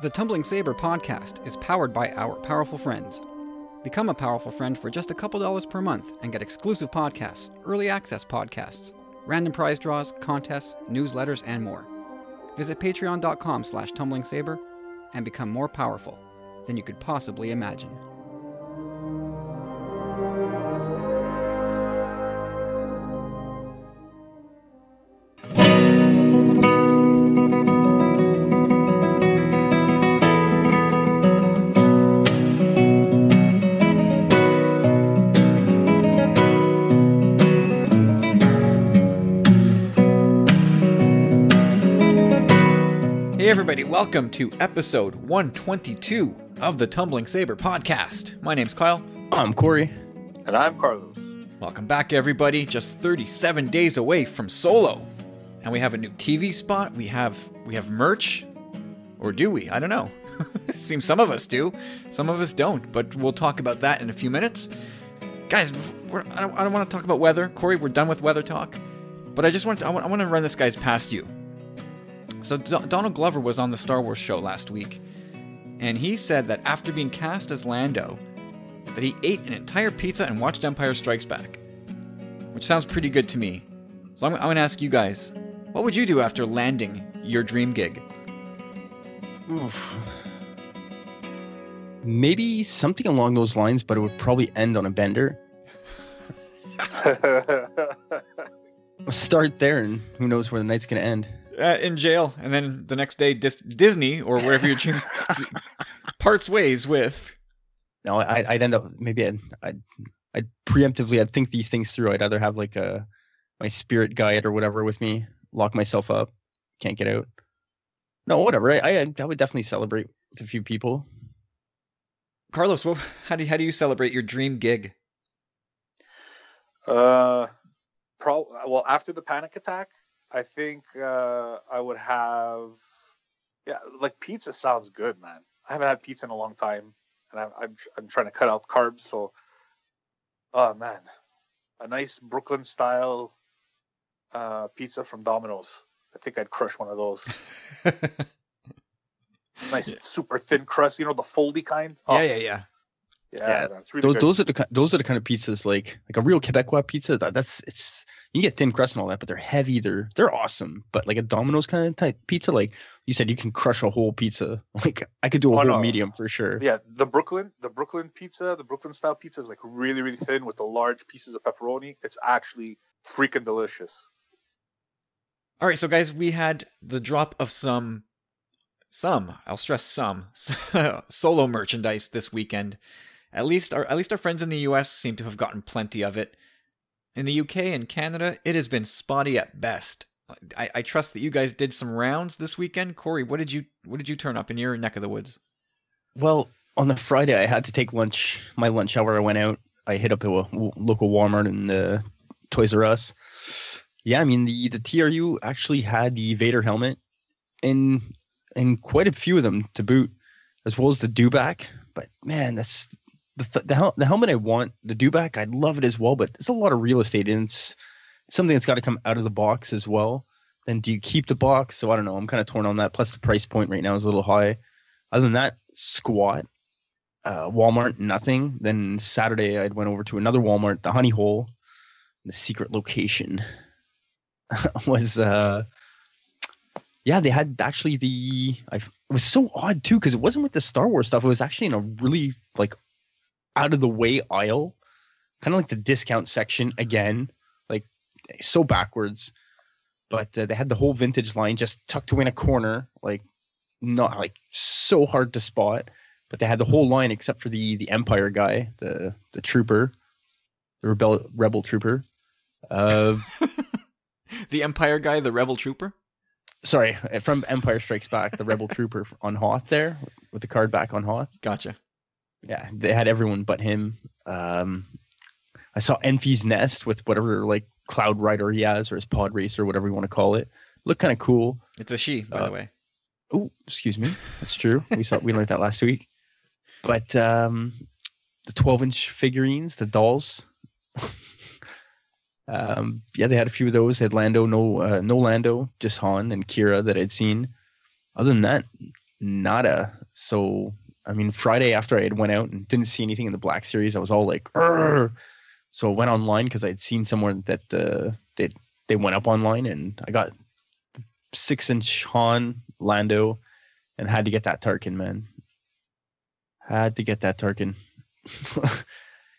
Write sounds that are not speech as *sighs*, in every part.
The Tumbling Saber podcast is powered by our powerful friends. Become a powerful friend for just a couple dollars per month and get exclusive podcasts, early access podcasts, random prize draws, contests, newsletters, and more. Visit patreon.com slash tumblingsaber and become more powerful than you could possibly imagine. Everybody, welcome to episode 122 of the Tumbling Saber podcast. My name's Kyle. I'm Corey. And I'm Carlos. Welcome back, everybody. Just 37 days away from Solo. And we have a new TV spot. We have we have merch. Or do we? I don't know. *laughs* Seems some of us do. Some of us don't. But we'll talk about that in a few minutes. Guys, we're, I don't, I don't want to talk about weather. Corey, we're done with weather talk. But I just want to, I want, I want to run this guy's past you. So Do- Donald Glover was on the Star Wars show last week, and he said that after being cast as Lando, that he ate an entire pizza and watched Empire Strikes Back, which sounds pretty good to me. So I'm, I'm going to ask you guys, what would you do after landing your dream gig? Oof. Maybe something along those lines, but it would probably end on a bender. Let's *laughs* start there, and who knows where the night's gonna end. Uh, in jail, and then the next day, Dis- Disney or wherever your dream *laughs* parts ways with. No, I, I'd end up maybe I'd, I'd I'd preemptively I'd think these things through. I'd either have like a my spirit guide or whatever with me, lock myself up, can't get out. No, whatever. I I, I would definitely celebrate with a few people. Carlos, what, how do you, how do you celebrate your dream gig? uh, pro- well, after the panic attack, I think uh, I would have, yeah, like pizza sounds good, man. I haven't had pizza in a long time, and I'm I'm, I'm trying to cut out carbs. So, oh man, a nice Brooklyn style uh, pizza from Domino's. I think I'd crush one of those. *laughs* Nice, super thin crust. You know the foldy kind. Oh, yeah, yeah, yeah. Yeah, Yeah, That's really Those, good. those are the those are the kind of pizzas like like a real Quebecois pizza. That, that's it's you get thin crust and all that, but they're heavy. They're they're awesome. But like a Domino's kind of type pizza, like you said, you can crush a whole pizza. *laughs* Like I could do a Oh, whole no. medium for sure. Yeah, the Brooklyn, the Brooklyn pizza, the Brooklyn style pizza is like really, really thin with the large pieces of pepperoni. It's actually freaking delicious. All right, so guys, we had the drop of some, some I'll stress some *laughs* solo merchandise this weekend. At least our at least our friends in the U.S. seem to have gotten plenty of it. In the UK and Canada, it has been spotty at best. I, I trust that you guys did some rounds this weekend. Corey, what did you what did you turn up in your neck of the woods? Well, on the Friday, I had to take lunch. My lunch hour, I went out. I hit up a local Walmart and the Toys R Us. Yeah, I mean the the TRU actually had the Vader helmet, and and quite a few of them to boot, as well as the dewback. But man, that's the th- the, hel- the helmet I want. The dewback, I'd love it as well, but it's a lot of real estate, and it's, it's something that's got to come out of the box as well. Then do you keep the box? So I don't know. I'm kind of torn on that. Plus the price point right now is a little high. Other than that, squat. Uh, Walmart, nothing. Then Saturday, I went over to another Walmart, the Honey Hole. The secret location *laughs* was, uh, yeah, they had actually the. I, it was so odd too because it wasn't with the Star Wars stuff. It was actually in a really like out of the way aisle, kind of like the discount section again, like so backwards. But uh, they had the whole vintage line just tucked away in a corner, like not like so hard to spot. But they had the whole line except for the the Empire guy, the the trooper, the rebel rebel trooper. Uh, *laughs* The Empire guy, the Rebel Trooper. sorry, from Empire Strikes Back, the rebel trooper *laughs* on Hoth there with the card back on Hoth. Gotcha. Yeah, they had everyone but him. Um, I saw Enfys Nest with whatever like cloud rider he has or his pod racer, whatever you want to call it. Looked kind of cool. It's a she, by Uh, the way. Oh, excuse me. That's true. We saw we learned that last week. But um, the 12 inch figurines, the dolls. *laughs* um, yeah, they had a few of those. They had Lando, no, uh, no Lando, just Han and Qi'ra that I'd seen. Other than that, nada. So I mean, Friday after I had went out and didn't see anything in the Black Series, I was all like, Arr! so I went online because I'd seen somewhere that uh, they they went up online, and I got six inch Han Lando, and had to get that Tarkin, man. Had to get that Tarkin. *laughs*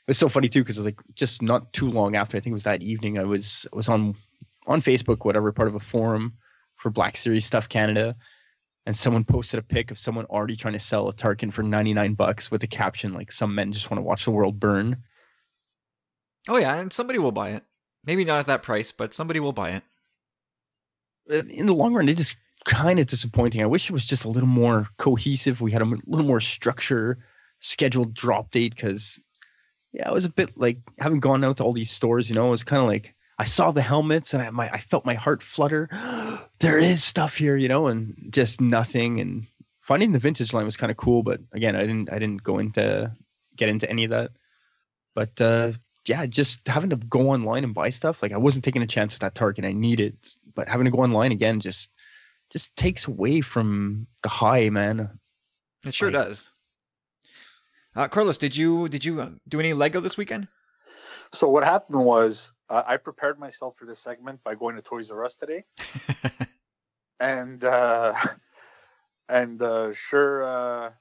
it's so funny too because it was like just not too long after I think it was that evening I was was on on Facebook whatever part of a forum for Black Series stuff Canada and someone posted a pic of someone already trying to sell a Tarkin for 99 bucks with a caption like some men just want to watch the world burn. Oh yeah, and somebody will buy it. Maybe not at that price, but somebody will buy it. Uh, in the long run, it is kind of disappointing. I wish it was just a little more cohesive. We had a little more structure, scheduled drop date because yeah, it was a bit like having gone out to all these stores, you know, it was kind of like I saw the helmets and I my I felt my heart flutter. There is stuff here, you know, and just nothing. And finding the vintage line was kind of cool, but again, I didn't I didn't go into get into any of that. But uh, yeah, just having to go online and buy stuff like I wasn't taking a chance with that Tarkin. I need it, but having to go online again just just takes away from the high, man. It sure like, does. Uh, Carlos, did you did you uh, do any Lego this weekend? So what happened was uh, I prepared myself for this segment by going to Toys R Us today, *laughs* and uh, *laughs* and uh, sure, uh,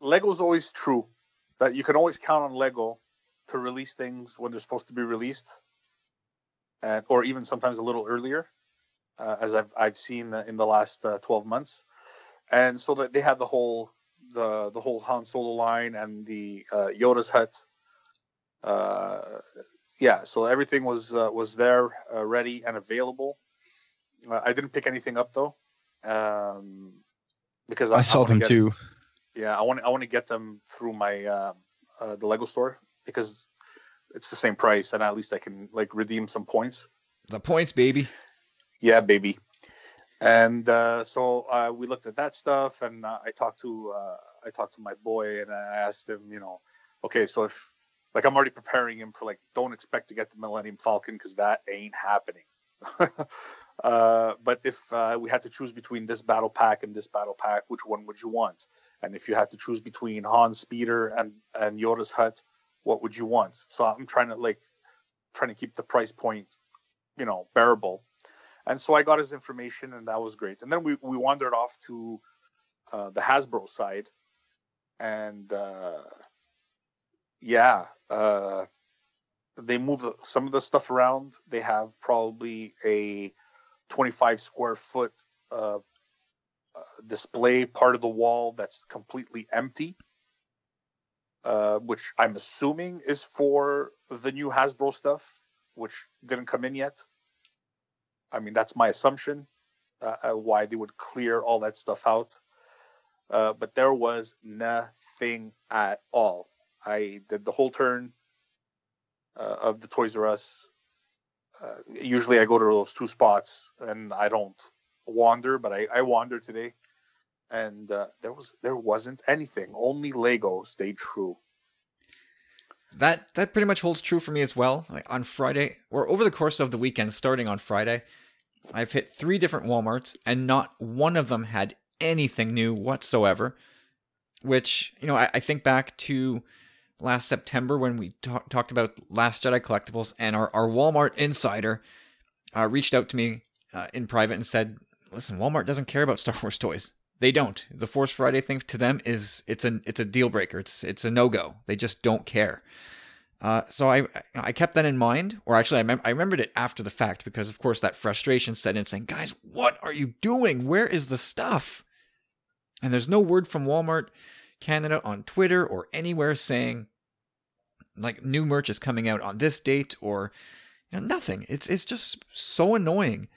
Lego's always true that you can always count on Lego to release things when they're supposed to be released, and or even sometimes a little earlier, uh, as I've I've seen in the last uh, twelve months, and so that they had the whole the the whole Han Solo line and the uh, Yoda's hut. Yeah, so everything was uh, was there, uh, ready and available. Uh, I didn't pick anything up though, um, because I, I saw them get, too. Yeah, I want I want to get them through my uh, uh, the Lego store because it's the same price, and at least I can like redeem some points. The points, baby. Yeah, baby. And uh, so uh, we looked at that stuff, and uh, I talked to uh, I talked to my boy, and I asked him, you know, okay, so if like I'm already preparing him for like don't expect to get the Millennium Falcon because that ain't happening. *laughs* uh, but if uh, we had to choose between this battle pack and this battle pack, which one would you want? And if you had to choose between Han's speeder and and Yoda's hut, what would you want? So I'm trying to like trying to keep the price point, you know, bearable. And so I got his information, and that was great. And then we we wandered off to uh, the Hasbro side, and uh, yeah, uh, they move some of the stuff around. They have probably a 25 square foot uh, uh, display part of the wall that's completely empty, uh, which I'm assuming is for the new Hasbro stuff, which didn't come in yet. I mean, that's my assumption uh, uh why they would clear all that stuff out. But there was nothing at all. I did the whole turn uh, of the Toys R Us. Uh, usually I go to those two spots and I don't wander, but I, I wandered today, and uh, there was there wasn't anything. Only Lego stayed true. That that pretty much holds true for me as well. Like on Friday or over the course of the weekend, starting on Friday, I've hit three different WalMarts, and not one of them had anything new whatsoever. Which you know, I, I think back to last September when we talk, talked about Last Jedi collectibles, and our, our Walmart insider uh, reached out to me uh, in private and said, "Listen, Walmart doesn't care about Star Wars toys. They don't. The Force Friday thing to them is it's a it's a deal breaker. It's it's a no go. They just don't care." Uh, so I I kept that in mind, or actually I, mem- I remembered it after the fact because of course that frustration set in, saying, "Guys, what are you doing? Where is the stuff?" And there's no word from Walmart Canada on Twitter or anywhere saying like new merch is coming out on this date or you know, nothing. It's it's just so annoying.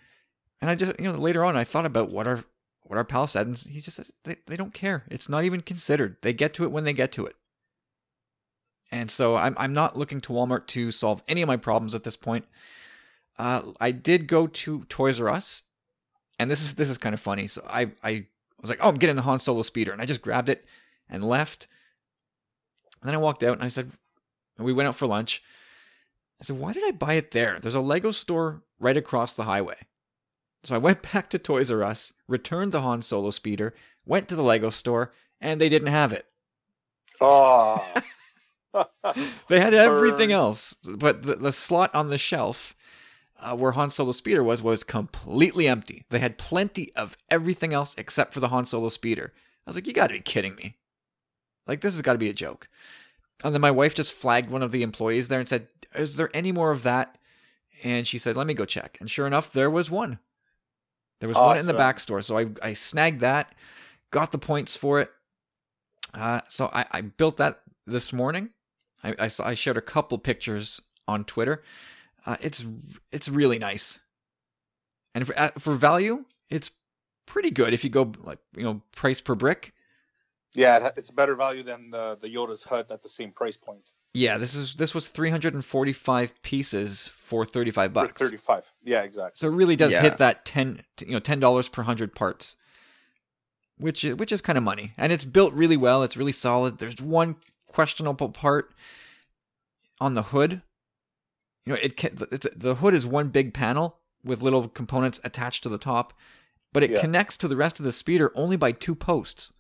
And I just you know later on I thought about what our what our pal said and he just said they, they don't care. It's not even considered. They get to it when they get to it. And so I'm I'm not looking to Walmart to solve any of my problems at this point. Uh, I did go to Toys R Us, and this is this is kind of funny. So I I was like, oh, I'm getting the Han Solo speeder, and I just grabbed it and left. And then I walked out and I said, and we went out for lunch. I said, why did I buy it there? There's a Lego store right across the highway. So I went *laughs* back to Toys R Us, returned the Han Solo speeder, went to the Lego store, and they didn't have it. Oh. *laughs* They had everything Burn. else, but the, the slot on the shelf uh, where Han Solo speeder was was completely empty. They had plenty of everything else except for the Han Solo speeder. I was like, you got to be kidding me! Like this has got to be a joke. And then my wife just flagged one of the employees there and said, "Is there any more of that?" And she said, "Let me go check." And sure enough, there was one. There was one in the back store, so I I snagged that, got the points for it. Uh, so I, I built that this morning. I, I saw I shared a couple pictures on Twitter. Uh, it's it's really nice, and for uh, for value, it's pretty good if you go like you know price per brick. Yeah, it's better value than the, the Yoda's hut at the same price point. Yeah, this is this was 345 pieces for 35 For bucks. 35. Yeah, exactly. So it really does Yeah. hit that 10 you know $10 per 100 parts. Which which is kind of money. And it's built really well. It's really solid. There's one questionable part on the hood. You know, it can, it's the hood is one big panel with little components attached to the top, but it Yeah. connects to the rest of the speeder only by two posts.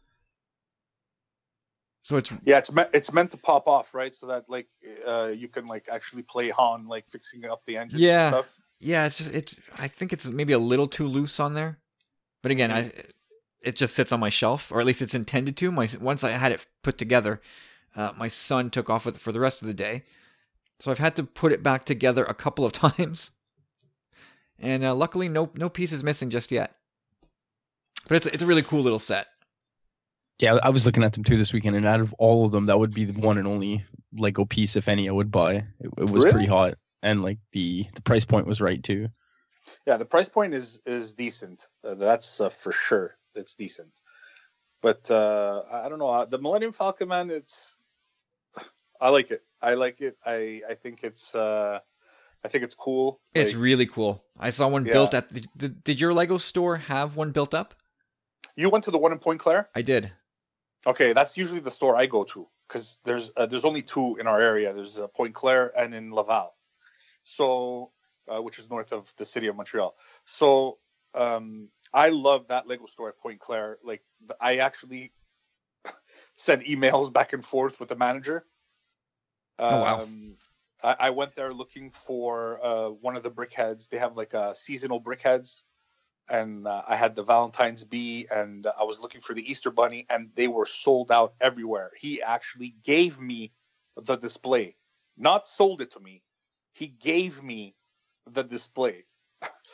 So it's Yeah, it's meant it's meant to pop off, right? So that like uh, you can like actually play Han like fixing up the engine. Yeah. and stuff. Yeah, it's just it's. I think it's maybe a little too loose on there, but again, I it just sits on my shelf, or at least it's intended to. My once I had it put together, uh, my son took off with it for the rest of the day, so I've had to put it back together a couple of *laughs* times, and uh, luckily no no pieces missing just yet. But it's it's a really cool little set. Yeah, I was looking at them too this weekend, and out of all of them, that would be the one and only Lego piece, if any, I would buy. It, it was Really? pretty hot, and like the the price point was right too. Yeah, the price point is is decent. Uh, that's uh, for sure. It's decent. But uh, I I don't know. Uh, the Millennium Falcon, man, it's I like it. I like it. I I think it's uh, I think it's cool. It's Like, really cool. I saw one Yeah. built at the. Did, did your Lego store have one built up? you went to the one in Pointe-Claire. I did. Okay, that's usually the store I go to because there's uh, there's only two in our area. There's uh, Pointe-Claire and in Laval, so uh, which is north of the city of Montreal. So um, I love that Lego store at Pointe-Claire. Like I actually *laughs* sent emails back and forth with the manager. Oh, wow. Um, I, I went there looking for uh, one of the BrickHeadz. They have like a seasonal BrickHeadz and uh, I had the Valentine's bee, and I was looking for the Easter bunny, and they were sold out everywhere. He actually gave me the display, not sold it to me. He gave me the display.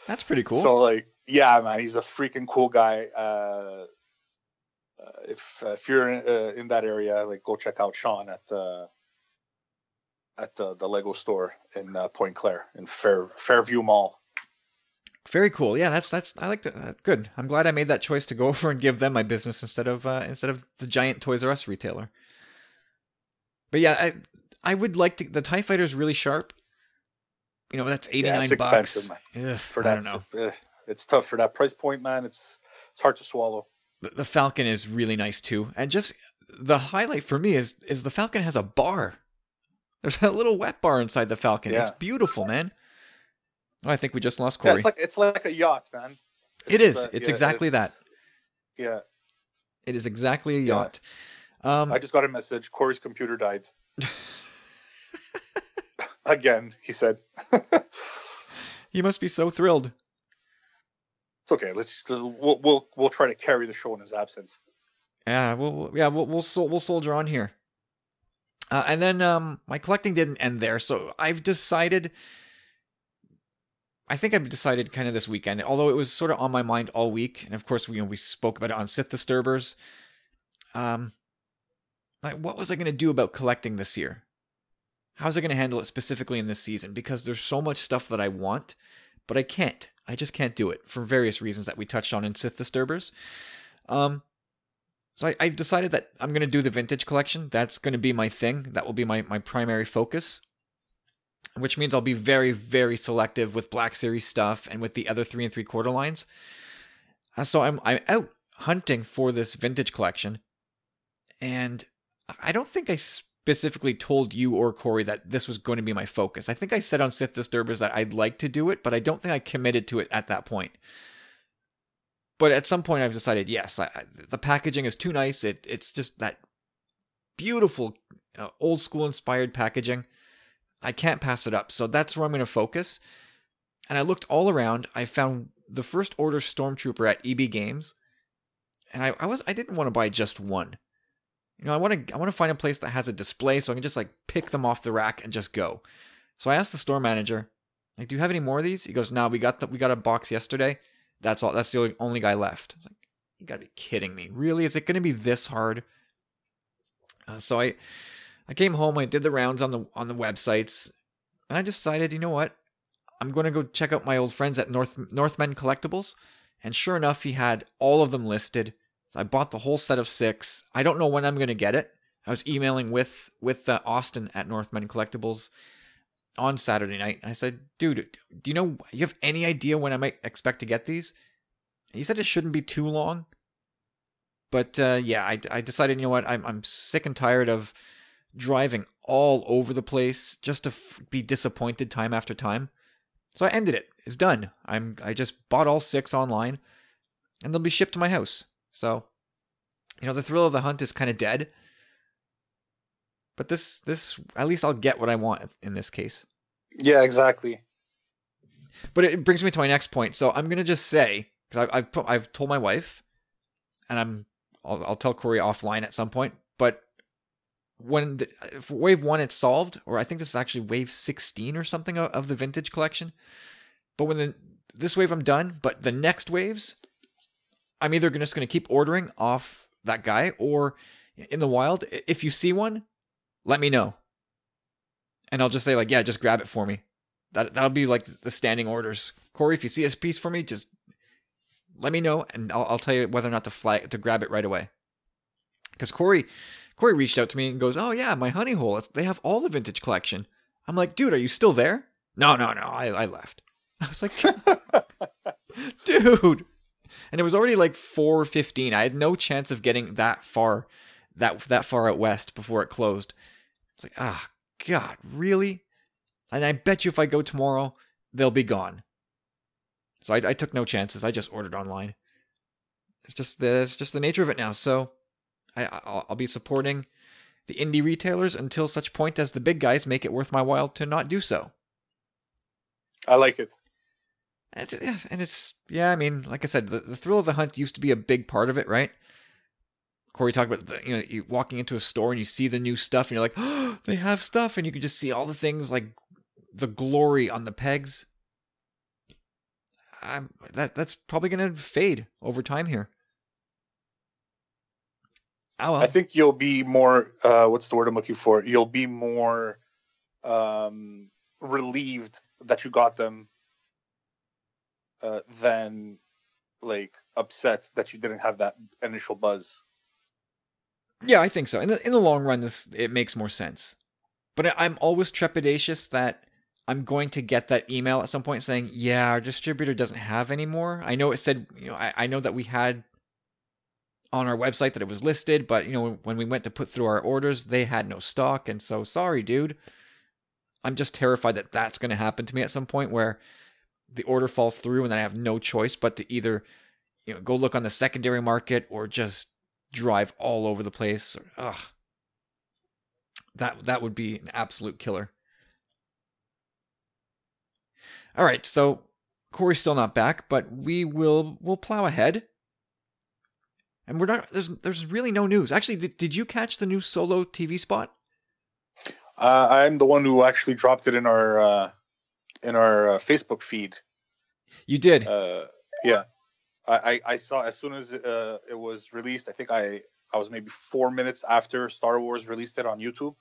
That's pretty cool. So like, yeah, man, he's a freaking cool guy. Uh, uh, if uh, if you're in, uh, in that area, like, go check out Sean at uh, at uh, the Lego store in uh, Pointe-Claire in Fair Fairview Mall. Very cool. Yeah, that's that's I like that. Uh, good. I'm glad I made that choice to go *laughs* over and give them my business instead of uh, instead of the giant Toys R Us retailer. But yeah, I I would like to. The Tie Fighter is really sharp. You know, that's eighty nine. Yeah, it's bucks. expensive, Ugh, for I don't know. eh, it's tough for that price point, man. It's it's hard to swallow. The, the Falcon is really nice too, and just the highlight for me is is the Falcon has a bar. There's a little wet bar inside the Falcon. It's beautiful, man. Oh, I think we just lost Yeah, Corey. it's like it's like a yacht, man. It is. uh, It's yeah, exactly it's- Yeah, it is exactly a Yeah. yacht. Um, I just got a message. Corey's computer died *laughs* again. He said. *laughs* he must be so thrilled. It's okay. Let's we'll we'll we'll try to carry the show in his absence. Yeah, we'll we'll- yeah we'll we'll sol- we'll soldier on here. Uh, and then um, my collecting didn't end there, so I've decided. I think I've decided kind of this weekend, although it was sort of on my mind all week, and of course we you know, we spoke about it on Sith Disturbers. Um, like what was I going to do about collecting this year? How's I going to handle it specifically in this season? Because there's so much stuff that I want, but I can't. I just can't do it for various reasons that we touched on in Sith Disturbers. Um, so I, I've decided that I'm going to do the vintage collection. That's going to be my thing. That will be my, my primary focus, which means I'll be very, very selective with Black Series stuff and with the other three and three quarter lines. Uh, so I'm, I'm out hunting for this vintage collection. And I don't think I specifically told you or Corey that this was going to be my focus. I think I said on Sith Disturbers that I'd like to do it, but I don't think I committed to it at that point. but at some point I've decided yes, I, I, the packaging is too nice. It it's just that beautiful uh, old school inspired packaging. I can't pass it up. So that's where I'm going to focus. And I looked all around. I found the first order stormtrooper at EB Games, and I, I was I didn't want to buy just one. You know, I want to I want to find a place that has a display so I can just like pick them off the rack and just go. So I asked the store manager, like, "Do you have any more of these?" He goes, "No, we got the, we got a box yesterday. That's all. That's the only, only guy left." I was like, "You got to be kidding me! Really? Is it going to be this hard?" Uh, so I I came home. I did the rounds on the on the websites, and I decided, you know what? I'm going to go check out my old friends at North Northmen Collectibles. And sure enough, he had all of them listed. So I bought the whole set of six. I don't know when I'm going to get it. I was emailing with with uh, Austin at Northmen Collectibles on Saturday night. I said, "Dude, do you know? You have any idea when I might expect to get these?" He said it shouldn't be too long. But uh, yeah, I, I decided, you know what? I'm I'm sick and tired of driving all over the place just to f- be disappointed time after time. So I ended it. It's done. I'm I just bought all six online, and they'll be shipped to my house. So, you know, the thrill of the hunt is kind of dead. But this this at least I'll get what I want in this case. Yeah, exactly. But it brings me to my next point. So I'm gonna just say because I've I've, I've told my wife, and I'm I'll, I'll tell Corey offline at some point. But when the, wave one it's solved, or I think this is actually wave 16 or something of, of the vintage collection. But when the this wave I'm done, but the next waves, I'm either just going to keep ordering off that guy, or in the wild, if you see one, let me know, and I'll just say like, yeah, just grab it for me. That that'll be like the standing orders. Corey, if you see a piece for me, just let me know, and I'll, I'll tell you whether or not to fly to grab it right away. Because Corey, Corey reached out to me and goes, "Oh yeah, my honey hole. They have all the vintage collection." I'm like, "Dude, are you still there?" No, no, no. I I left. *laughs* I was like, *laughs* "Dude," and it was already like 4:15. I had no chance of getting that far, that that far out west before it closed. It's like, ah, God, really? And I bet you if I go tomorrow, they'll be gone. So I, I took no chances. I just ordered online. It's just the it's just the nature of it now. So I, I'll, I'll be supporting the indie retailers until such point as the big guys make it worth my while to not do so. I like it. And it's, yeah, and it's yeah. I mean, like I said, the, the thrill of the hunt used to be a big part of it, right? Corey talked about the, you know you walking into a store and you see the new stuff and you're like, oh, *gasps* they have stuff, and you can just see all the things like the glory on the pegs. I'm, that that's probably gonna fade over time here. Oh, well. I think you'll be more. Uh, what's the word I'm looking for? You'll be more um, relieved that you got them uh, than like upset that you didn't have that initial buzz. Yeah, I think so. In the in the long run, this it makes more sense. But I'm always trepidatious that I'm going to get that email at some point saying, "Yeah, our distributor doesn't have any more." I know it said, you know, I, I know that we had on our website that it was listed, but you know when we went to put through our orders, they had no stock, and so sorry, dude. I'm just terrified that that's going to happen to me at some point where the order falls through and then I have no choice but to either you know go look on the secondary market or just drive all over the place. Ugh. That that would be an absolute killer. All right, so Corey's still not back, but we will we'll plow ahead and we're not there's there's really no news. Actually, did, did you catch the new solo TV spot? Uh, I'm the one who actually dropped it in our uh, in our uh, Facebook feed. You did. Uh, yeah, I, I, saw as soon as uh, it was released. I think I I was maybe four minutes after Star Wars released it on YouTube.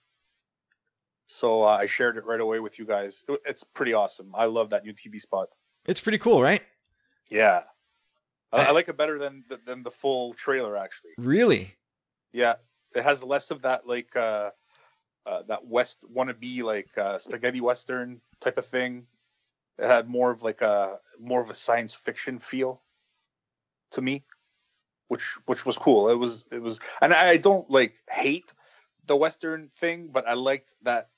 So uh, I shared it right away with you guys. It's pretty awesome. I love that new TV spot. It's pretty cool, right? Yeah, I, I like it better than than the full trailer actually. Really? Yeah, it has less of that like uh, uh that west wannabe like uh, spaghetti western type of thing. It had more of like a more of a science fiction feel to me, which which was cool. It was it was, and I don't like hate the western thing, but I liked that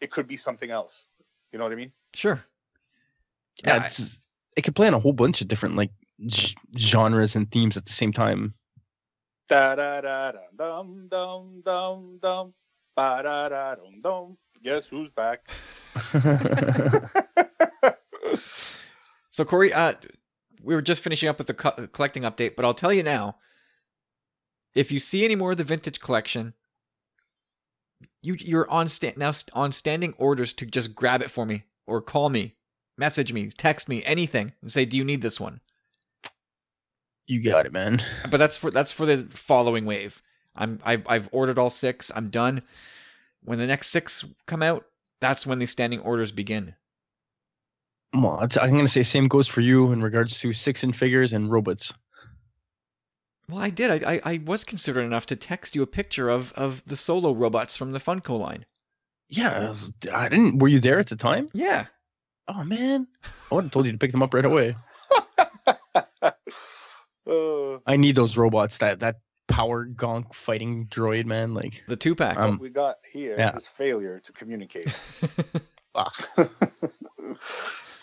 it could be something else. You know what I mean? Sure. Yeah, it could play on a whole bunch of different like g- genres and themes at the same time. Da da da dum dum dum dum ba da da dum dum. Guess who's back? *laughs* So Corey, uh, we were just finishing up with the co- collecting update, but I'll tell you now. If you see any more of the vintage collection, you you're on sta- now st- on standing orders to just grab it for me or call me, message me, text me, anything, and say, "Do you need this one?" You got it, man. But that's for that's for the following wave. I'm I've, I've ordered all six. I'm done. When the next six come out, that's when the standing orders begin. Well, I'm gonna say same goes for you in regards to six and figures and robots. Well, I did. I, I I was considerate enough to text you a picture of of the solo robots from the Funko line. Yeah, I, was- I didn't. Were you there at the time? Yeah. Oh man, I would have told you to pick them up right away. *laughs* Uh, I need those robots. That that power gonk fighting droid, man. Like, The two pack. Um, what we got here is yeah. failure to communicate. *laughs* ah, *laughs*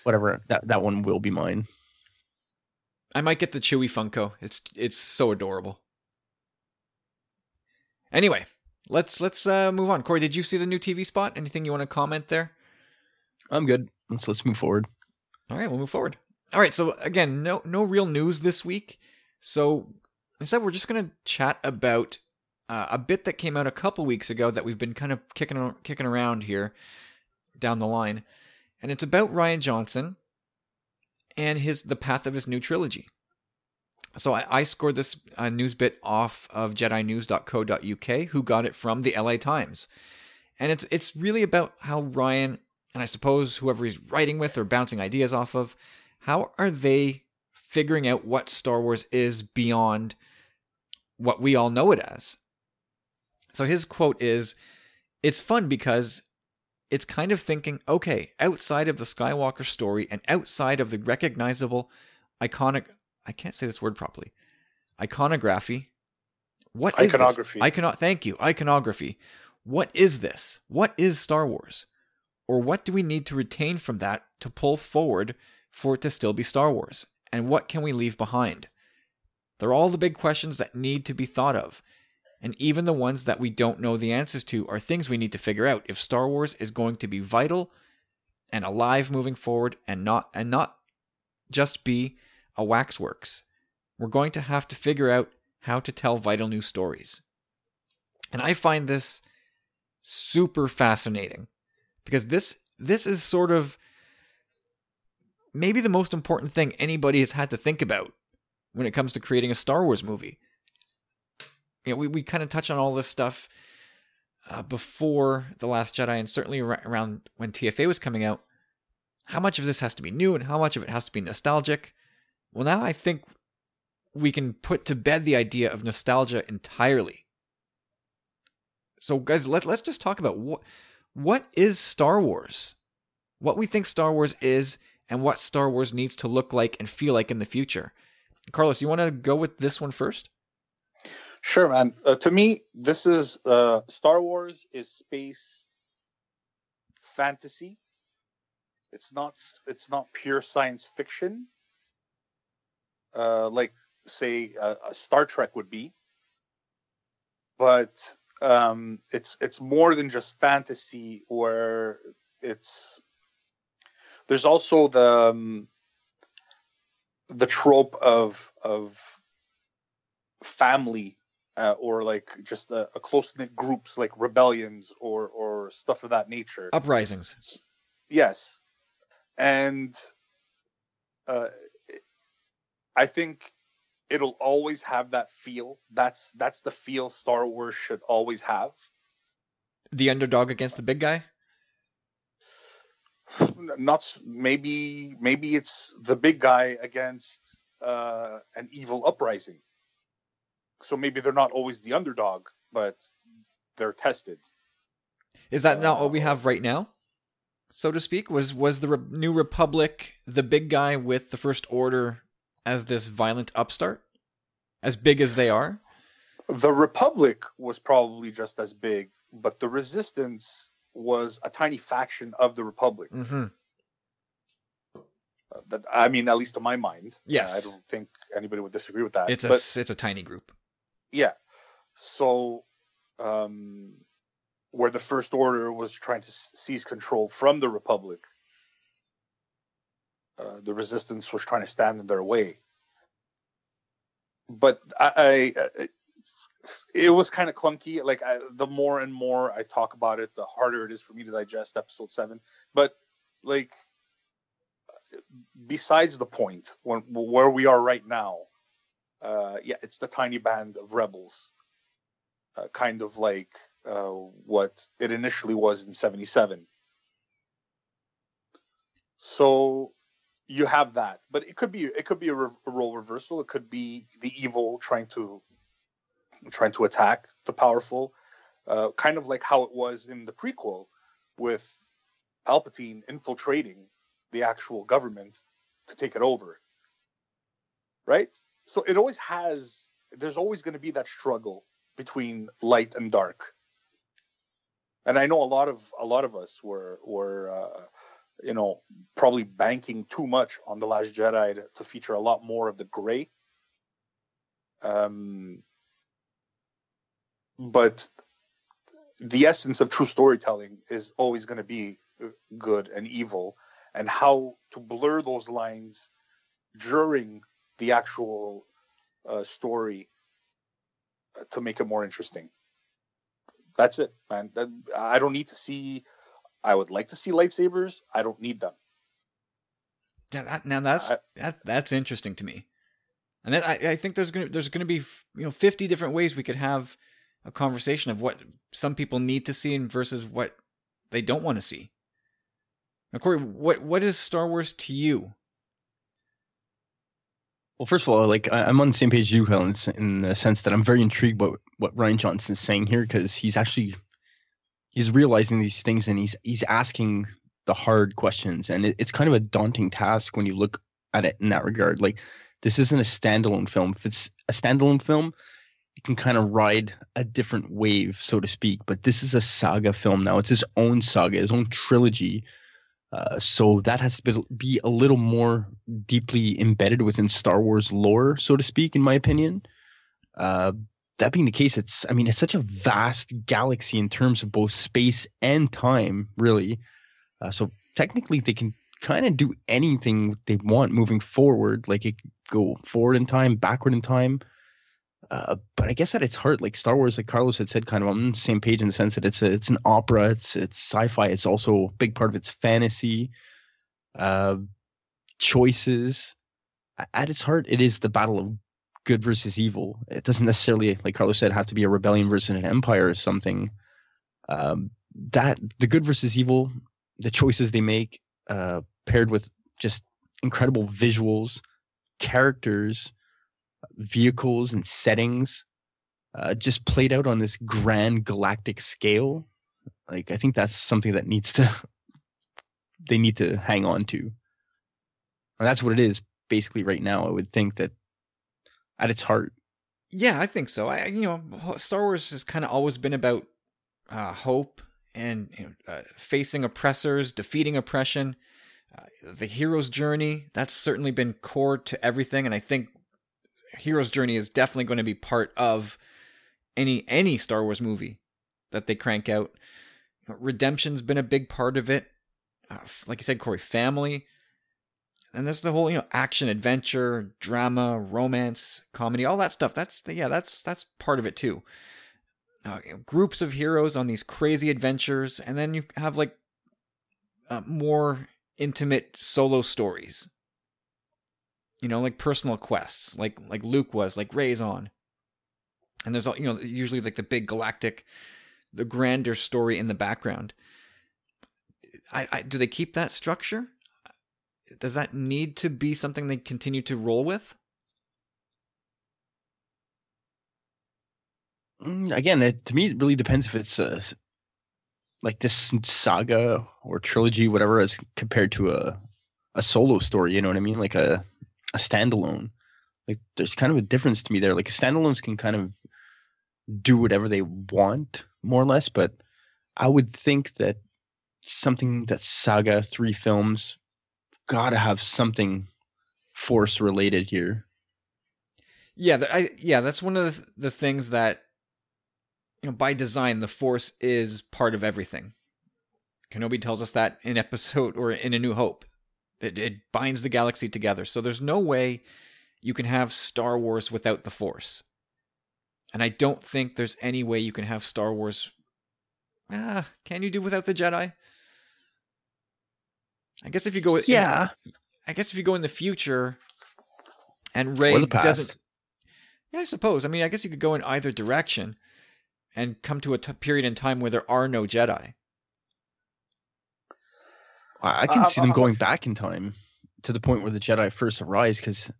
whatever. That that one will be mine. I might get the Chewie Funko. It's it's so adorable. Anyway, let's let's uh, move on. Corey, did you see the new TV spot? Anything you want to comment there? I'm good. Let's let's move forward. All right, we'll move forward. All right, so again, no no real news this week. So instead, we're just gonna chat about uh, a bit that came out a couple weeks ago that we've been kind of kicking kicking around here down the line, and it's about Rian Johnson and his the path of his new trilogy. So I, I scored this uh, news bit off of JediNews.co.uk, who got it from the LA Times, and it's it's really about how Ryan and I suppose whoever he's writing with or bouncing ideas off of, how are they figuring out what Star Wars is beyond what we all know it as? So his quote is It's fun because it's kind of thinking, okay, outside of the Skywalker story and outside of the recognizable iconic I can't say this word properly. Iconography. What is this? Iconography. Icono- thank you. Iconography. What is this? What is Star Wars? Or what do we need to retain from that to pull forward for it to still be Star Wars? And what can we leave behind? They're all the big questions that need to be thought of. And even the ones that we don't know the answers to are things we need to figure out if Star Wars is going to be vital and alive moving forward and not and not just be a waxworks. We're going to have to figure out how to tell vital new stories. And I find this super fascinating because this this is sort of maybe the most important thing anybody has had to think about when it comes to creating a Star Wars movie. You know, we, we kind of touch on all this stuff uh, before The Last Jedi and certainly ar- around when TFA was coming out. How much of this has to be new and how much of it has to be nostalgic? Well, now I think we can put to bed the idea of nostalgia entirely. So, guys, let, let's just talk about what what is Star Wars, what we think Star Wars is, and what Star Wars needs to look like and feel like in the future. Carlos, you want to go with this one first? Sure, man. Uh, to me, this is uh, Star Wars is space fantasy. It's not. It's not pure science fiction. Uh, like say uh, a Star Trek would be, but um, it's it's more than just fantasy. Where it's there's also the um, the trope of of family uh, or like just a, a close knit groups like rebellions or or stuff of that nature. Uprisings. Yes, and uh, I think it'll always have that feel. That's that's the feel Star Wars should always have. The underdog against the big guy? Not maybe maybe it's the big guy against uh, an evil uprising. So maybe they're not always the underdog, but they're tested. Is that not what we have right now? So to speak, was was the Re- New Republic the big guy with the First Order as this violent upstart, as big as they are? The Republic was probably just as big, but the Resistance was a tiny faction of the Republic. Mm-hmm. that I mean, at least to my mind. Yes. I don't think anybody would disagree with that. It's a but it's a tiny group. yeah, so um, where the First Order was trying to seize control from the Republic, uh, the Resistance was trying to stand in their way. But I, I it was kind of clunky. Like I, the more and more I talk about it, the harder it is for me to digest episode seven. But like, besides the point, when where we are right now, uh, yeah, it's the tiny band of rebels, uh, kind of like uh, what it initially was in '77. So you have that, but it could be it could be a, re- a role reversal. It could be the evil trying to trying to attack the powerful, uh, kind of like how it was in the prequel with Palpatine infiltrating the actual government to take it over. Right? So it always has there's always going to be that struggle between light and dark. And I know a lot of a lot of us were were uh, you know probably banking too much on the Last Jedi to, to feature a lot more of the gray. Um, but the essence of true storytelling is always going to be uh, good and evil and how to blur those lines during the actual uh, story uh, to make it more interesting. That's it man. I don't need to see i would like to see lightsabers. I don't need them. Yeah, that, now that's I- that that's interesting to me, and I I think there's gonna there's gonna be you know fifty different ways we could have a conversation of what some people need to see and versus what they don't want to see. Now, Corey, what what is Star Wars to you? Well, first of all, like I- I'm on the same page as you, Kyle, in the sense that I'm very intrigued by what Rian Johnson's saying here because he's actually he's realizing these things and he's he's asking the hard questions, and it, it's kind of a daunting task when you look at it in that regard. Like this isn't a standalone film. If it's a standalone film, can kind of ride a different wave, so to speak. But this is a saga film now. It's his own saga, his own trilogy. Uh, so that has to be, a little more deeply embedded within Star Wars lore, so to speak, in my opinion. Uh, that being the case, it's I mean it's such a vast galaxy in terms of both space and time, really. Uh, so technically, they can kind of do anything they want moving forward. Like it go forward in time, backward in time. Uh, but I guess at its heart, like Star Wars, like Carlos had said, kind of on the same page in the sense that it's a, it's an opera, it's it's sci-fi, it's also a big part of its fantasy, uh, choices. At its heart, it is the battle of good versus evil. It doesn't necessarily, like Carlos said, have to be a rebellion versus an empire or something. Um, that the good versus evil, the choices they make, uh, paired with just incredible visuals, characters, vehicles, and settings, uh, just played out on this grand galactic scale. Like I think that's something that needs to *laughs* they need to hang on to. And that's what it is basically right now. I would think that at its heart. Yeah, I think so. I you know Star Wars has kind of always been about uh, hope and you know, uh, facing oppressors, defeating oppression. Uh, the hero's journey that's certainly been core to everything, and I think hero's journey is definitely going to be part of any any Star Wars movie that they crank out. Redemption's been a big part of it. Uh, like you said, Corey, family, and there's the whole you know action, adventure, drama, romance, comedy, all that stuff. That's the, yeah, that's that's part of it too. Uh, you know, groups of heroes on these crazy adventures, and then you have like uh, more intimate solo stories. You know, like personal quests, like like Luke was, like Rey's on. And there's all you know, usually like the big galactic, the grander story in the background. I, I do they keep that structure? Does that need to be something they continue to roll with? Mm, Again, to me, it really depends if it's a like this saga or trilogy, whatever, as compared to a a solo story. You know what I mean? Like a a standalone. Like there's kind of a difference to me there. Like standalones can kind of do whatever they want, more or less. But I would think that something that saga, three films, got to have something force related here. Yeah, I yeah, that's one of the, the things that you know by design the force is part of everything. Kenobi tells us that in episode or in A New Hope. It, it binds the galaxy together. So there's no way you can have Star Wars without the force. And I don't think there's any way you can have Star Wars. Ah, can you do without the Jedi? I guess if you go, in- Yeah. I guess if you go in the future, and Rey doesn't. Yeah, I suppose. I mean, I guess you could go in either direction, and come to a t- period in time where there are no Jedi. I I can Uh, see them going back in time to the point where the Jedi first arise because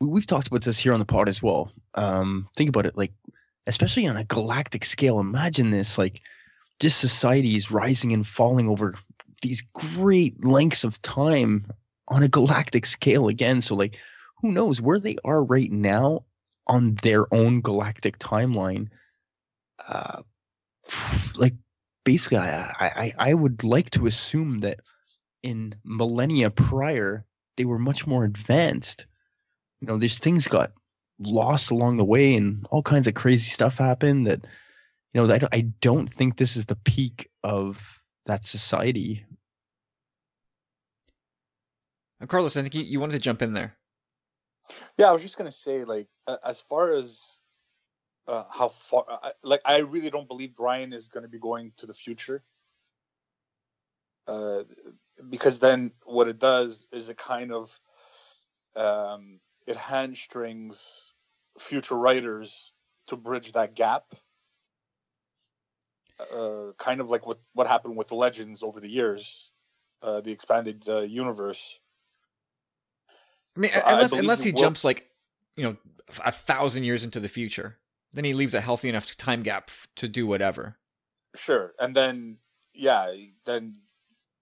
we, we've talked about this here on the pod as well. Um, think about it, like especially on a galactic scale. Imagine this, like just societies rising and falling over these great lengths of time on a galactic scale again. So, like, who knows where they are right now on their own galactic timeline? Uh, *sighs* like, basically, I, I I would like to assume that in millennia prior, they were much more advanced. You know, these things got lost along the way, and all kinds of crazy stuff happened. That you know, I don't, I don't think this is the peak of that society. Uh, Carlos, I think you, you wanted to jump in there. Yeah, I was just gonna say, like, a- as far as uh, how far, I, like, I really don't believe Rian is gonna be going to the future, uh, because then what it does is it kind of um, it hamstrings future writers to bridge that gap. Uh, kind of like what what happened with the Legends over the years, uh, the expanded uh, universe. I mean, So unless believe unless he will- jumps like you know a thousand years into the future, then he leaves a healthy enough time gap to do whatever. Sure, and then yeah, then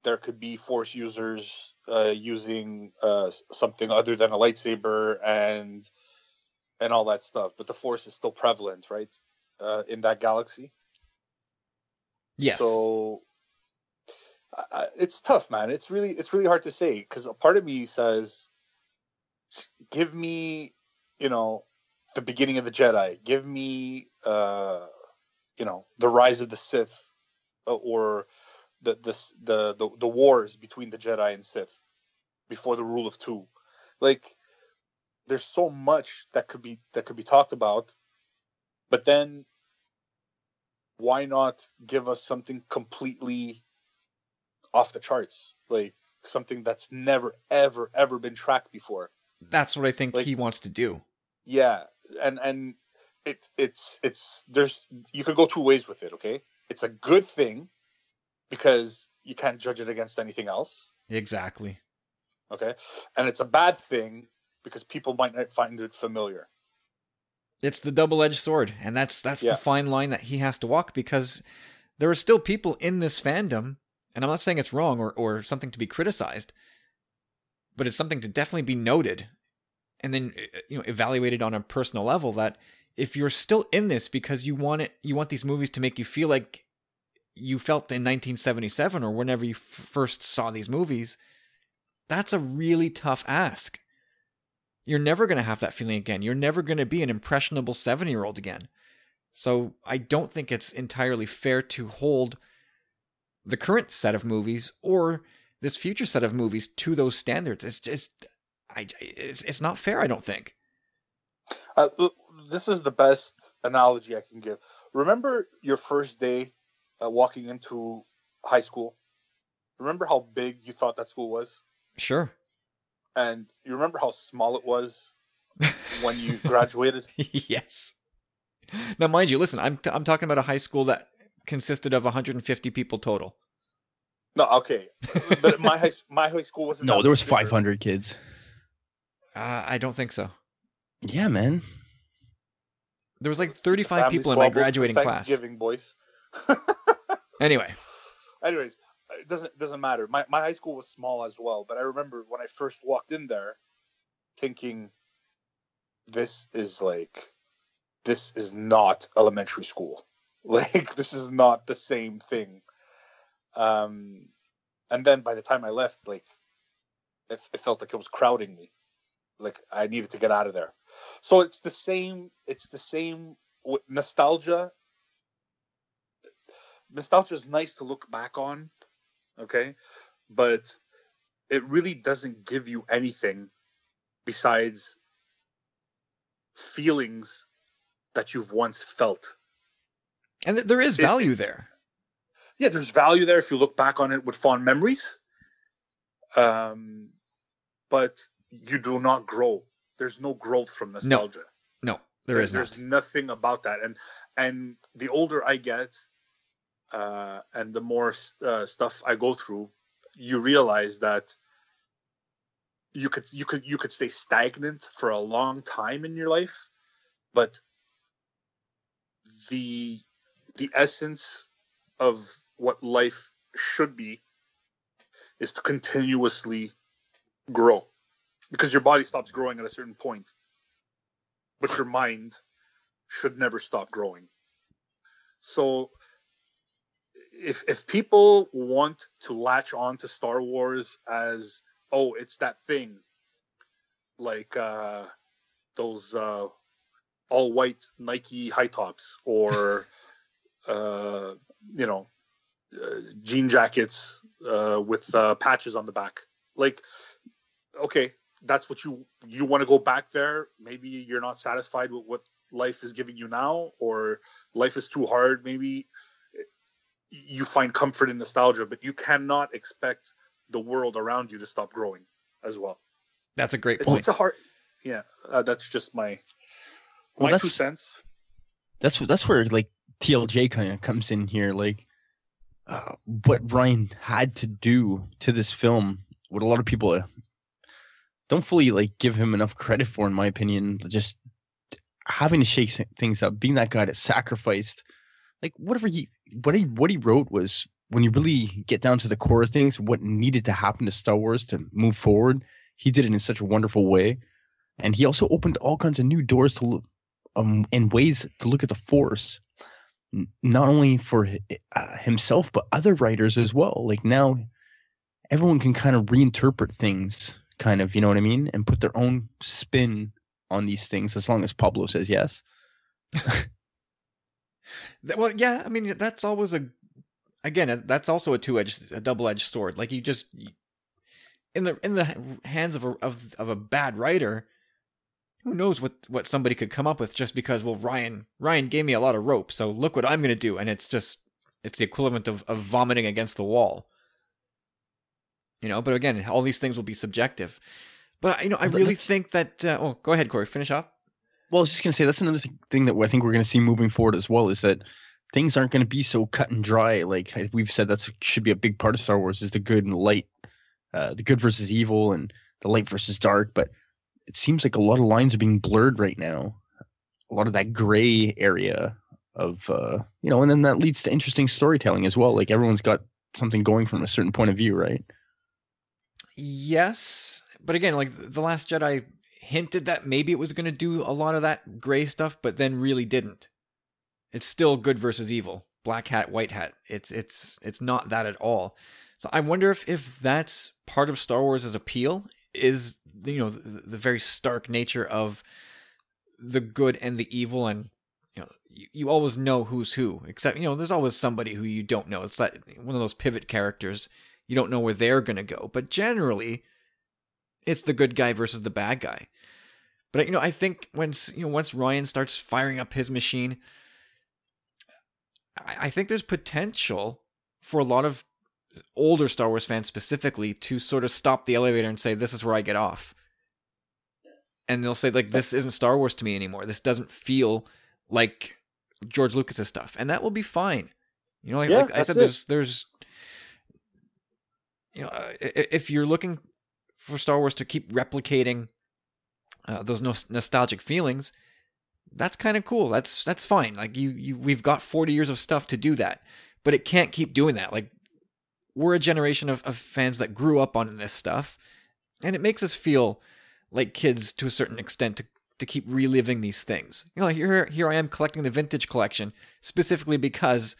there could be force users uh, using uh, something other than a lightsaber and and all that stuff. But the force is still prevalent, right, uh, in that galaxy. Yes. So I- it's tough, man. It's really it's really hard to say because a part of me says, give me, you know, the beginning of the Jedi. Give me, uh, you know, the rise of the Sith, uh, or the the the the, the wars between the Jedi and Sith before the rule of two. Like, there's so much that could be that could be talked about, but then why not give us something completely off the charts like something that's never ever ever been tracked before That's what I think like- he wants to do. yeah and and it it's it's there's you could go two ways with it okay it's a good thing because you can't judge it against anything else Exactly. okay and it's a bad thing because people might not find it familiar It's the double-edged sword, and that's that's Yeah. the fine line that he has to walk because there are still people in this fandom, and I'm not saying it's wrong or or something to be criticized, but it's something to definitely be noted, and then uh, you know evaluated on a personal level. That if you're still in this because you want it, you want these movies to make you feel like you felt in 1977 or whenever you f- first saw these movies, that's a really tough ask. You're never going to have that feeling again. You're never going to be an impressionable seven year old again. So I don't think it's entirely fair to hold the current set of movies or this future set of movies to those standards. It's just, I, it's, it's not fair. I don't think. uh, this is the best analogy i can give remember your first day uh, walking into high school remember how big you thought that school was Sure. and you remember how small it was *laughs* when you graduated yes. Now, mind you, listen. I'm t- I'm talking about a high school that consisted of 150 people total. no okay but my high my high school wasn't No, that there was much bigger. 500 kids. Uh, I don't think so. Yeah, man. There was like 35 people in my squabbles for graduating class. Thanksgiving, boys. *laughs* Anyway, Anyways, it doesn't doesn't matter. My my high school was small as well, but I remember when I first walked in there, thinking, "This is like, this is not elementary school. *laughs* Like, this is not the same thing." Um, and then by the time I left, like, it, it felt like it was crowding me like i needed to get out of there so it's the same it's the same nostalgia nostalgia is nice to look back on okay but it really doesn't give you anything besides feelings that you've once felt And th- there is It- value there. yeah, there's value there if you look back on it with fond memories. Um, but you do not grow. There's no growth from nostalgia. No, there is There's not. nothing about that. And and the older I get, uh, and the more uh, stuff I go through, you realize that you could you could you could stay stagnant for a long time in your life, but the the essence of what life should be is to continuously grow because your body stops growing at a certain point but your mind should never stop growing. So if if people want to latch on to star wars as oh it's that thing like uh those uh all white nike high tops or *laughs* uh you know uh, jean jackets uh, with uh, patches on the back. Like, okay, that's what you you want to go back there. Maybe you're not satisfied with what life is giving you now, or life is too hard. Maybe you find comfort in nostalgia, but you cannot expect the world around you to stop growing as well. That's a great It's, point. it's a hard, yeah. Uh, that's just my Well, my two that's- cents. that's that's where like TLJ kind of comes in here. Like uh, what Rian had to do to this film, what a lot of people uh, don't fully like give him enough credit for, in my opinion. Just having to shake things up, being that guy that sacrificed, like whatever he what he what he wrote was when you really get down to the core of things, what needed to happen to Star Wars to move forward. He did it in such a wonderful way, and he also opened all kinds of new doors to um, and ways to look at the force not only for uh, himself but other writers as well. Like now everyone can kind of reinterpret things kind of you know what i mean? And put their own spin on these things as long as pablo says yes *laughs* Well, yeah, I mean that's always a again uh, that's also a two edged a double edged sword. Like you just in the in the hands of a of of a bad writer, who knows what what somebody could come up with just because well Rian Rian gave me a lot of rope, so look what I'm gonna do, and it's just it's the equivalent of of vomiting against the wall. You know, but again, all these things will be subjective. But you know, I really think that. Uh, oh, go ahead, Corey. Finish up. Well i was just to say that's another th- thing that i think we're going to see moving forward as well is that things aren't going to be so cut and dry. Like we've said that should be a big part of star wars is the good and the light uh, the good versus evil and the light versus dark but it seems like a lot of lines are being blurred right now. A lot of that gray area of uh you know and then that leads to interesting storytelling as well. Like everyone's got something going from a certain point of view right? Yes, but again, like the Last Jedi hinted that maybe it was going to do a lot of that gray stuff, but then really didn't. It's still good versus evil, black hat, white hat. It's it's it's not that at all. So I wonder if if that's part of Star Wars' appeal is you know the, the very stark nature of the good and the evil and you know you, you always know who's who except you know there's always somebody who you don't know it's like one of those pivot characters you don't know where they're going to go. But generally, it's the good guy versus the bad guy. But you know, I think once you know once Rian starts firing up his machine, I, I think there's potential for a lot of older Star Wars fans specifically to sort of stop the elevator and say, "This is where I get off." And they'll say, like, this isn't Star Wars to me anymore. This doesn't feel like George Lucas's stuff, and that will be fine. You know, like, Yeah, like I said, it. there's there's you know, uh, if you're looking for Star Wars to keep replicating uh, those nos- nostalgic feelings, that's kind of cool. That's that's fine. Like you, you, we've got 40 years of stuff to do that, but it can't keep doing that. Like we're a generation of, of fans that grew up on this stuff, and it makes us feel like kids to a certain extent to to keep reliving these things. You know, here here I am collecting the vintage collection specifically because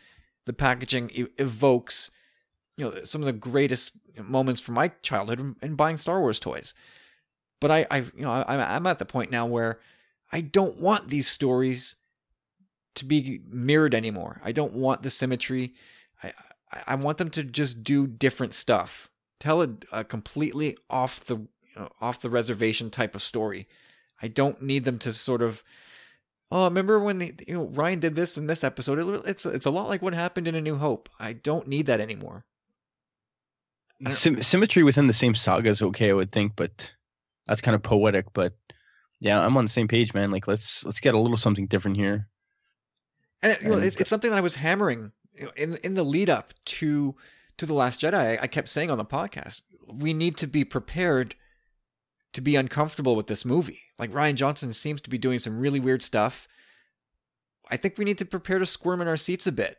the packaging e- evokes you know some of the greatest moments from my childhood in buying Star Wars toys. But I, I you know, I, I'm at the point now where I don't want these stories to be mirrored anymore. I don't want the symmetry. I, I want them to just do different stuff. Tell a, a completely off the you know, off the reservation type of story. I don't need them to sort of. Oh, remember when the, you know Rian did this in this episode? It, it's it's a lot like what happened in A New Hope. I don't need that anymore. Sym- symmetry within the same saga is okay, I would think, but that's kind of poetic. But yeah, I'm on the same page, man. Like let's let's get a little something different here. And, you know, it's, it's something that I was hammering in in the lead up to to the Last Jedi. I kept saying on the podcast, we need to be prepared to be uncomfortable with this movie. Like Rian Johnson seems to be doing some really weird stuff. I think we need to prepare to squirm in our seats a bit.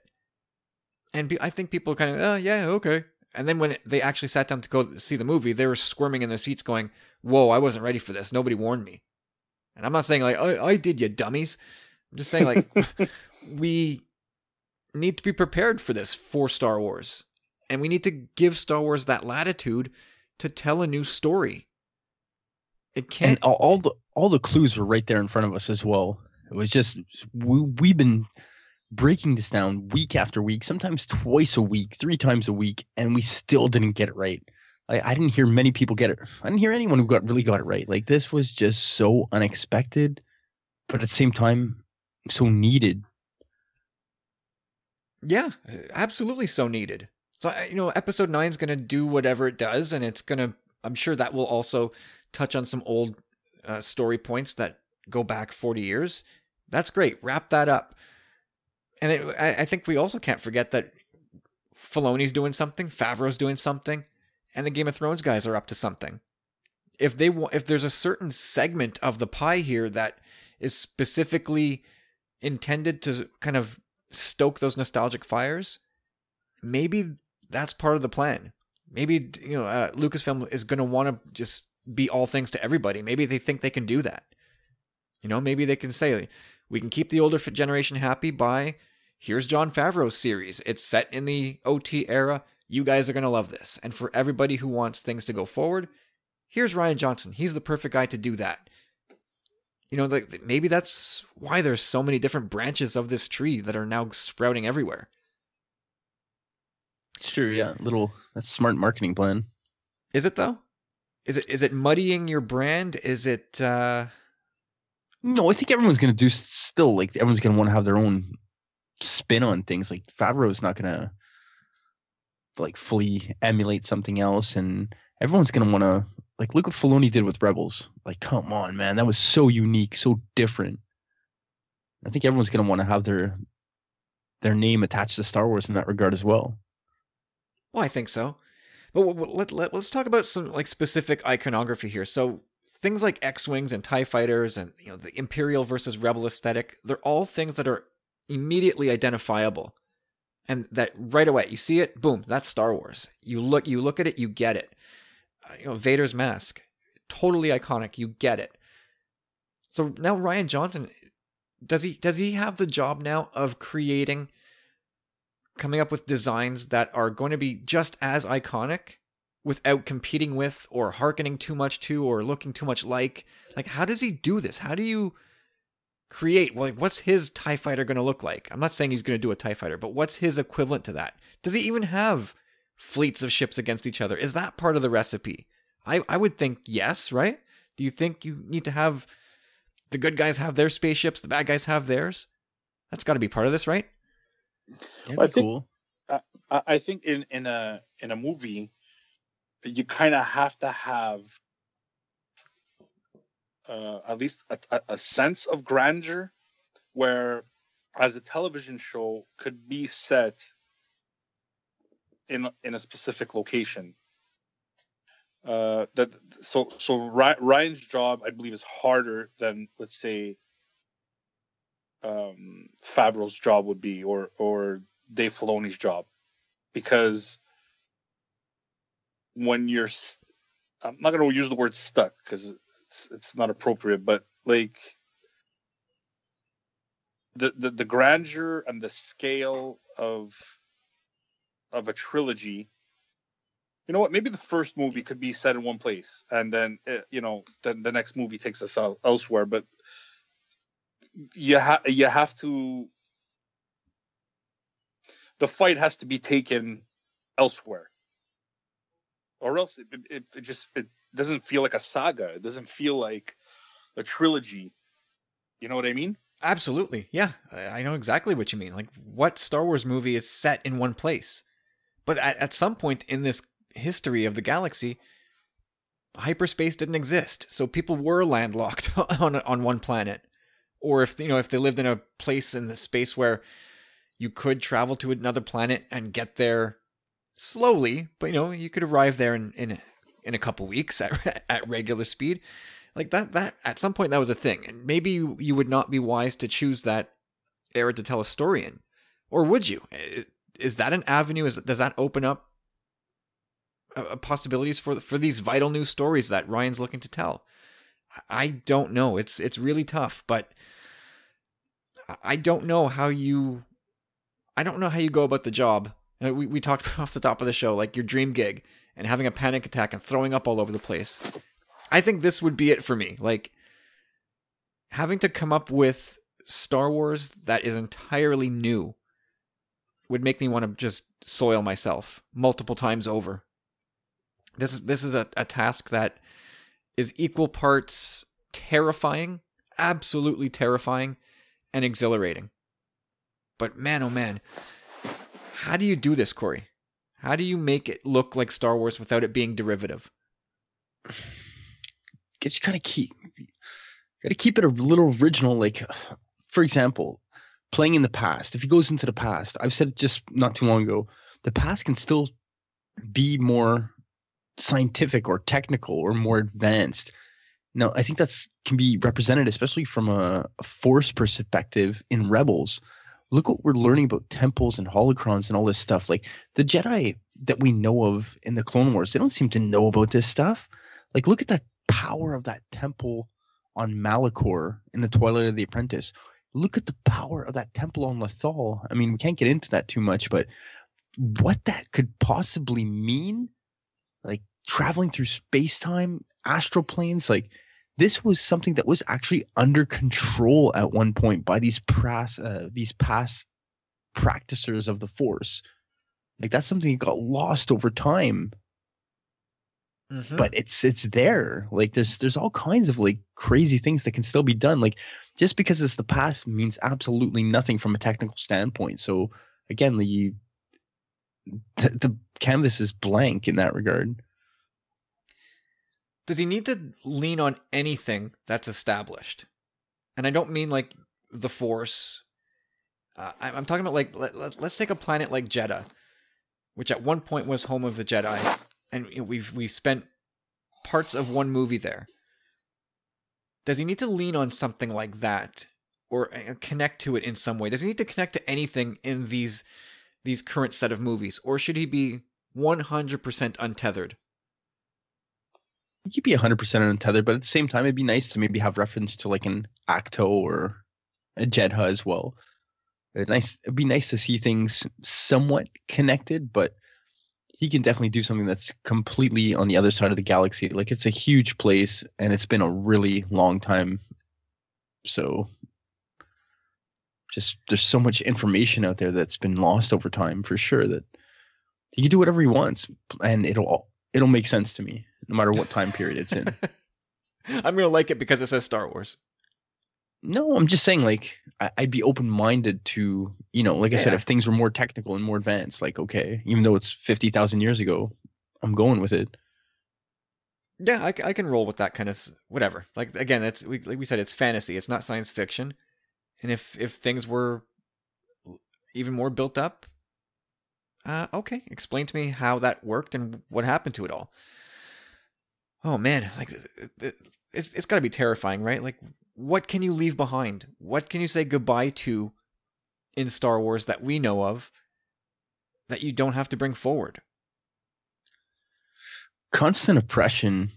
And be, I think people kind of, oh, yeah, okay. And then when they actually sat down to go see the movie, they were squirming in their seats going, whoa, I wasn't ready for this. Nobody warned me. And I'm not saying like, I, I did, you dummies. I'm just saying like, *laughs* we need to be prepared for this for Star Wars. And we need to give Star Wars that latitude to tell a new story. It can't. And all, all the all the clues were right there in front of us as well. It was just we, we've been breaking this down week after week, sometimes twice a week, three times a week, and we still didn't get it right. I, I didn't hear many people get it. I didn't hear anyone who got really got it right. Like this was just so unexpected, but at the same time, so needed. Yeah, absolutely so needed. So you know, episode nine is going to do whatever it does, and it's going to. I'm sure that will also touch on some old uh, story points that go back 40 years. That's great. Wrap that up. And it, I, I think we also can't forget that Filoni's doing something, Favreau's doing something, and the Game of Thrones guys are up to something. If they want, if there's a certain segment of the pie here that is specifically intended to kind of stoke those nostalgic fires, maybe that's part of the plan. Maybe you know uh, Lucasfilm is going to want to just be all things to everybody. Maybe they think they can do that. You know, maybe they can say we can keep the older generation happy by here's Jon Favreau's series. It's set in the OT era. You guys are going to love this. And for everybody who wants things to go forward, here's Rian Johnson. He's the perfect guy to do that. You know, like maybe that's why there's so many different branches of this tree that are now sprouting everywhere. It's true, yeah. Little that's smart marketing plan. Is it though? Is it is it muddying your brand? Is it uh No, I think everyone's gonna do still like everyone's gonna want to have their own spin on things. Like Favreau's not gonna like fully emulate something else and everyone's gonna wanna like look what Filoni did with Rebels. Like, come on, man, that was so unique, so different. I think everyone's gonna want to have their their name attached to Star Wars in that regard as well. Well, I think so. But let, let, let's talk about some like specific iconography here. So things like X-wings and Tie fighters, and you know the Imperial versus Rebel aesthetic. They're all things that are immediately identifiable, and that right away you see it, boom, that's Star Wars. You look, you look at it, you get it. Uh, you know Vader's mask, totally iconic. You get it. So now Rian Johnson, does he does he have the job now of creating? coming up with designs that are going to be just as iconic without competing with or harkening too much to or looking too much like like how does he do this how do you create well, like what's his tie fighter going to look like? I'm not saying he's going to do a tie fighter but what's his equivalent to that? Does he even have fleets of ships against each other? Is that part of the recipe? I i would think yes right? Do you think you need to have the good guys have their spaceships the bad guys have theirs? That's got to be part of this right? Well, I think cool. I, I think in in a in a movie, you kind of have to have uh, at least a, a sense of grandeur, where as a television show could be set in in a specific location. Uh, that so so Rian's job, I believe, is harder than let's say um, Favreau's job would be, or or Dave Filoni's job, because when you're, I'm not going to use the word stuck because it's it's not appropriate, but like the, the the grandeur and the scale of of a trilogy you know what? Maybe the first movie could be set in one place, and then uh, you know, then the next movie takes us out elsewhere. But you have you have to. The fight has to be taken elsewhere, or else it, it, it just it doesn't feel like a saga. It doesn't feel like a trilogy. You know what I mean? Absolutely. Yeah. I know exactly what you mean. Like, what Star Wars movie is set in one place? But at, at some point in this history of the galaxy, hyperspace didn't exist. So people were landlocked *laughs* on, on one planet. Or if, you know, if they lived in a place in the space where you could travel to another planet and get there slowly, but, you know, you could arrive there in, in, in a couple weeks at, *laughs* at regular speed. Like that that at some point that was a thing. And maybe you, you would not be wise to choose that era to tell a story in. Or would you? Is that an avenue? Is does that open up uh, possibilities for for these vital new stories that Rian's looking to tell? I don't know. It's it's really tough but i don't know how you i don't know how you go about the job. Uh, we, we talked *laughs* off the top of the show like your dream gig and having a panic attack and throwing up all over the place I think this would be it for me. Like having to come up with Star Wars that is entirely new would make me want to just soil myself multiple times over. This is this is a, a task that is equal parts terrifying, absolutely terrifying, and exhilarating. But man, oh man, how do you do this, Corey? How do you make it look like Star Wars without it being derivative? Gets *sighs* you kind of keep got to keep it a little original. Like, for example, playing in the past. If he goes into the past, I've said just not too long ago, the past can still be more scientific or technical or more advanced. Now, I think that's can be represented, especially from a, a force perspective in Rebels. Look what we're learning about temples and holocrons and all this stuff. Like the Jedi that we know of in the Clone Wars, they don't seem to know about this stuff. Like, look at that power of that temple on Malachor in the Twilight of the Apprentice. Look at the power of that temple on Lothal. I mean, we can't get into that too much, but what that could possibly mean, like traveling through space time, astral planes, like this was something that was actually under control at one point by these pras, uh, these past practicers of the Force. Like that's something that got lost over time Mm-hmm. But it's it's there. Like there's there's all kinds of like crazy things that can still be done. Like just because it's the past means absolutely nothing from a technical standpoint. So again, the the, the canvas is blank in that regard. Does he need to lean on anything that's established? And I don't mean like the Force. Uh, I'm talking about like let, let, let's take a planet like Jedha, which at one point was home of the Jedi and we've we've spent parts of one movie there. Does he need to lean on something like that or uh, connect to it in some way? Does he need to connect to anything in these these current set of movies or should he be 100% untethered? Could be 100% untethered, but at the same time it'd be nice to maybe have reference to like an Ahch-To or a Jedha as well. It'd nice it'd be nice to see things somewhat connected, but he can definitely do something that's completely on the other side of the galaxy. Like it's a huge place and it's been a really long time. So just there's so much information out there that's been lost over time for sure that he can do whatever he wants and it'll it'll make sense to me no matter what time period it's in. *laughs* I'm gonna like it because it says Star Wars. No, I'm just saying, like, I, would be open minded to, you know, like I said, if things were more technical and more advanced, like, okay, even though it's 50,000 years ago, I'm going with it. Yeah, I, I can roll with that kind of whatever. Like, again, it's we, like we said, it's fantasy, it's not science fiction. And if, if things were even more built up, uh, okay, explain to me how that worked and what happened to it all. Oh man, like it's it's got to be terrifying, right? Like what can you leave behind? What can you say goodbye to in Star Wars that we know of that you don't have to bring forward? Constant oppression.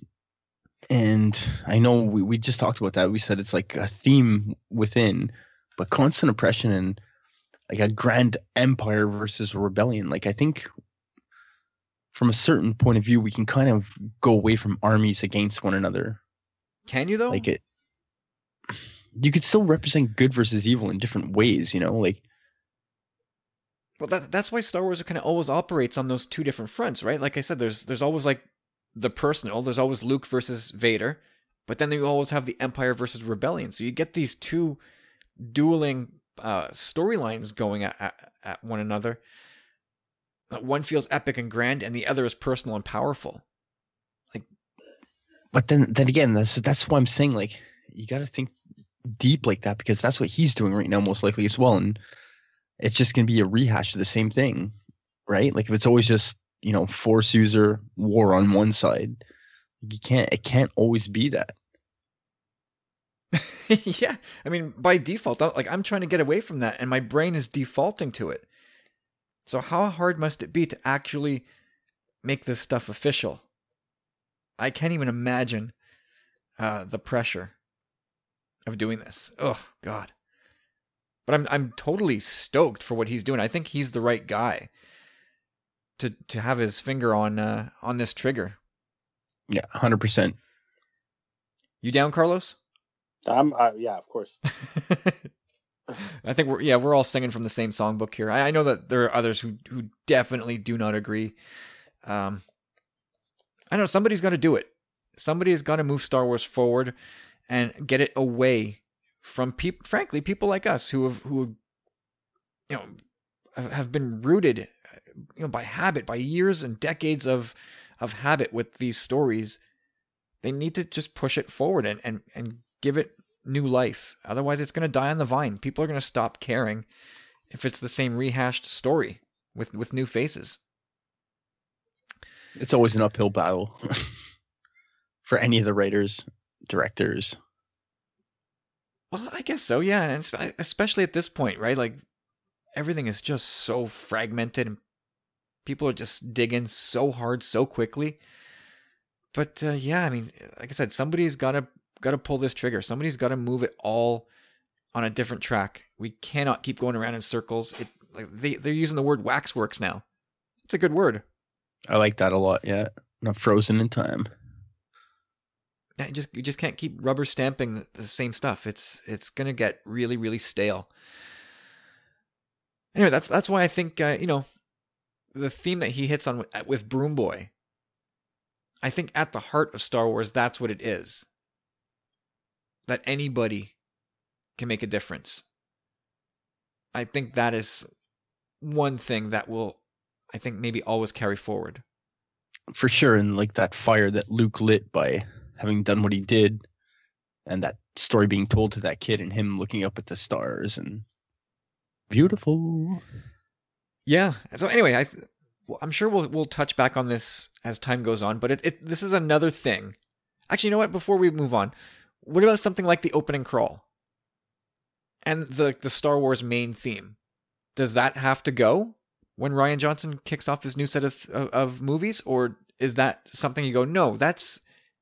And I know we, we just talked about that. We said it's like a theme within, but constant oppression and like a grand empire versus a rebellion. Like I think from a certain point of view, we can kind of go away from armies against one another. Can you though? Like it, you could still represent good versus evil in different ways. You know, like Well, that, that's why Star Wars kind of always operates on those two different fronts, right? Like I said, there's there's always like the personal. There's always Luke versus Vader, but then you always have the Empire versus Rebellion. So you get these two dueling uh, storylines going at, at, at one another. Uh, One feels epic and grand, and the other is personal and powerful. Like, but then then again, that's that's why I'm saying like you got to think deep like that because that's what he's doing right now, most likely as well, and it's just gonna be a rehash of the same thing, right? Like if it's always just you know force user war on one side, you can't it can't always be that. *laughs* yeah, I mean, by default, like I'm trying to get away from that, and my brain is defaulting to it. So how hard must it be to actually make this stuff official? I can't even imagine uh, the pressure of doing this. Oh God! But I'm I'm totally stoked for what he's doing. I think he's the right guy to to have his finger on uh, on this trigger. Yeah, hundred percent. You down, Carlos? I'm, uh, yeah, of course. *laughs* I think we're yeah we're all singing from the same songbook here. I, I know that there are others who who definitely do not agree. Um, I know somebody's got to do it. Somebody has got to move Star Wars forward and get it away from people. Frankly, people like us who have who you know have- have been rooted you know by habit, by years and decades of of habit with these stories. They need to just push it forward and and and give it new life. Otherwise, it's going to die on the vine. People are going to stop caring if it's the same rehashed story with with new faces. It's always an uphill battle *laughs* for any of the writers, directors. Well, I guess so, yeah, and especially at this point, right? Like everything is just so fragmented, and people are just digging so hard so quickly. But uh, yeah, I mean, like I said, somebody's got to got to pull this trigger. Somebody's got to move it all on a different track. We cannot keep going around in circles. It like they they're using the word waxworks now. It's a good word. I like that a lot. Yeah, not frozen in time. Yeah, you just you just can't keep rubber stamping the, the same stuff. It's it's gonna get really really stale. Anyway, that's that's why I think uh, you know the theme that he hits on with, with Broom Boy. I think at the heart of Star Wars, that's what it is. That anybody can make a difference. I think that is one thing that will, I think, maybe always carry forward. for sure and like that fire that luke lit by having done what he did and that story being told to that kid and him looking up at the stars and beautiful Yeah. So anyway, I I'm sure we'll we'll touch back on this as time goes on, but it, it this is another thing. Actually, you know what? Before we move on, what about something like the opening crawl? And the the Star Wars main theme? Does that have to go when Rian Johnson kicks off his new set of of, of movies, or is that something you go? No, that's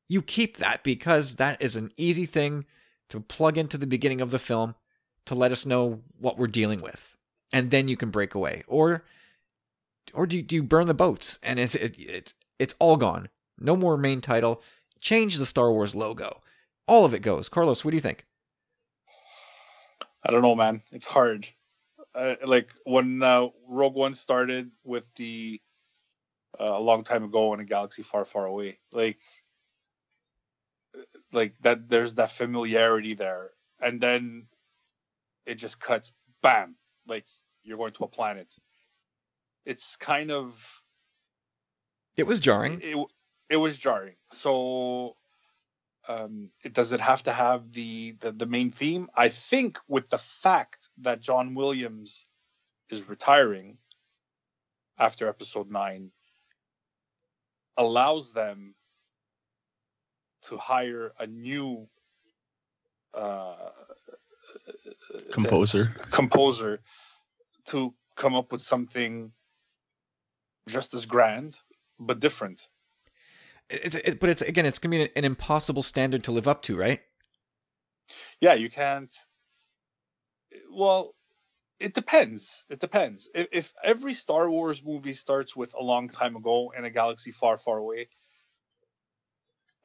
you keep that because that is an easy thing to plug into the beginning of the film to let us know what we're dealing with. And then you can break away. Or or do you, do you burn the boats and it's it, it's it's all gone. No more main title. Change the star wars logo all of it goes carlos what do you think I don't know, man. It's hard. Uh, like when uh, Rogue One started with the uh, a long time ago in a galaxy far, far away. Like, like that. There's that familiarity there, and then it just cuts. Bam! Like you're going to a planet. It's kind of it was jarring it, it was jarring. So, um, it does it have to have the, the the main theme? I think with the fact that John Williams is retiring after Episode Nine, allows them to hire a new uh, Composer. composer to come up with something just as grand but different. It, it, but it's again it's gonna be an, an impossible standard to live up to right yeah you can't well it depends. It depends. If, if every Star Wars movie starts with a long time ago in a galaxy far, far away,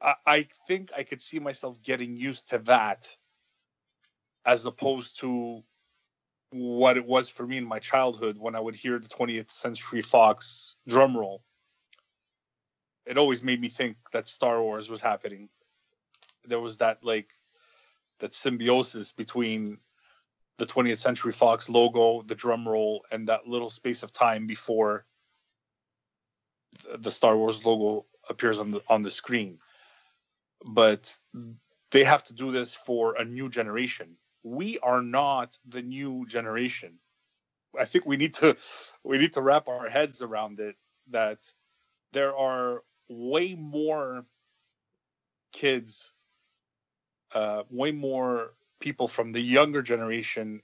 I, I think I could see myself getting used to that as opposed to what it was for me in my childhood when I would hear the 20th Century Fox drum roll. It always made me think that Star Wars was happening. There was that like that symbiosis between the 20th Century Fox logo, the drum roll, and that little space of time before the Star Wars logo appears on the on the screen. But they have to do this for a new generation. We are not the new generation. I think we need to we need to wrap our heads around it that there are way more kids uh, way more people from the younger generation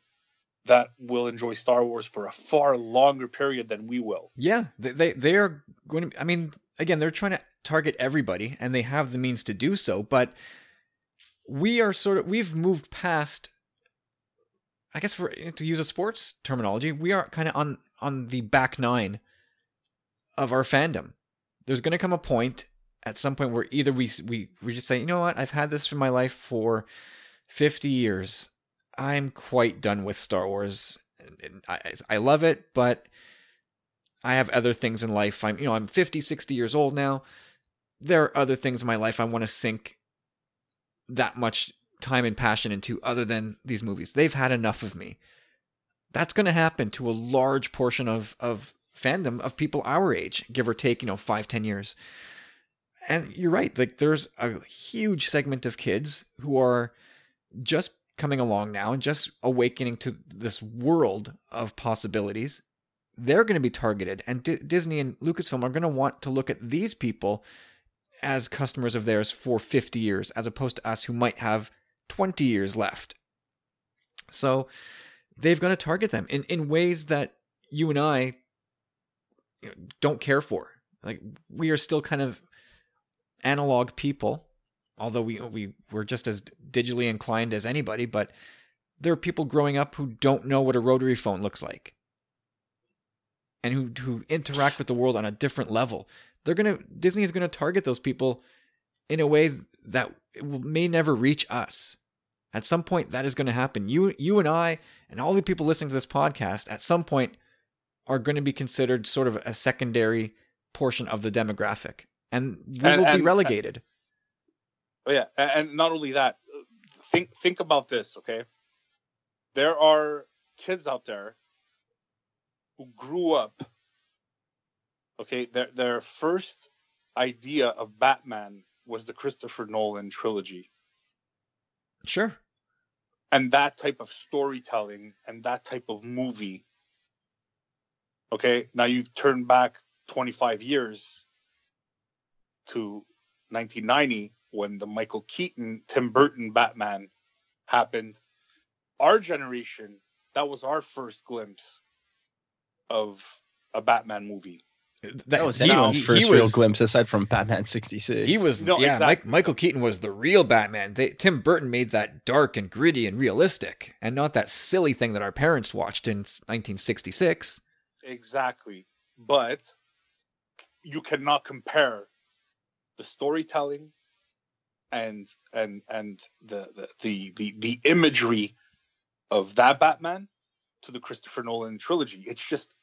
that will enjoy Star Wars for a far longer period than we will. Yeah, they they, they are going to. I mean, again, they're trying to target everybody, and they have the means to do so. But we are sort of we've moved past. I guess for to use a sports terminology, we are kind of on on the back nine of our fandom. There's going to come a point at some point where either we we we just say, you know what, I've had this for my life for 50 years. I'm quite done with Star Wars. I, I love it, but I have other things in life. I'm, you know, I'm 50, 60 years old now. There are other things in my life I want to sink that much time and passion into other than these movies. They've had enough of me. That's going to happen to a large portion of, of fandom of people our age, give or take, you know, five, ten years. And you're right. Like there's a huge segment of kids who are just coming along now and just awakening to this world of possibilities, they're going to be targeted. And D- Disney and Lucasfilm are going to want to look at these people as customers of theirs for 50 years, as opposed to us who might have 20 years left. So they've got to target them in, in ways that you and I don't care for. Like we are still kind of analog people although we we we're just as digitally inclined as anybody, but there are people growing up who don't know what a rotary phone looks like and who who interact with the world on a different level. They're gonna Disney is gonna target those people in a way that may never reach us. At some point, that is going to happen. You you and I and all the people listening to this podcast at some point are going to be considered sort of a secondary portion of the demographic, and we and, will be uh, relegated. Oh, yeah, and not only that, think think about this, okay? There are kids out there who grew up. Okay, their their first idea of Batman was the Christopher Nolan trilogy. Sure. And that type of storytelling and that type of movie. Okay, now you turn back 25 years to 1990 when the Michael Keaton, Tim Burton Batman happened, our generation, that was our first glimpse of a Batman movie. That, that was anyone's he, first he real glimpse aside from Batman 66. He was, no, yeah, exactly. Mike, Michael Keaton was the real Batman. They, Tim Burton made that dark and gritty and realistic and not that silly thing that our parents watched in 1966. Exactly. But you cannot compare the storytelling, and and and the the the the, the imagery of that Batman to the Christopher Nolan trilogy. It's just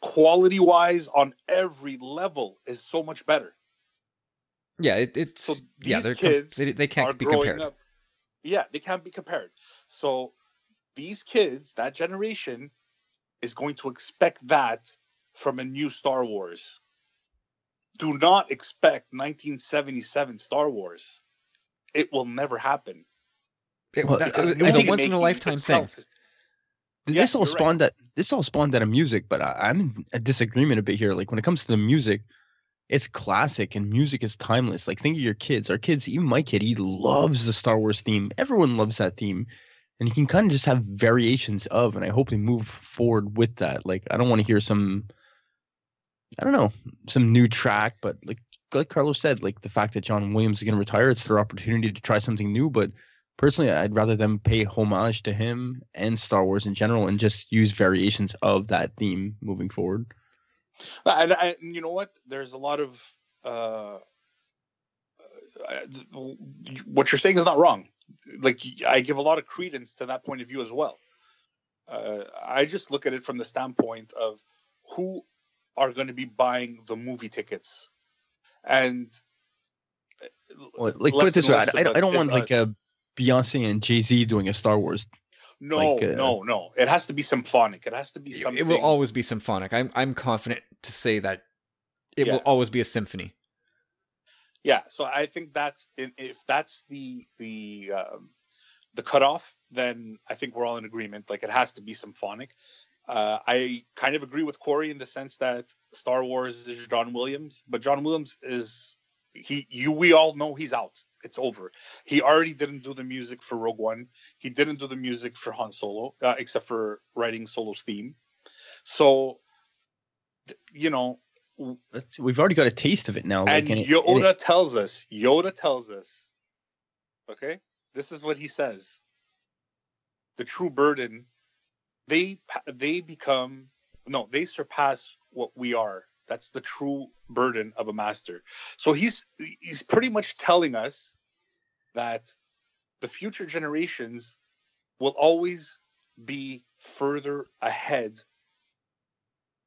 quality wise on every level is so much better. Yeah, it, it's so yeah, these kids they, they can't be compared. Up, yeah, they can't be compared. So these kids, that generation, is going to expect that from a new Star Wars. Do not expect 1977 Star Wars it will never happen. It, well, that, uh, it was a once in a lifetime thing. Yeah, this all spawned right. at this all spawned out of music, but I, am in a disagreement a bit here. Like when it comes to the music, it's classic and music is timeless. Like think of your kids. Our kids, even my kid, he loves the Star Wars theme. Everyone loves that theme. And you can kind of just have variations of, and I hope they move forward with that. Like I don't want to hear some I don't know, some new track, but like like Carlos said, like the fact that John Williams is going to retire, it's their opportunity to try something new. But Personally, I'd rather them pay homage to him and Star Wars in general, and just use variations of that theme moving forward. And, and you know what? There's a lot of uh, uh, what you're saying is not wrong. Like I give a lot of credence to that point of view as well. Uh, I just look at it from the standpoint of who are going to be buying the movie tickets, and well, like put it this way, I, I, don't want like a Beyonce and Jay Z doing a Star Wars. No, like, uh, no, no. It has to be symphonic. It has to be something. It will always be symphonic. I'm I'm confident to say that it yeah. will always be a symphony. Yeah, so I think that's if that's the the um, the cutoff, then I think we're all in agreement. Like it has to be symphonic. Uh, I kind of agree with Corey in the sense that Star Wars is John Williams, but John Williams is he you we all know he's out. It's over. He already didn't do the music for Rogue One. He didn't do the music for Han Solo, uh, except for writing Solo's theme. So, you know, we've already got a taste of it now. And like, Yoda it, tells us. Yoda tells us. Okay, this is what he says. The true burden, they they become no, they surpass what we are that's the true burden of a master. So he's he's pretty much telling us that the future generations will always be further ahead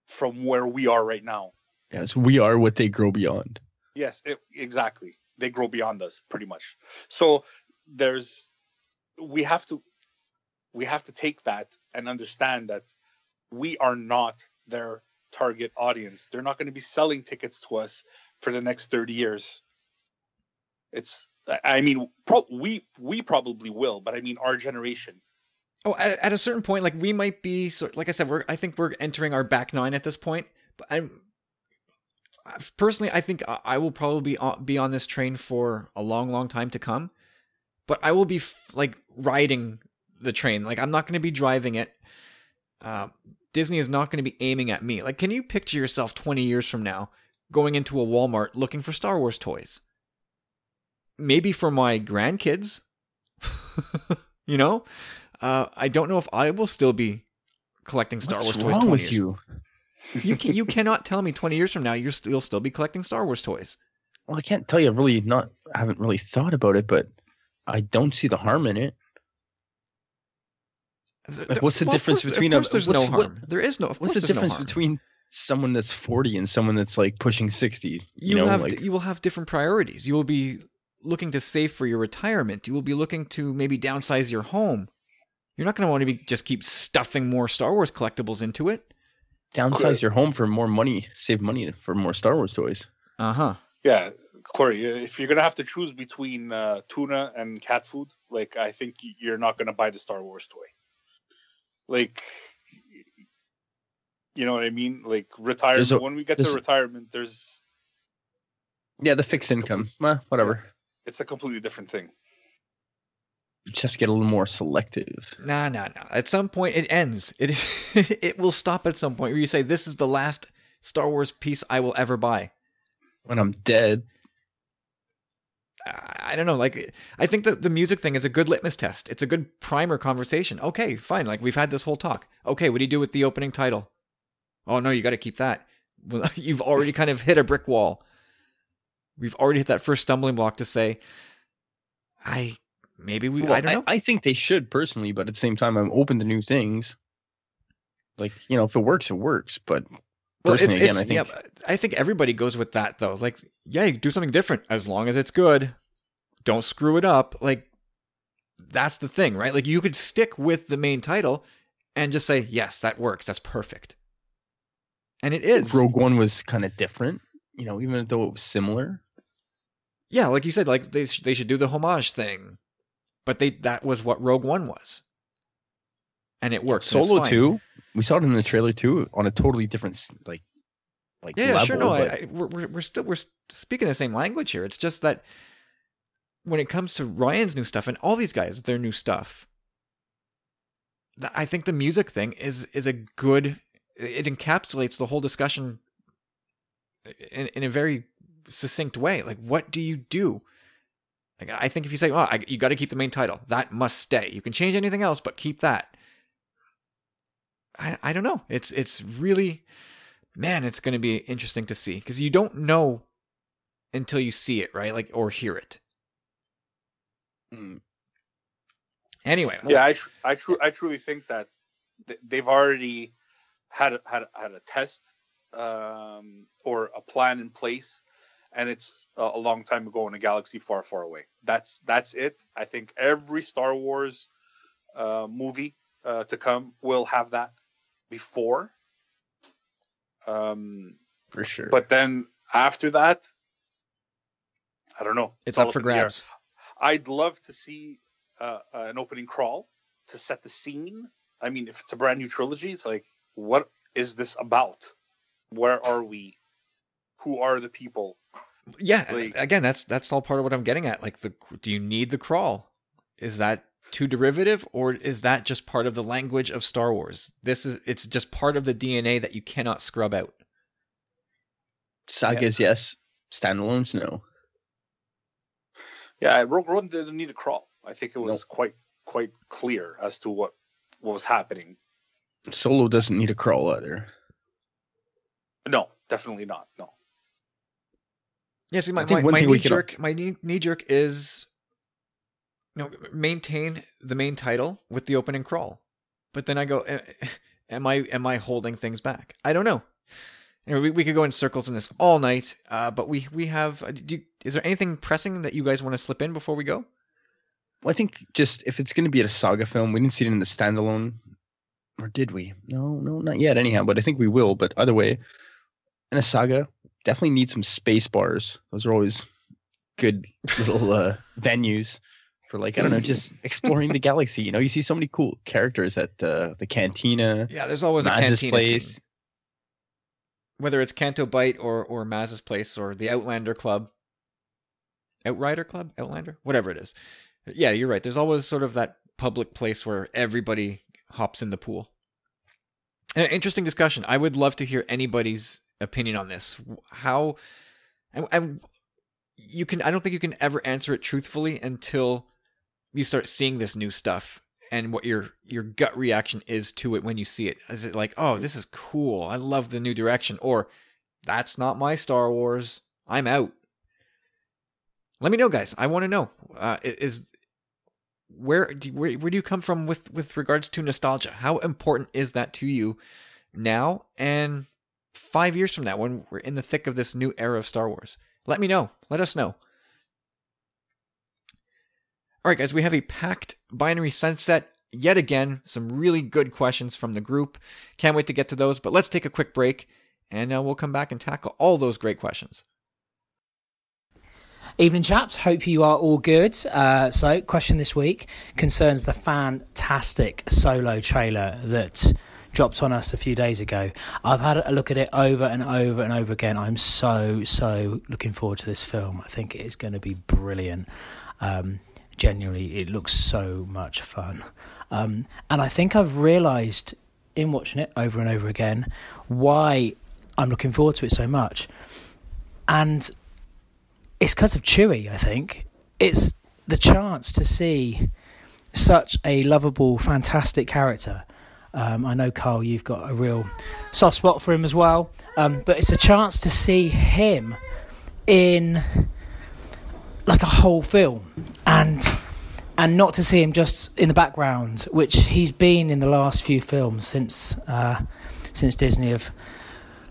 from where we are right now. Yes, we are what they grow beyond. Yes, it, exactly. They grow beyond us pretty much. So there's we have to we have to take that and understand that we are not their target audience. They're not going to be selling tickets to us for the next 30 years. It's I mean pro- we we probably will, but I mean our generation. Oh, at, at a certain point like we might be so like I said we're I think we're entering our back nine at this point, but I'm personally I think I will probably be on, be on this train for a long long time to come. But I will be f- like riding the train. Like I'm not going to be driving it. Uh, Disney is not going to be aiming at me. Like, can you picture yourself 20 years from now going into a Walmart looking for Star Wars toys? Maybe for my grandkids. *laughs* you know? Uh, I don't know if I will still be collecting Star What's Wars toys. What's wrong with you? You *laughs* can, you cannot tell me 20 years from now you're still, you'll still be collecting Star Wars toys. Well, I can't tell you. I really not I haven't really thought about it, but I don't see the harm in it. Like, what's the well, difference course, between? A, there's no harm. What, there is no. what's the difference no between someone that's 40 and someone that's like pushing 60? You, you know, have like, you will have different priorities. You will be looking to save for your retirement. You will be looking to maybe downsize your home. You're not going to want to be just keep stuffing more Star Wars collectibles into it. Downsize your home for more money, save money for more Star Wars toys. Uh huh. Yeah, Corey, if you're gonna have to choose between uh, tuna and cat food, like I think you're not gonna buy the Star Wars toy. Like, you know what I mean? Like retirement. A, when we get to retirement, there's yeah, the fixed income. Well, whatever. It's a completely different thing. You just have to get a little more selective. Nah, nah, nah. At some point, it ends. It *laughs* it will stop at some point where you say, "This is the last Star Wars piece I will ever buy." When I'm dead. I don't know. Like, I think that the music thing is a good litmus test. It's a good primer conversation. Okay, fine. Like, we've had this whole talk. Okay, what do you do with the opening title? Oh, no, you got to keep that. Well, *laughs* you've already kind of hit a brick wall. We've already hit that first stumbling block to say, I maybe we, well, I don't know. I, I think they should personally, but at the same time, I'm open to new things. Like, you know, if it works, it works. But well, personally, it's, again, it's, I think. Yeah, I think everybody goes with that, though. Like, yeah, do something different as long as it's good don't screw it up. Like that's the thing, right? Like you could stick with the main title and just say, "Yes, that works. That's perfect." And it is. Rogue One was kind of different, you know, even though it was similar. Yeah, like you said, like they sh- they should do the homage thing, but they that was what Rogue One was, and it worked. Solo two, we saw it in the trailer too, on a totally different like like yeah, level, sure. No, but... I, I, we're we're still we're speaking the same language here. It's just that when it comes to Rian's new stuff and all these guys, their new stuff, I think the music thing is is a good. It encapsulates the whole discussion in in a very succinct way. Like, what do you do? Like I think if you say, "Oh, I, you got to keep the main title," that must stay. You can change anything else, but keep that. I I don't know. It's it's really, man, it's going to be interesting to see because you don't know until you see it, right? Like or hear it. Mm. Anyway, Yeah, I tr- I, tru- I truly think that th- they've already had a, had a, had a test um, or a plan in place, and it's a, a long time ago in a galaxy far, far away. That's that's it. I think every Star Wars uh, movie uh, to come will have that before. Um, for sure. but then after that, I don't know. it's all up for grabs. I'd love to see uh, an opening crawl to set the scene. I mean, if it's a brand new trilogy, it's like, what is this about? Where are we? Who are the people? Yeah, Like- again, that's that's all part of what I'm getting at. Like, the do you need the crawl? Is that too derivative, or is that just part of the language of Star Wars? This is it's just part of the DNA that you cannot scrub out. Sagas, yes. Standalones, no. Yeah, Rogue One didn't need a crawl. I think it was quite quite clear as to what what was happening. Solo doesn't need a crawl either. No, definitely not. No. Yeah, see, my my, my knee we can- jerk, my knee, knee jerk is, you know, maintain the main title with the opening crawl, but then I go, *laughs* am I am I holding things back? I don't know. Know, we, we could go in circles in this all night, uh, but we we have. uh, Do you, is there anything pressing that you guys want to slip in before we go? Well, I think just if it's going to be a saga film, we didn't see it in the standalone, or did we? No, no, not yet. Anyhow, but I think we will. But either way, in a saga, definitely need some space bars. Those are always good little uh, *laughs* venues for like I don't know, just exploring the galaxy. You know, you see so many cool characters at uh, the cantina, Yeah, there's always a Maz's cantina place. scene. whether it's Canto Bight or or Maz's place or the Outlander Club, Outrider Club, Outlander, whatever it is. Yeah, you're right. There's always sort of that public place where everybody hops in the pool. An interesting discussion. I would love to hear anybody's opinion on this. How and, and you can I don't think you can ever answer it truthfully until you start seeing this new stuff and what your your gut reaction is to it when you see it. Is it like, "Oh, this is cool. I love the new direction," or "That's not my Star Wars. I'm out." Let me know, guys. I want to know. Uh, is where do where, where do you come from with with regards to nostalgia? How important is that to you now and five years from now when we're in the thick of this new era of Star Wars? Let me know. Let us know. All right, guys, we have a packed binary sunset yet again. Some really good questions from the group. Can't wait to get to those, but let's take a quick break and uh, we'll come back and tackle all those great questions. Evening, chaps. Hope you are all good. Uh, so, question this week concerns the fantastic solo trailer that dropped on us a few days ago. I've had a look at it over and over and over again. I'm so, so looking forward to this film. I think it is going to be brilliant. Um, genuinely, it looks so much fun. Um, and I think I've realised in watching it over and over again why I'm looking forward to it so much. And it's because of Chewie, I think. It's the chance to see such a lovable, fantastic character. Um, I know, Carl, you've got a real soft spot for him as well. Um, but it's a chance to see him in like a whole film and and not to see him just in the background, which he's been in the last few films since uh, since Disney have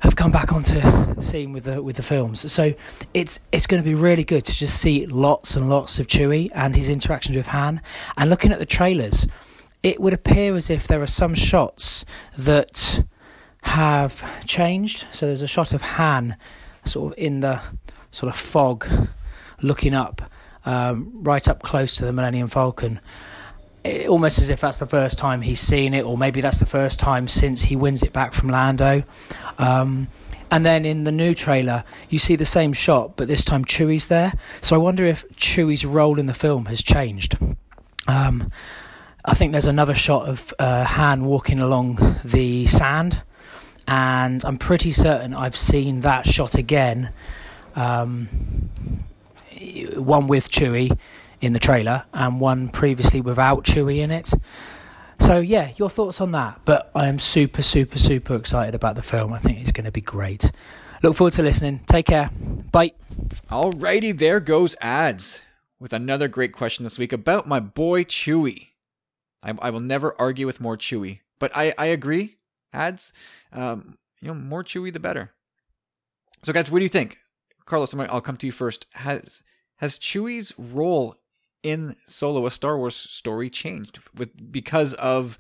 have come back onto the scene with the with the films. So it's it's going to be really good to just see lots and lots of Chewie and his interactions with Han. And looking at the trailers, it would appear as if there are some shots that have changed. So there's a shot of Han sort of in the sort of fog, looking up, um, right up close to the Millennium Falcon. It, almost as if that's the first time he's seen it, or maybe that's the first time since he wins it back from Lando. Um, and then in the new trailer, you see the same shot, but this time Chewie's there. So I wonder if Chewie's role in the film has changed. Um, I think there's another shot of uh, Han walking along the sand, and I'm pretty certain I've seen that shot again. Um, one with Chewie in the trailer and one previously without Chewie in it. So yeah, your thoughts on that? But I am super, super, super excited about the film. I think it's going to be great. Look forward to listening. Take care. Bye. Alrighty, there goes ads with another great question this week about my boy Chewie. I, I will never argue with more Chewie, but I, I agree. Ads, um, you know, more Chewie the better. So, guys, what do you think? Carlos, I'll come to you first. Has has Chewie's role in Solo, a Star Wars story, changed with because of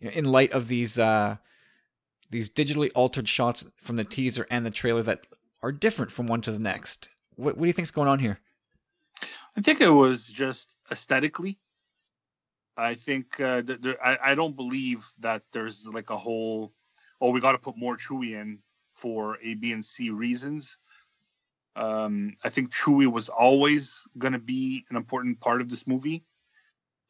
you know, in light of these uh, these digitally altered shots from the teaser and the trailer that are different from one to the next? What, what do you think's going on here? I think it was just aesthetically. I think uh, I, I don't believe that there's like a whole, oh, we got to put more Chewie in for A, B, and C reasons. Um, I think Chewie was always going to be an important part of this movie.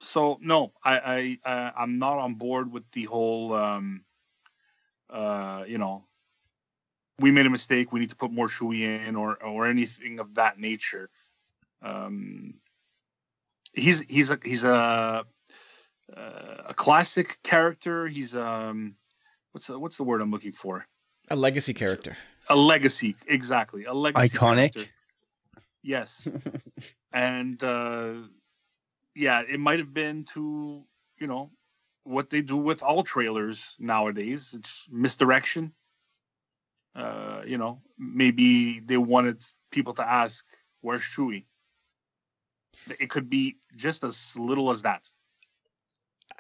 So no, I, I uh, I'm not on board with the whole, um, uh, you know, we made a mistake. We need to put more Chewie in, or or anything of that nature. Um, he's he's a he's a uh, a classic character. He's um, what's the what's the word I'm looking for? A legacy character. A legacy, exactly. A legacy. Iconic. Character. Yes, *laughs* and uh, yeah, it might have been to you know what they do with all trailers nowadays. It's misdirection. Uh, you know, maybe they wanted people to ask, "Where's Chewie?" It could be just as little as that.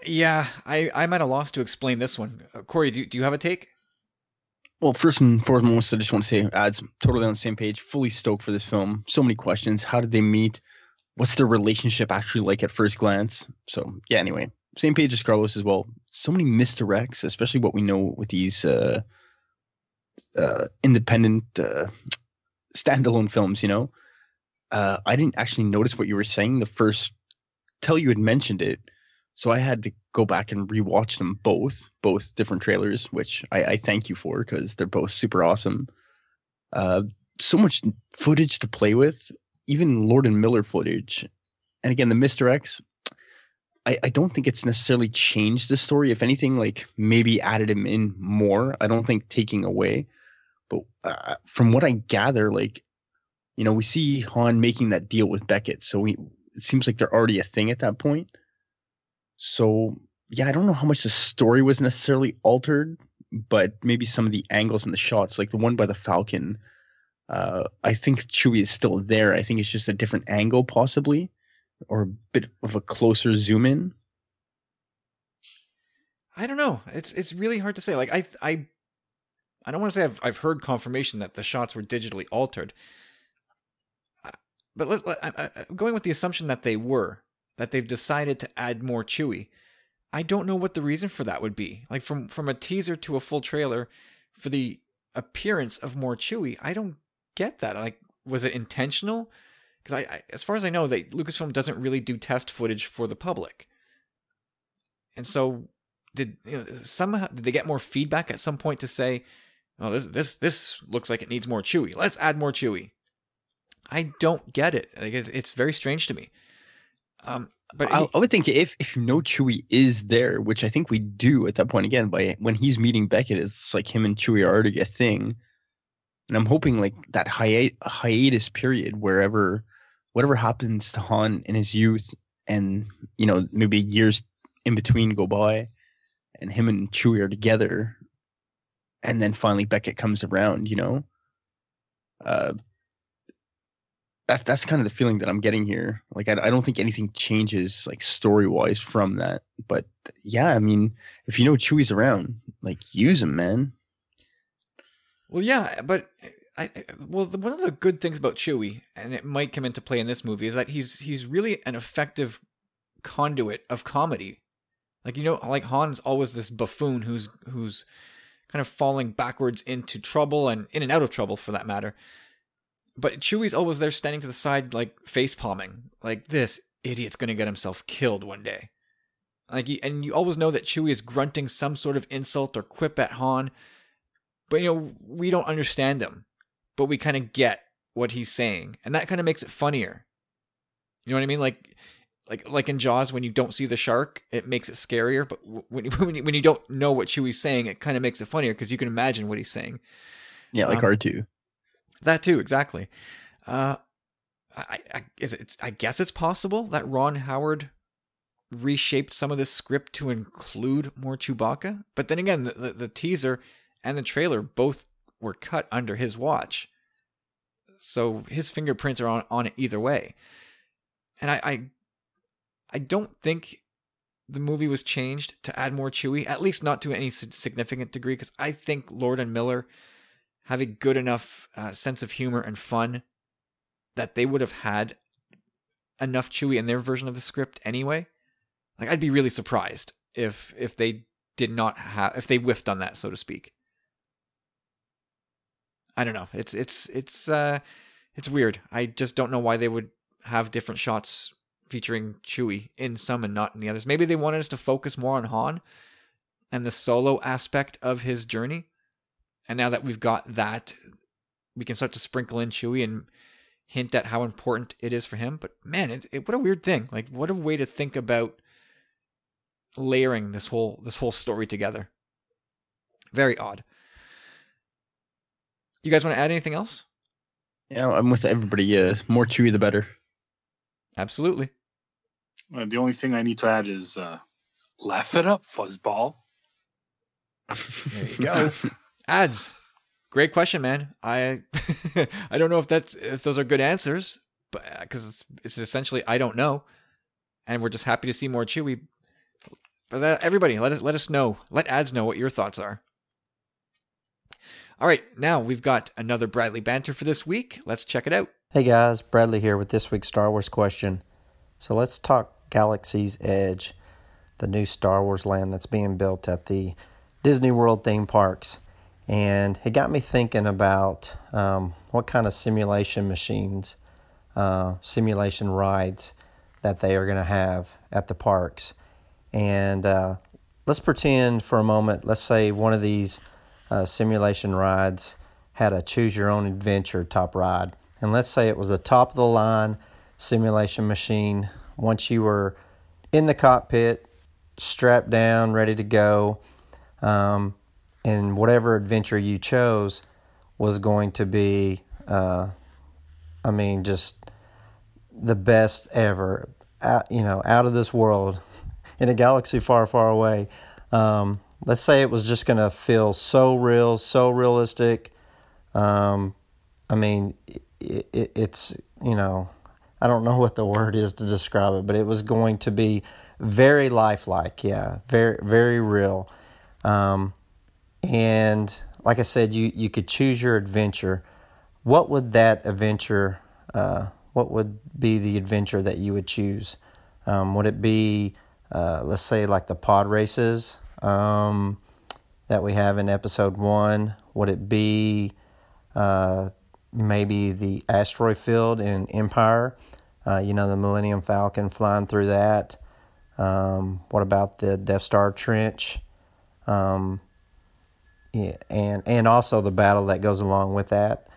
Yeah, I, I'm at a loss to explain this one. Uh, Corey, do, do you have a take? Well, first and foremost, I just want to say, ads totally on the same page. Fully stoked for this film. So many questions. How did they meet? What's their relationship actually like at first glance? So yeah. Anyway, same page as Carlos as well. So many misdirects, especially what we know with these uh, uh, independent uh, standalone films. You know, uh, I didn't actually notice what you were saying the first till you had mentioned it. So I had to go back and rewatch them both, both different trailers, which I, I thank you for because they're both super awesome. Uh, so much footage to play with, even Lord and Miller footage. And again, the Mister I, I don't think it's necessarily changed the story. If anything, like maybe added him in more. I don't think taking away. But uh, from what I gather, like, you know, we see Han making that deal with Beckett. So we, it seems like they're already a thing at that point so yeah, I don't know how much the story was necessarily altered, but maybe some of the angles and the shots, like the one by the Falcon, uh, I think Chewie is still there. I think it's just a different angle, possibly, or a bit of a closer zoom in. I don't know. It's it's really hard to say. Like I I I don't want to say I've I've heard confirmation that the shots were digitally altered, uh, but let, let, I, I, going with the assumption that they were that they've decided to add more Chewie. I don't know what the reason for that would be. Like from from a teaser to a full trailer for the appearance of more Chewie, I don't get that. Like was it intentional? Because I, I, as far as I know, that Lucasfilm doesn't really do test footage for the public. And so, did you know somehow did they get more feedback at some point to say, "Oh, this this this looks like it needs more Chewie. Let's add more Chewie." I don't get it. Like it's, it's very strange to me. Um, but I, I, would think if if you know Chewie is there, which I think we do at that point again, by when he's meeting Beckett, it's like him and Chewie are already a thing. And I'm hoping like that hi- hiatus period, wherever, whatever happens to Han in his youth, and you know maybe years in between go by, and him and Chewie are together, and then finally Beckett comes around. You know, uh, that's that's kind of the feeling that I'm getting here. Like I, I don't think anything changes like story wise from that. But yeah, I mean, if you know Chewie's around, like use him, man. Well, yeah, but I well, the, one of the good things about Chewie, and it might come into play in this movie, is that he's he's really an effective conduit of comedy. Like you know, like Han's always this buffoon who's who's kind of falling backwards into trouble and in and out of trouble for that matter but Chewie's always there standing to the side, like face palming, like this idiot's gonna get himself killed one day. Like, and you always know that Chewie is grunting some sort of insult or quip at Han, but you know we don't understand him, but we kind of get what he's saying, and that kind of makes it funnier. You know what I mean? Like like like in Jaws, when you don't see the shark, it makes it scarier. But when *laughs* when you, when you don't know what Chewie's saying, it kind of makes it funnier because you can imagine what he's saying. Yeah, like Um, R two. That too, exactly. Uh, I, I it? I guess it's possible that Ron Howard reshaped some of this script to include more Chewbacca. But then again, the, the, the teaser and the trailer both were cut under his watch, so his fingerprints are on on it either way. And I, I, I don't think the movie was changed to add more Chewie, at least not to any significant degree, because I think Lord and Miller have a good enough uh, sense of humor and fun that they would have had enough Chewie in their version of the script anyway. Like I'd be really surprised if if they did not have if they whiffed on that, so to speak. I don't know. It's it's it's uh it's weird. I just don't know why they would have different shots featuring Chewie in some and not in the others. Maybe they wanted us to focus more on Han and the solo aspect of his journey. And now that we've got that, we can start to sprinkle in Chewie and hint at how important it is for him. But man, it, it, what a weird thing! Like, what a way to think about layering this whole this whole story together. Very odd. You guys want to add anything else? Yeah, I'm with everybody. Yeah, more Chewie the better. Absolutely. Uh, the only thing I need to add is uh, laugh it up, fuzzball. There you go. *laughs* Ads. Great question, man. I *laughs* I don't know if that's if those are good answers, but uh, because it's it's essentially I don't know, and we're just happy to see more Chewie. But that, everybody, let us let us know. Let ads know what your thoughts are. All right, now we've got another Bradley banter for this week. Let's check it out. Hey guys, Bradley here with this week's Star Wars question. So let's talk Galaxy's Edge, the new Star Wars land that's being built at the Disney World theme parks. And it got me thinking about um, what kind of simulation machines, uh, simulation rides that they are going to have at the parks. And uh, let's pretend for a moment, let's say one of these uh, simulation rides had a choose your own adventure top ride. And let's say it was a top of the line simulation machine. Once you were in the cockpit, strapped down, ready to go, um, and whatever adventure you chose was going to be, uh, I mean, just the best ever. Out, you know, out of this world, *laughs* in a galaxy far, far away. Um, let's say it was just going to feel so real, so realistic. Um, I mean, it, it, it's, you know, I don't know *laughs* what the word is to describe it, but it was going to be very lifelike. Yeah, very, very real. Um, and like I said, you, you could choose your adventure. What would that adventure, uh, what would be the adventure that you would choose? Um, would it be, uh, let's say, like the pod races um, that we have in episode one? Would it be uh, maybe the asteroid field in Empire? Uh, you know, the Millennium Falcon flying through that. Um, what about the Death Star trench? Um, and and also the battle that goes along with that.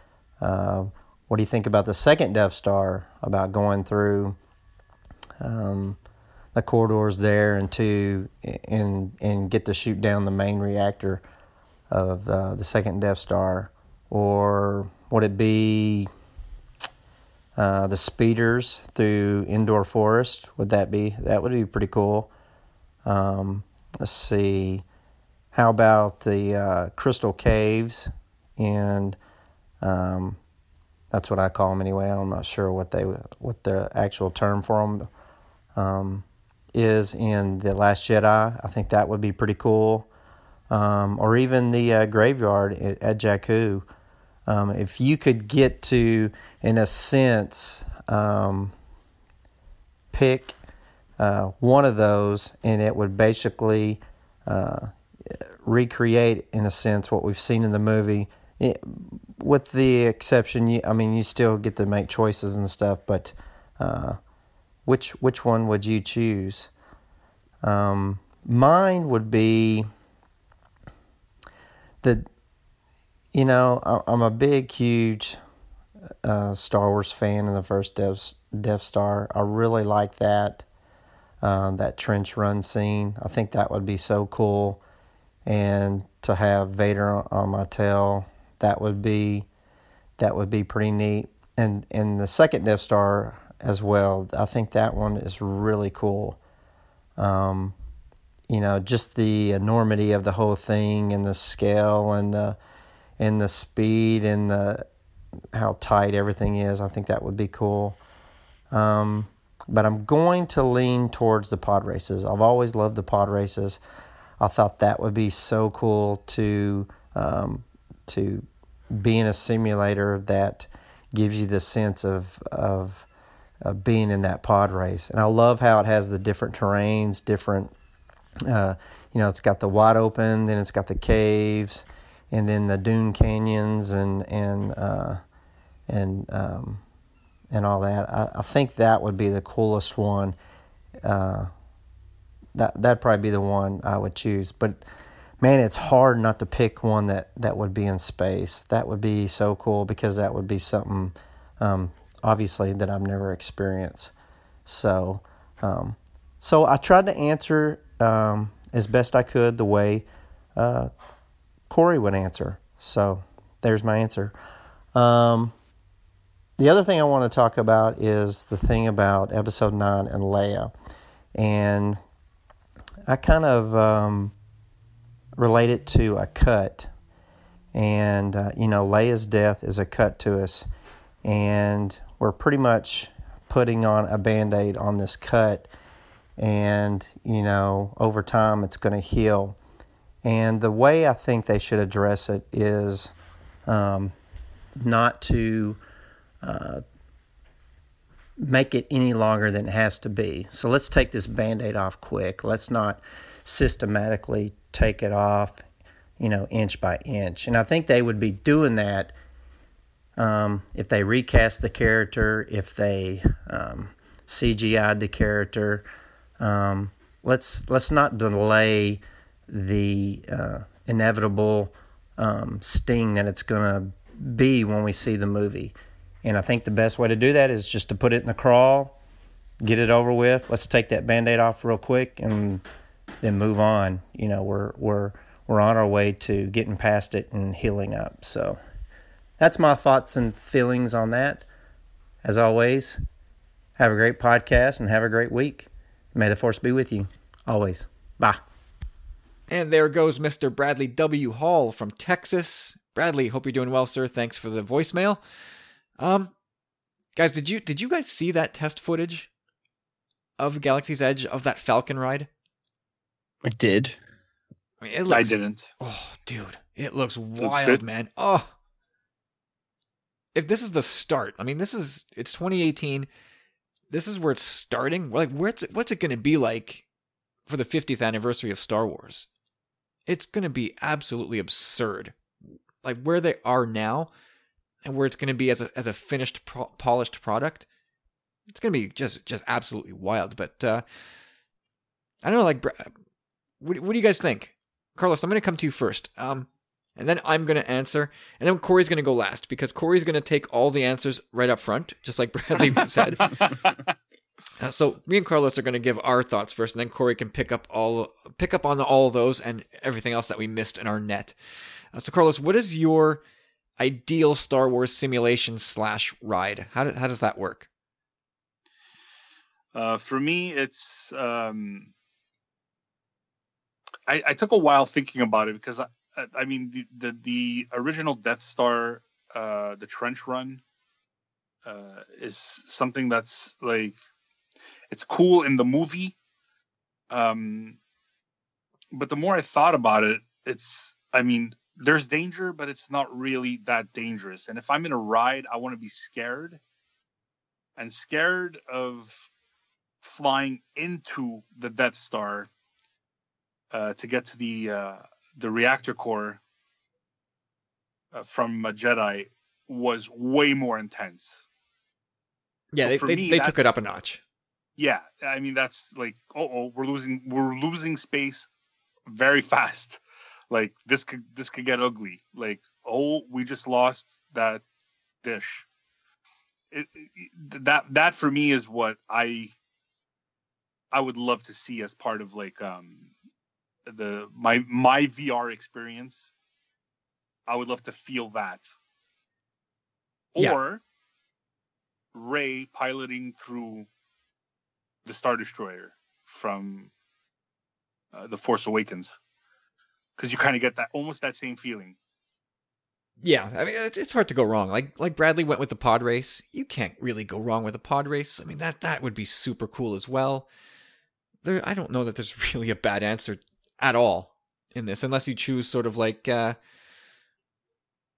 Uh, what do you think about the second Death Star? About going through um, the corridors there and to and and get to shoot down the main reactor of uh, the second Death Star, or would it be uh, the speeders through Endor Forest? Would that be that would be pretty cool? Um, let's see. How about the uh, Crystal Caves? And um, that's what I call them anyway. I'm not sure what they what the actual term for them um, is in the Last Jedi. I think that would be pretty cool. Um, or even the uh, graveyard at, at Jakku. Um, if you could get to, in a sense, um, pick uh, one of those, and it would basically uh, recreate, in a sense, what we've seen in the movie. It, with the exception, you, I mean, you still get to make choices and stuff, but uh, which which one would you choose? Um, mine would be the, you know, I- I'm a big, huge a Star Wars fan in the first Death, Death Star. I really like that uh, that trench run scene. I think that would be so cool, and to have Vader on, my tail, that would be that would be pretty neat. And and the second Death Star as well. I think that one is really cool. Um, you know, just the enormity of the whole thing and the scale and the and the speed and the how tight everything is. I think that would be cool. Um, but I'm going to lean towards the pod races. I've always loved the pod races. I thought that would be so cool to um, to be in a simulator that gives you the sense of of of being in that pod race. And I love how it has the different terrains, different, uh, you know, it's got the wide open, then it's got the caves, and then the dune canyons and and uh, and um, and all that. I, I, think that would be the coolest one. Uh, that that'd probably be the one I would choose. But man, it's hard not to pick one that that would be in space. That would be so cool because that would be something. Um, obviously that I've never experienced. So, um, so I tried to answer um, as best I could the way uh, Corey would answer. So there's my answer. Um, the other thing I want to talk about is the thing about episode nine and Leia, and I kind of um, relate it to a cut. And uh, you know, Leia's death is a cut to us, and we're pretty much putting on a band-aid on this cut and you know over time it's going to heal and the way i think they should address it is um, not to uh, make it any longer than it has to be. So let's take this band-aid off quick. Let's not systematically take it off you know inch by inch. And i think they would be doing that um, if they recast the character, if they um, CGI'd the character, um, let's let's not delay the uh, inevitable um, sting that it's going to be when we see the movie. And I think the best way to do that is just to put it in the crawl, get it over with. Let's take that band-aid off real quick and then move on. You know, we're we're we're on our way to getting past it and healing up. So that's my thoughts and feelings on that. As always, have a great podcast and have a great week. May the force be with you always. Bye. And there goes Mr. Bradley W. Hall from Texas. Bradley, hope you're doing well, sir. Thanks for the voicemail. Um, guys, did you did you guys see that test footage of Galaxy's Edge of that Falcon ride? I did. I, mean, looks, I didn't. Oh, dude, it looks wild, man. Oh, if this is the start, I mean, this is it's 2018. This is where it's starting. Like, where's it, what's it going to be like for the 50th anniversary of Star Wars? It's going to be absolutely absurd. Like where they are now, and where it's going to be as a as a finished, pro- polished product. It's going to be just just absolutely wild. But uh, I don't know. Like, what, what do you guys think, Carlos? I'm going to come to you first. Um, and then I'm going to answer, and then Corey's going to go last because Corey's going to take all the answers right up front, just like Bradley *laughs* said. Uh, so me and Carlos are going to give our thoughts first, and then Corey can pick up all pick up on all those and everything else that we missed in our net. Uh, so Carlos, what is your ideal Star Wars simulation slash ride? How do, how does that work? Uh, for me, it's um, I, I took a while thinking about it because I, I mean, the, the, the original Death Star, uh, the trench run, uh, is something that's like, it's cool in the movie. Um, but the more I thought about it, it's, I mean, there's danger, but it's not really that dangerous. And if I'm in a ride, I want to be scared and scared of flying into the Death Star uh, to get to the uh, the reactor core uh, from a Jedi was way more intense. Yeah, so they, they, they took it up a notch. Yeah, I mean that's like, oh, we're losing, we're losing space very *laughs* fast. Like this could this could get ugly. Like, oh, we just lost that dish. it, it, that that for me is what I I would love to see as part of like um the my my VR experience. I would love to feel that. Yeah. Or Rey piloting through the Star Destroyer from uh, the Force Awakens, because you kind of get that almost that same feeling. Yeah, I mean it's hard to go wrong. Like like Bradley went with the pod race. You can't really go wrong with a pod race. I mean that that would be super cool as well. There, I don't know that there's *laughs* really a bad answer at all in this, unless you choose sort of like uh,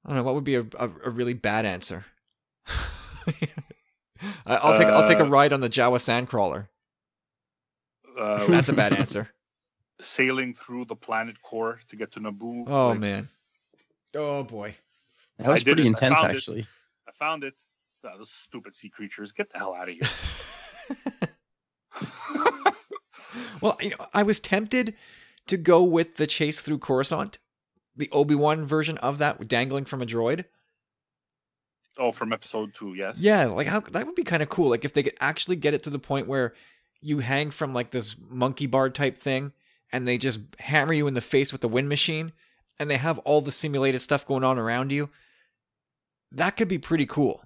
I don't know what would be a a, a really bad answer. *laughs* I'll take I'll take a Uh, ride on the Jawa Sandcrawler. Uh, That's a bad *laughs* answer. Sailing through the planet core to get to Naboo. Oh like, man. Oh boy. That was I pretty it. I intense, it. actually. I found it. Ah, those stupid sea creatures. Get the hell out of here. *laughs* Well, you know, I was tempted to go with the chase through Coruscant, the Obi Wan version of that, dangling from a droid. oh, from episode two, yes. Yeah, like how that would be kind of cool. Like if they could actually get it to the point where you hang from like this monkey bar type thing, and they just hammer you in the face with the wind machine, and they have all the simulated stuff going on around you. That could be pretty cool.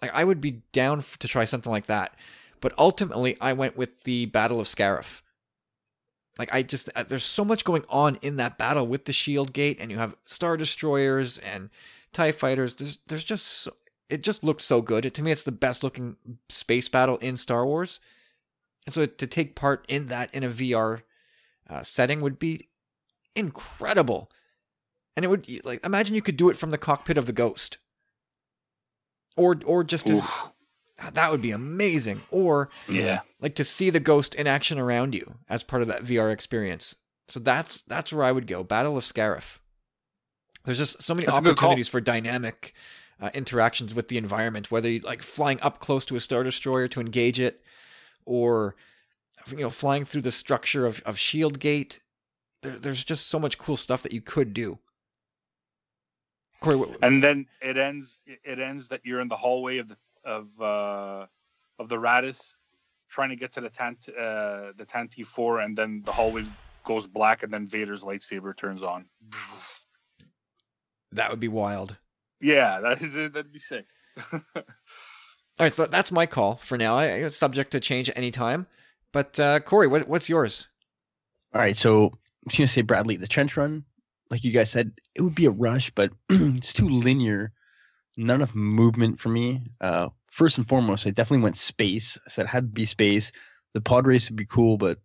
Like I would be down to try something like that, but ultimately I went with the Battle of Scarif. Like I just uh, there's so much going on in that battle with the Shield Gate, and you have star destroyers and Tie fighters. There's there's just so, it just looks so good. It, to me, it's the best looking space battle in Star Wars. And so to take part in that in a VR uh, setting would be incredible. And it would like imagine you could do it from the cockpit of the Ghost, or or just as that would be amazing. Or Yeah. like to see the Ghost in action around you as part of that VR experience. So that's that's where I would go. Battle of Scarif. There's just so many That's a good call. opportunities for dynamic uh, interactions with the environment, whether you like flying up close to a star destroyer to engage it, or you know flying through the structure of of Shield Gate. There, there's just so much cool stuff that you could do. Corey, what, And then it ends. It ends that you're in the hallway of the of uh, of the Raddus, trying to get to the Tant uh, the Tantive Four, and then the hallway goes black, and then Vader's lightsaber turns on. that would be wild. Yeah, that is it. That'd be sick. *laughs* All right, so that's my call for now. I, it's subject to change at any time. But uh, Corey, what, what's yours? All right, so I'm gonna say Bradley, the trench run, like you guys said, it would be a rush, but *clears throat* it's too linear. Not enough movement for me. Uh, first and foremost, I definitely went space. I said it had to be space. The pod race would be cool, but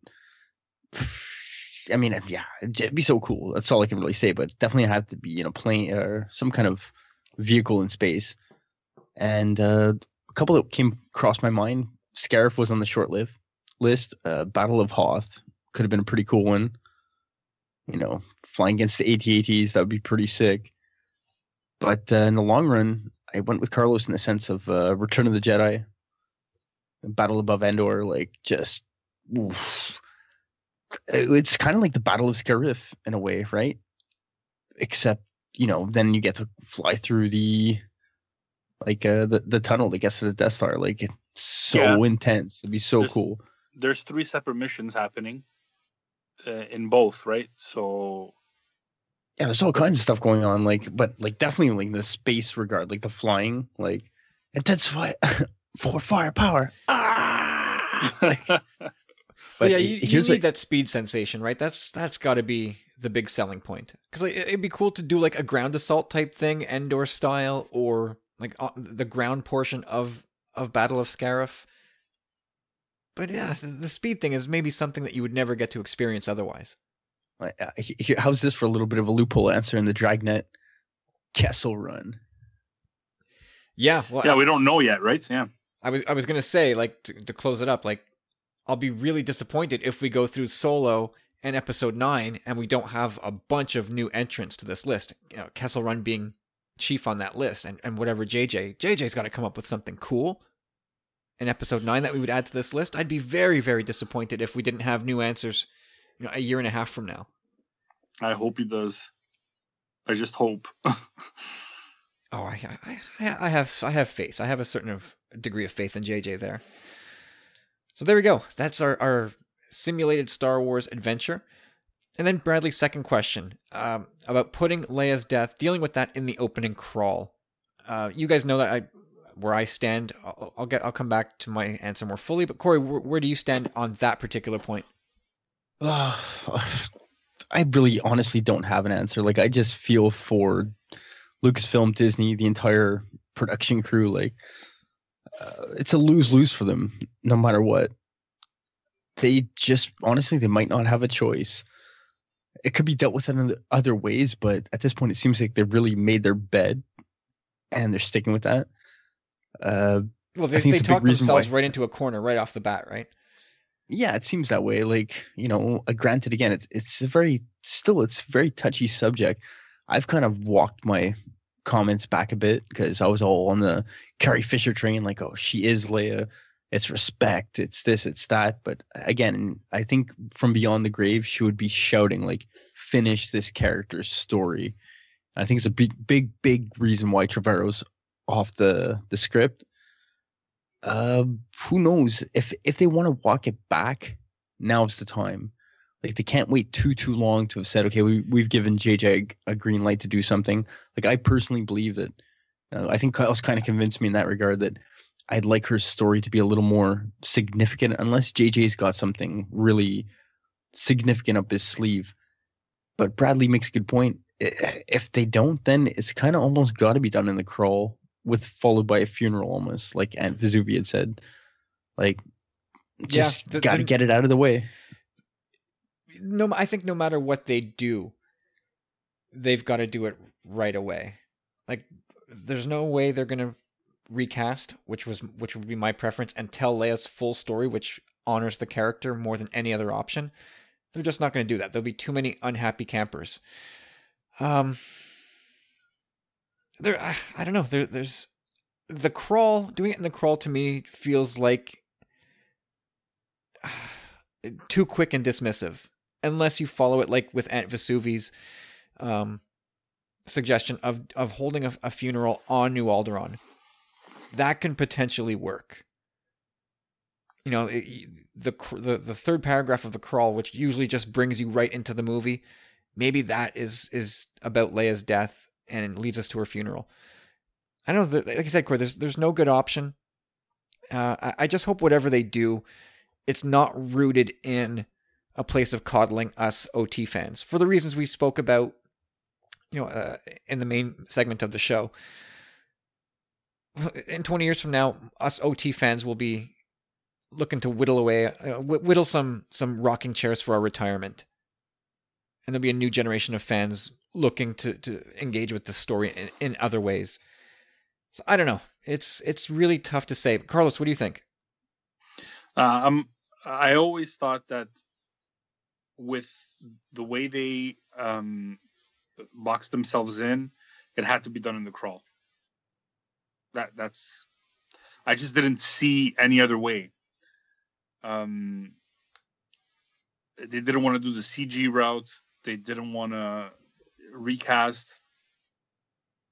*sighs* I mean, yeah, it'd be so cool. That's all I can really say. But definitely have to be in a plane or some kind of vehicle in space. And uh, couple that came across my mind. Scarif was on the short list. List. Uh, Battle of Hoth could have been a pretty cool one. You know, flying against the AT-ATs that would be pretty sick. But uh, in the long run, I went with Carlos in the sense of uh, Return of the Jedi, Battle above Endor, like just. Oof. It's kind of like the Battle of Scarif in a way, right? Except you know, then you get to fly through the like uh, the the tunnel that gets to the Death Star. Like it's so intense. It'd be so There's- cool. There's three separate missions happening uh, in both, right? So Yeah, there's all kinds of stuff going on. Like, but like definitely like the space regard, like the flying, like intensify *laughs* for firepower. Ah! *laughs* But yeah, you, you need a- that speed sensation, right? That's that's got to be the big selling point. Because like, it'd be cool to do like a ground assault type thing, Endor style, or like uh, the ground portion of of Battle of Scarif. But yeah, the, the speed thing is maybe something that you would never get to experience otherwise. Uh, he- he- how's this for a little bit of a loophole answer in the Dragnet Kessel Run? Yeah, well, yeah, we don't know yet, right? Yeah. I was I was gonna say like to, to close it up, like I'll be really disappointed if we go through Solo and Episode Nine and we don't have a bunch of new entrants to this list. You know, Kessel Run being chief on that list, and and whatever JJ JJ's got to come up with something cool in Episode Nine that we would add to this list. I'd be very very disappointed if we didn't have new answers. You know, a year and a half from now. I hope he does. I just hope. *laughs* Oh, I, I, I have, I have faith. I have a certain degree of faith in JJ there. So there we go. That's our, our simulated Star Wars adventure. And then Bradley's second question um, about putting Leia's death, dealing with that in the opening crawl. Uh, you guys know that I, where I stand. I'll, I'll, get, I'll come back to my answer more fully. But Corey, where, where do you stand on that particular point? Uh, *sighs* I really, honestly, don't have an answer. Like, I just feel for Lucasfilm, Disney, the entire production crew. Like, uh, it's a lose lose for them, no matter what. They just honestly, they might not have a choice. It could be dealt with in other ways, but at this point, it seems like they've really made their bed, and they're sticking with that. Uh, well, they, they talk themselves why... right into a corner right off the bat, right? Yeah, it seems that way. Like you know, uh, granted, again, it's it's a very still it's a very touchy subject. I've kind of walked my comments back a bit because I was all on the Carrie Fisher train, like, oh, she is Leia. It's respect. It's this. It's that. But again, I think from beyond the grave, she would be shouting like, "Finish this character's story." I think it's a big, big, big reason why Trevorrow's off the the script. Uh, who knows if if they want to walk it back? Now's the time. Like they can't wait too too long to have said, okay, we we've given JJ a green light to do something. Like I personally believe that. Uh, I think Kyle's kind of convinced me in that regard that I'd like her story to be a little more significant, unless JJ's got something really significant up his sleeve. But Bradley makes a good point. If they don't, then it's kind of almost got to be done in the crawl, with followed by a funeral, almost like Aunt Vesuvi had said. Like, just yeah, got to get it out of the way no, I think no matter what they do, they've got to do it right away. Like, there's no way they're gonna recast, which was which would be my preference, and tell Leia's full story, which honors the character more than any other option. They're just not going to do that. There'll be too many unhappy campers. Um, there, I, I don't know. There, there's the crawl. Doing it in the crawl to me feels like uh, *sighs* too quick and dismissive unless you follow it like with Aunt Vesuvi's um, suggestion of of holding a, a funeral on New Alderaan. That can potentially work. You know, it, the, the the third paragraph of the crawl, which usually just brings you right into the movie, maybe that is is about Leia's death and leads us to her funeral. I don't know. Like I said, Corey, there's there's no good option. Uh, I, I just hope whatever they do, it's not rooted in a place of coddling us OT fans for the reasons we spoke about, you know, uh, in the main segment of the show. In 20 years from now, us OT fans will be looking to whittle away, uh, whittle some some rocking chairs for our retirement, and there'll be a new generation of fans looking to to engage with the story in, in other ways. So I don't know. It's it's really tough to say. Carlos, what do you think? Uh, um, I always thought that with the way they um, boxed themselves in, it had to be done in the crawl. That that's I just didn't see any other way. Um, they didn't want to do the CG route. They didn't want to recast.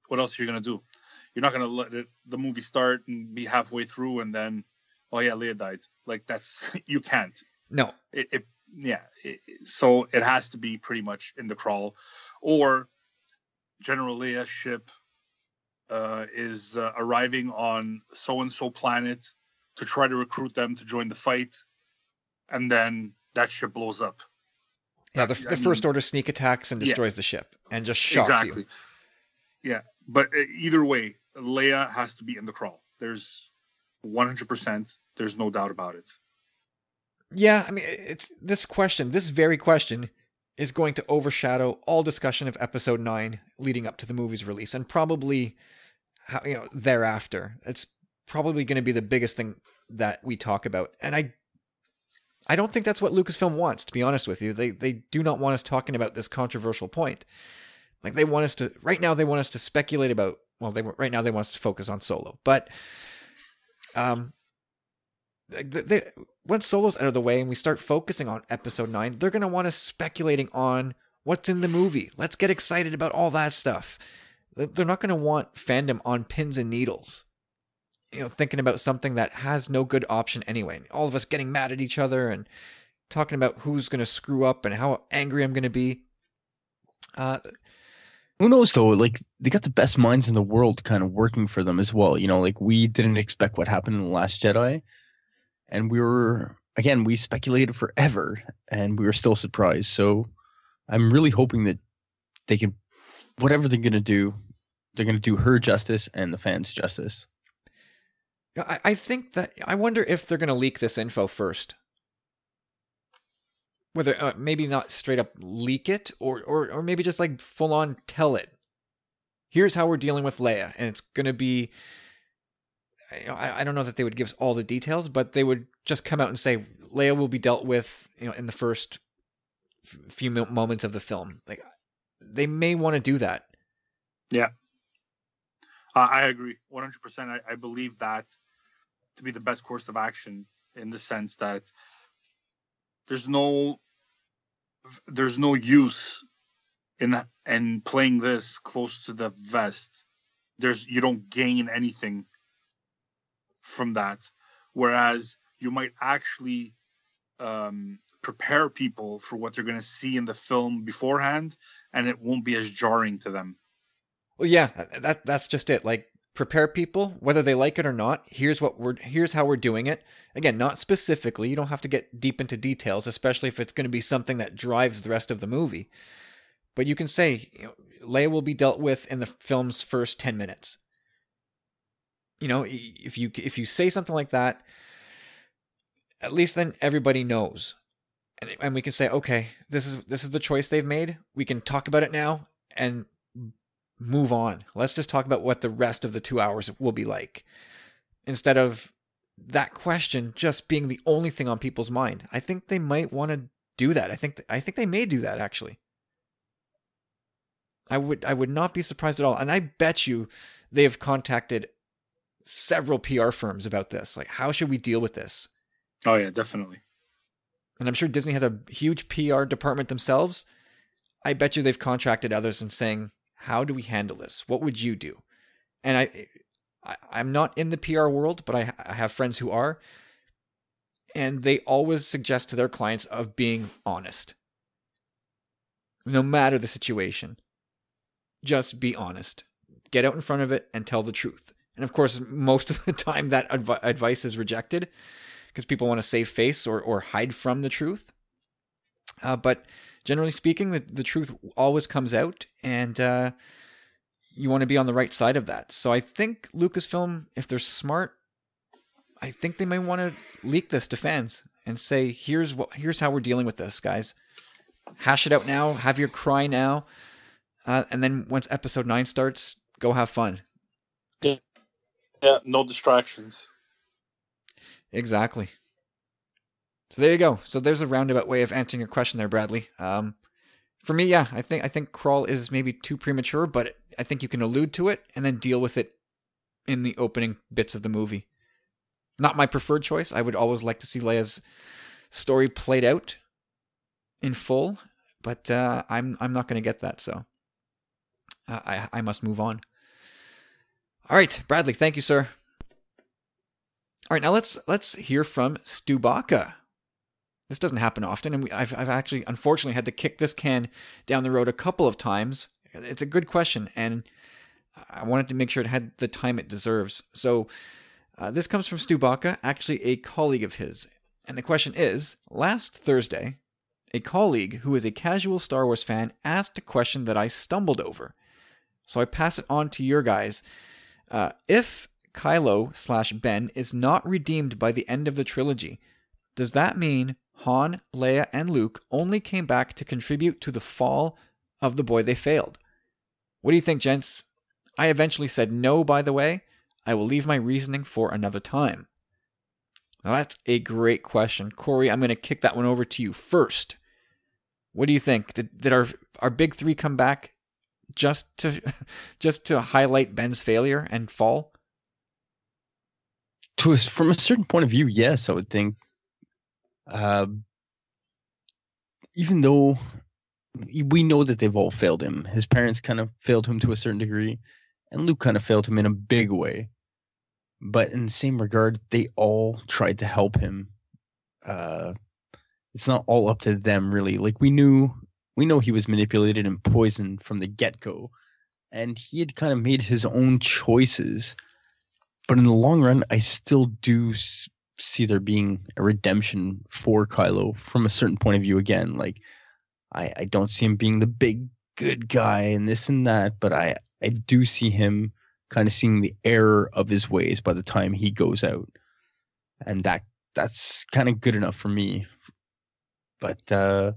What else are you gonna do? You're not gonna let it, the movie start and be halfway through and then, oh yeah, Leia died. Like that's *laughs* you can't. No, it, it yeah, it, so it has to be pretty much in the crawl, or General Leia ship uh, is uh, arriving on so and so planet to try to recruit them to join the fight, and then that ship blows up. Yeah, the, the first mean, order sneak attacks and destroys yeah, the ship and just shocks exactly. you. Yeah, but uh, either way, Leia has to be in the crawl. There's 100%. There's no doubt about it. Yeah, I mean, it's this question, this very question, is going to overshadow all discussion of Episode Nine leading up to the movie's release, and probably, you know, thereafter. It's probably going to be the biggest thing that we talk about, and I, I don't think that's what Lucasfilm wants. To be honest with you, they they do not want us talking about this controversial point. Like they want us to right now, they want us to speculate about. Well, they right now they want us to focus on Solo, but um, they, once Solo's out of the way and we start focusing on episode 9, they're going to want us speculating on what's in the movie. Let's get excited about all that stuff. they're not going to want fandom on pins and needles. You know, thinking about something that has no good option anyway. All of us getting mad at each other and talking about who's going to screw up and how angry I'm going to be. Uh, Who knows though? Like they got the best minds in the world kind of working for them as well. You know, like we didn't expect what happened in the Last Jedi, and we were again we speculated forever, and we were still surprised. So I'm really hoping that they can, whatever they're gonna do, they're gonna do her justice and the fans justice. I, I think that I wonder if they're going to leak this info first. Whether uh, maybe not straight up leak it, or or or maybe just like full on tell it. Here's how we're dealing with Leia, and it's going to be. I, I don't know that they would give us all the details, but they would just come out and say Leia will be dealt with, you know, in the first few moments of the film. Like they may want to do that. Yeah, uh, I agree, one hundred percent. I believe that to be the best course of action in the sense that there's no there's no use in in playing this close to the vest. There's you don't gain anything from that, whereas you might actually um, prepare people for what they're going to see in the film beforehand, and it won't be as jarring to them. Well, yeah, that that's just it. Like prepare people whether they like it or not here's what we're here's how we're doing it again not specifically you don't have to get deep into details especially if it's going to be something that drives the rest of the movie but you can say you know, leia will be dealt with in the film's first 10 minutes you know if you if you say something like that at least then everybody knows and, and we can say okay this is this is the choice they've made we can talk about it now and move on. Let's just talk about what the rest of the two hours will be like. Instead of that question just being the only thing on people's mind. I think they might want to do that. I think I think they may do that actually. I would I would not be surprised at all. And I bet you they have contacted several PR firms about this. Like how should we deal with this? Oh yeah, definitely. And I'm sure Disney has a huge PR department themselves. I bet you they've contracted others and saying, how do we handle this? What would you do? And I, I am not in the PR world, but I, I have friends who are, and they always suggest to their clients of being honest, no matter the situation. Just be honest. Get out in front of it and tell the truth. And of course, most of the time that adv- advice is rejected because people want to save face or, or hide from the truth. Uh, but generally speaking, the, the truth always comes out, and uh, you want to be on the right side of that. So I think Lucasfilm, if they're smart, I think they might want to leak this to fans and say, "Here's what, here's how we're dealing with this, guys. Hash it out now. Have your cry now, uh, and then once Episode Nine starts, go have fun." Yeah, no distractions. Exactly. So there you go. So there's a roundabout way of answering your question there, Bradley. Um, for me, yeah, I think I think crawl is maybe too premature, but I think you can allude to it and then deal with it in the opening bits of the movie. Not my preferred choice. I would always like to see Leia's story played out in full, but uh, I'm I'm not going to get that. So uh, I I must move on. All right, Bradley, thank you, sir. All right, now let's let's hear from Stubaka. This doesn't happen often, and we, I've, I've actually, unfortunately, had to kick this can down the road a couple of times. It's a good question, and I wanted to make sure it had the time it deserves. So, uh, this comes from Stu Baca, actually a colleague of his. And the question is Last Thursday, a colleague who is a casual Star Wars fan asked a question that I stumbled over. So I pass it on to your guys. Uh, if Kylo slash Ben is not redeemed by the end of the trilogy, does that mean Han, Leia, and Luke only came back to contribute to the fall of the boy they failed. What do you think, gents? I eventually said no, by the way. I will leave my reasoning for another time. Now, that's a great question. Corey, I'm going to kick that one over to you first. What do you think? Did, did our, our big three come back just to *laughs* just to highlight Ben's failure and fall? To a, from a certain point of view, yes, I would think uh, even though we know that they've all failed him. His parents kind of failed him to a certain degree, and Luke kind of failed him in a big way. But in the same regard, they all tried to help him. Uh, it's not all up to them, really. Like we knew, we know he was manipulated and poisoned from the get go, and he had kind of made his own choices. But in the long run, I still do see there being a redemption for Kylo from a certain point of view. Again, like I, I don't see him being the big good guy and this and that, but I, I do see him kind of seeing the error of his ways by the time he goes out. And that that's kind of good enough for me. But uh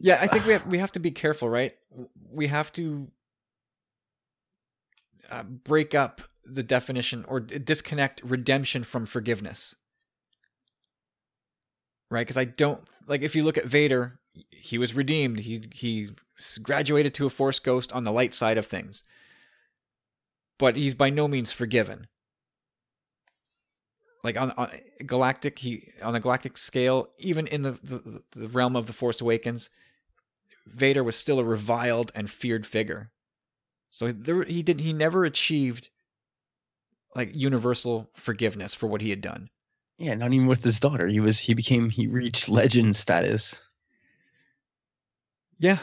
yeah, I think we have we have to be careful, right? We have to uh, break up the definition or disconnect redemption from forgiveness. Right? Because I don't like if you look at Vader, he was redeemed. He he graduated to a Force ghost on the light side of things. But he's by no means forgiven. Like on, on galactic, he on a galactic scale, even in the, the the realm of the Force Awakens, Vader was still a reviled and feared figure. So there, he did he never achieved like universal forgiveness for what he had done. Yeah, not even with his daughter. He was he became he reached legend status. Yeah.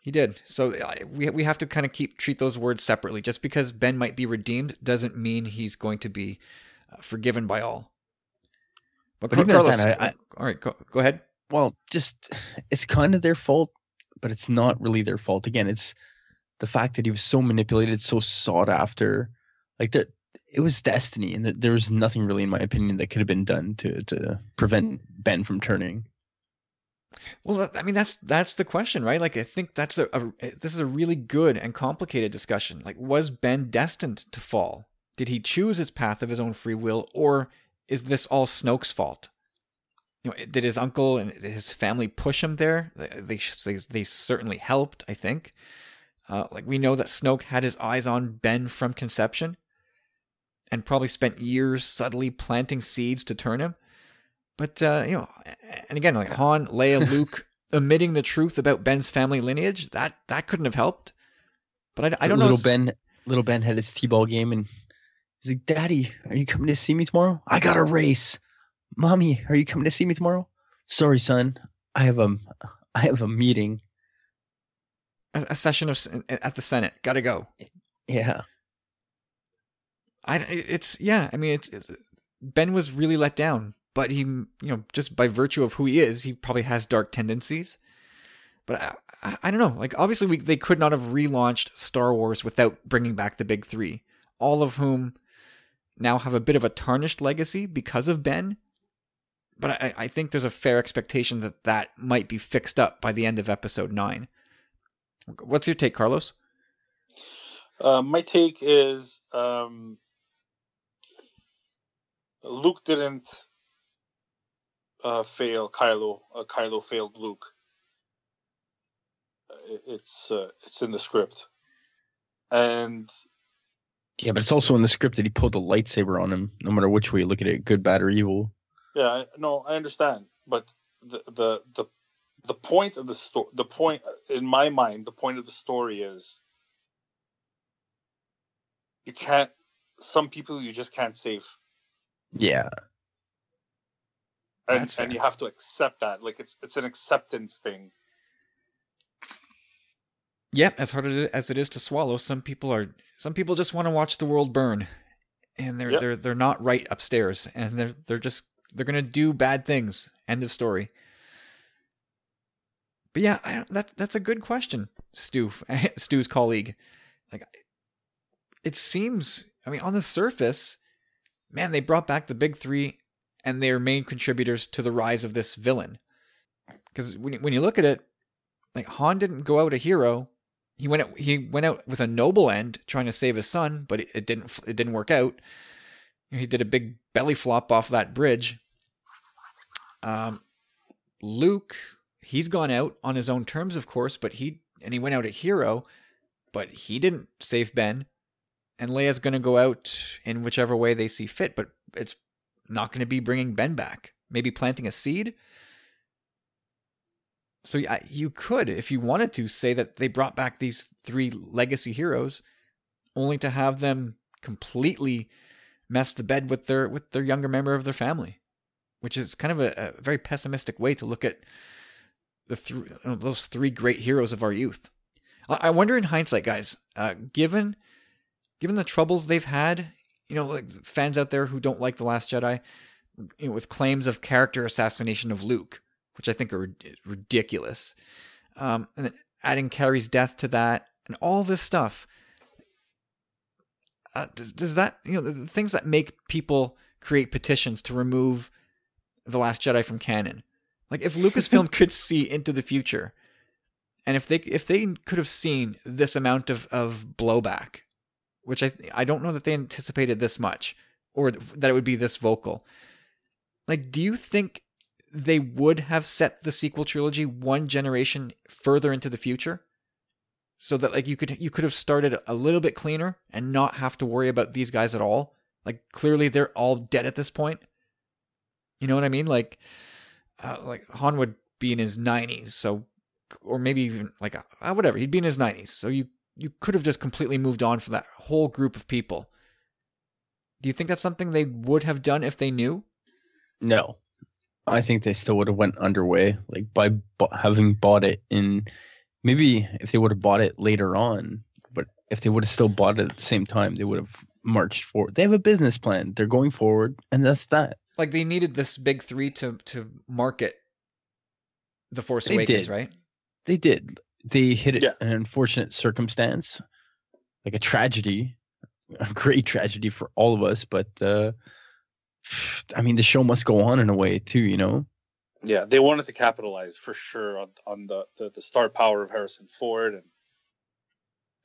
He did. So we we have to kind of keep treat those words separately. Just because Ben might be redeemed doesn't mean he's going to be uh, forgiven by all. But, but Carlos, then, I, I, all right, go, go ahead. Well, just it's kind of their fault, but it's not really their fault. Again, it's the fact that he was so manipulated, so sought after. Like that, it was destiny, and that there was nothing really, in my opinion, that could have been done to to prevent Ben from turning. Well, I mean that's that's the question, right? Like I think that's a, a, this is a really good and complicated discussion. Like was Ben destined to fall? Did he choose his path of his own free will or is this all Snoke's fault? You know, did his uncle and his family push him there? They they, they certainly helped, I think. Uh, like we know that Snoke had his eyes on Ben from conception and probably spent years subtly planting seeds to turn him. But uh, you know, and again, like Han, Leia, *laughs* Luke omitting the truth about Ben's family lineage, that that couldn't have helped. But I, I don't little know. Little Ben, little Ben had his t-ball game, and he's like, "Daddy, are you coming to see me tomorrow? I got a race. Mommy, are you coming to see me tomorrow? Sorry, son, I have a, I have a meeting. A, a session of at the Senate. Got to go. Yeah. I it's yeah. I mean, it's, it's Ben was really let down but he, you know, just by virtue of who he is, he probably has dark tendencies. But I, I, I don't know. Like, obviously, we, they could not have relaunched Star Wars without bringing back the big three, all of whom now have a bit of a tarnished legacy because of Ben. But I, I think there's a fair expectation that that might be fixed up by the end of episode nine. What's your take, Carlos? Uh, my take is um, Luke didn't uh, fail Kylo. Uh, Kylo failed Luke. Uh, it's uh, it's in the script, and yeah, but it's also in the script that he pulled a lightsaber on him. No matter which way you look at it, good, bad, or evil. Yeah, no, I understand, but the the the the point of the story, the point in my mind, the point of the story is you can't. Some people you just can't save. Yeah, and, and you have to accept that like it's it's an acceptance thing Yeah, as hard as it is to swallow, some people are some people just want to watch the world burn, and they're yep. they're they're not right upstairs, and they're they're just they're gonna do bad things. End of story. But yeah, I, that that's a good question, Stu, *laughs* Stu's colleague. Like, it seems, I mean, on the surface, man, they brought back the big three and they are main contributors to the rise of this villain. Because when when you look at it, like Han didn't go out a hero. He went out, he went out with a noble end, trying to save his son, but it, it didn't it didn't work out. He did a big belly flop off that bridge. Um, Luke, he's gone out on his own terms, of course, but he and he went out a hero, but he didn't save Ben. And Leia's going to go out in whichever way they see fit, but it's not going to be bringing Ben back. Maybe planting a seed. So you could, if you wanted to, say that they brought back these three legacy heroes, only to have them completely mess the bed with their with their younger member of their family, which is kind of a, a very pessimistic way to look at the th- those three great heroes of our youth. I, I wonder, in hindsight, guys, uh, given given the troubles they've had, you know, like fans out there who don't like the Last Jedi, you know, with claims of character assassination of Luke, which I think are ridiculous, um, and then adding Carrie's death to that, and all this stuff uh, does, does that you know the things that make people create petitions to remove the Last Jedi from canon? Like if Lucasfilm *laughs* could see into the future, and if they if they could have seen this amount of of blowback, which I I don't know that they anticipated this much or that it would be this vocal. Like, do you think they would have set the sequel trilogy one generation further into the future? So that like you could you could have started a little bit cleaner and not have to worry about these guys at all. Like clearly they're all dead at this point. You know what I mean? Like uh, like Han would be in his 90s, so or maybe even like uh, whatever, he'd be in his 90s. So you you could have just completely moved on for that whole group of people. Do you think that's something they would have done if they knew? No. I think they still would have went underway like by having bought it in maybe if they would have bought it later on, but if they would have still bought it at the same time, they would have marched forward. They have a business plan. They're going forward, and that's that. Like they needed this big three to to market the Force they Awakens, did. right? They did. They hit it yeah. an unfortunate circumstance, like a tragedy, a great tragedy for all of us. But uh, *sighs* I mean, the show must go on in a way too, you know. Yeah, they wanted to capitalize for sure on, on the, the, the star power of Harrison Ford and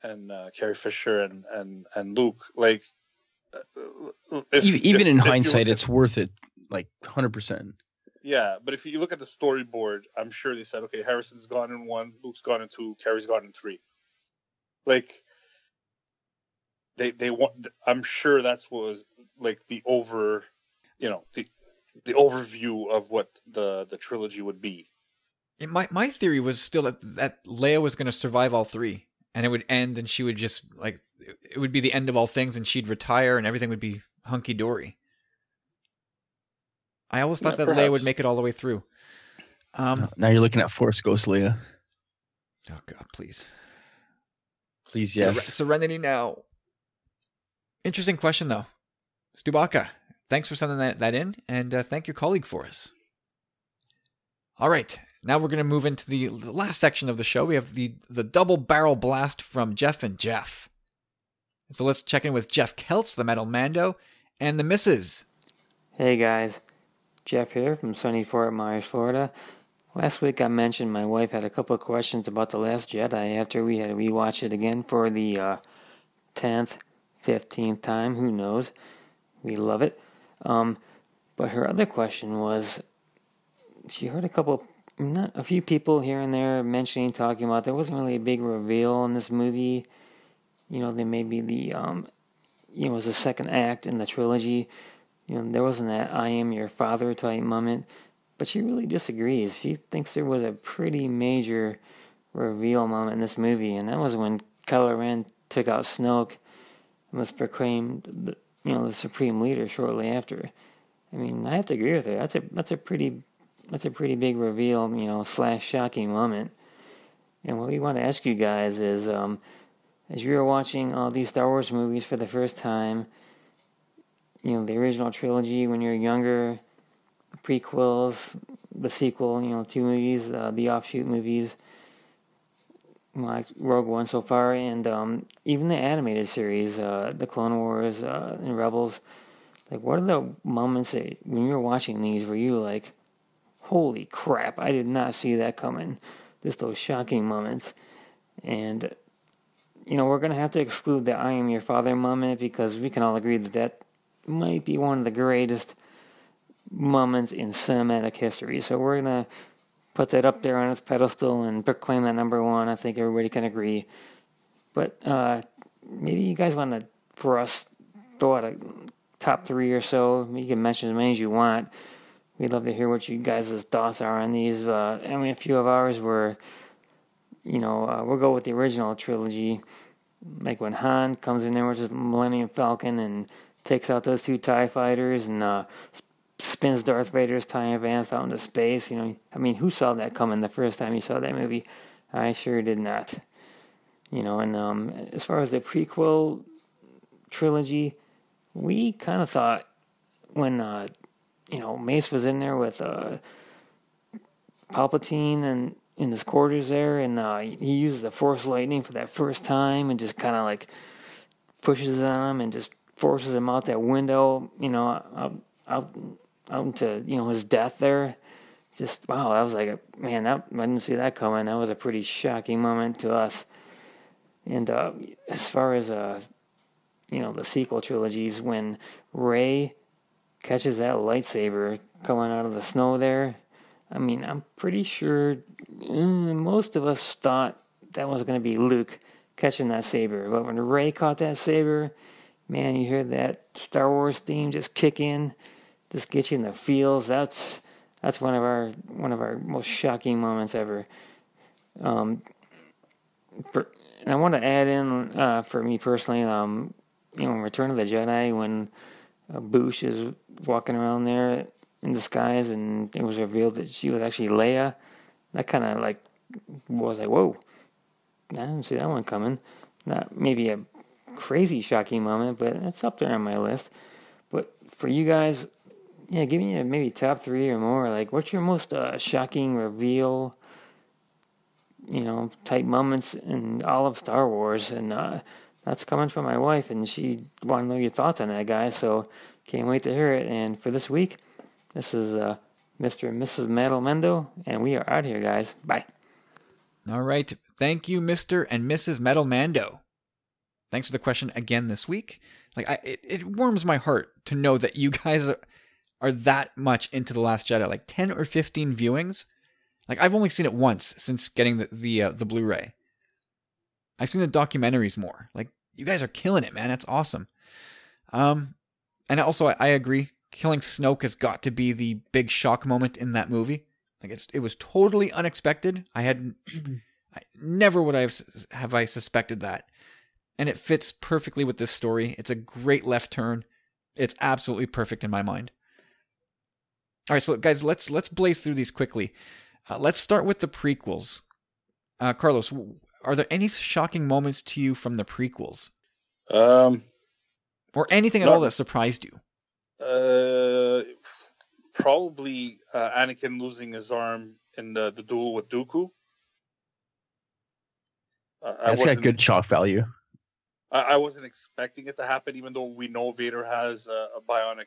and uh, Carrie Fisher and and and Luke. Like, uh, if, even if, in if hindsight, it's worth it. Like hundred percent. Yeah, but if you look at the storyboard, I'm sure they said, okay, Harrison's gone in one, Luke's gone in two, Carrie's gone in three. Like, they they want. I'm sure that's what was like the over, you know, the the overview of what the the trilogy would be. It, my my theory was still that that Leia was going to survive all three, and it would end, and she would just like it would be the end of all things, and she'd retire, and everything would be hunky dory. I always thought yeah, that perhaps. Leia would make it all the way through. Um, now you're looking at Force Ghost Leia. Oh God, please, please, yes. Ser- Serenity now. Interesting question though, Stubaka thanks for sending that, that in, and uh, thank your colleague for us. All right, now we're going to move into the last section of the show. We have the, the double barrel blast from Jeff and Jeff. So let's check in with Jeff Keltz, the Metal Mando, and the Misses. Hey guys, Jeff here from sunny Fort Myers, Florida. Last week I mentioned my wife had a couple of questions about The Last Jedi after we had to rewatch it again for the uh, 10th, 15th time, who knows. We love it. Um, but her other question was, she heard a couple, not a few people here and there mentioning, talking about there wasn't really a big reveal in this movie. You know, there may be the, um, you know, it was the second act in the trilogy. You know, there wasn't that "I am your father" type moment. But she really disagrees. She thinks there was a pretty major reveal moment in this movie, and that was when Kylo Ren took out Snoke and was proclaimed you know, the supreme leader shortly after. I mean, I have to agree with her. That's a that's a pretty that's a pretty big reveal, you know, slash shocking moment. And what we want to ask you guys is, um, as you are watching all these Star Wars movies for the first time, you know, the original trilogy when you're younger, the prequels, the sequel, you know, two movies, uh, the offshoot movies like Rogue One so far, and um, even the animated series, uh, the Clone Wars uh, and Rebels. Like, what are the moments that when you were watching these were you like, "Holy crap! I did not see that coming." Just those shocking moments, and you know we're gonna have to exclude the "I am your father" moment because we can all agree that that might be one of the greatest moments in cinematic history. So we're gonna put that up there on its pedestal and proclaim that number one. I think everybody can agree. But uh, maybe you guys want to, for us, throw out a top three or so. You can mention as many as you want. we'd love to hear what you guys' thoughts are on these. Uh, I mean, a few of ours were, you know, uh, we'll go with the original trilogy, like when Han comes in there with his Millennium Falcon and takes out those two Tie fighters and uh, spins Darth Vader's TIE Advance out into space. You know, I mean, who saw that coming the first time you saw that movie? I sure did not. You know, and um, as far as the prequel trilogy, we kind of thought when uh, you know Mace was in there with uh, Palpatine and in his quarters there, and uh, he uses the Force lightning for that first time, and just kind of like pushes on him and just forces him out that window. You know, out out out into you know his death there. Just wow, that was like a man. That I didn't see that coming. That was a pretty shocking moment to us. And uh, as far as uh, you know, the sequel trilogies, when Rey catches that lightsaber coming out of the snow there, I mean, I'm pretty sure mm, most of us thought that was going to be Luke catching that saber. But when Rey caught that saber, man, you hear that Star Wars theme just kick in, just get you in the feels. That's that's one of our one of our most shocking moments ever. Um, for and I want to add in uh, for me personally, um, you know, Return of the Jedi when uh, Boushh is walking around there in disguise, and it was revealed that she was actually Leia. That kind of like was like, whoa, I didn't see that one coming. Not maybe a crazy shocking moment, but it's up there on my list. But for you guys, yeah, give me a maybe top three or more. Like, what's your most uh, shocking reveal? You know, type moments in all of Star Wars, and uh, that's coming from my wife, and she want to know your thoughts on that, guys. So can't wait to hear it. And for this week, this is uh, Mr. and Mrs. Metal Mando, and we are out here, guys. Bye. All right. Thank you, Mr. and Mrs. Metal Mando. Thanks for the question again this week. Like, I, it, it warms my heart to know that you guys are, that much into The Last Jedi. Like 10 or 15 viewings. Like, I've only seen it once since getting the, the, uh, the Blu ray. I've seen the documentaries more. Like, you guys are killing it, man. That's awesome. Um, and also, I, I agree. Killing Snoke has got to be the big shock moment in that movie. Like it's it was totally unexpected. I had *clears throat* I, never would I have have I suspected that, and it fits perfectly with this story. It's a great left turn. It's absolutely perfect in my mind. All right, so guys, let's let's blaze through these quickly. Uh, let's start with the prequels. Uh, Carlos, are there any shocking moments to you from the prequels? Um, or anything at Not- all that surprised you? uh, probably uh, Anakin losing his arm in the, the duel with Dooku. Uh, I That's got good shock value. I, I wasn't expecting it to happen, even though we know Vader has a, a bionic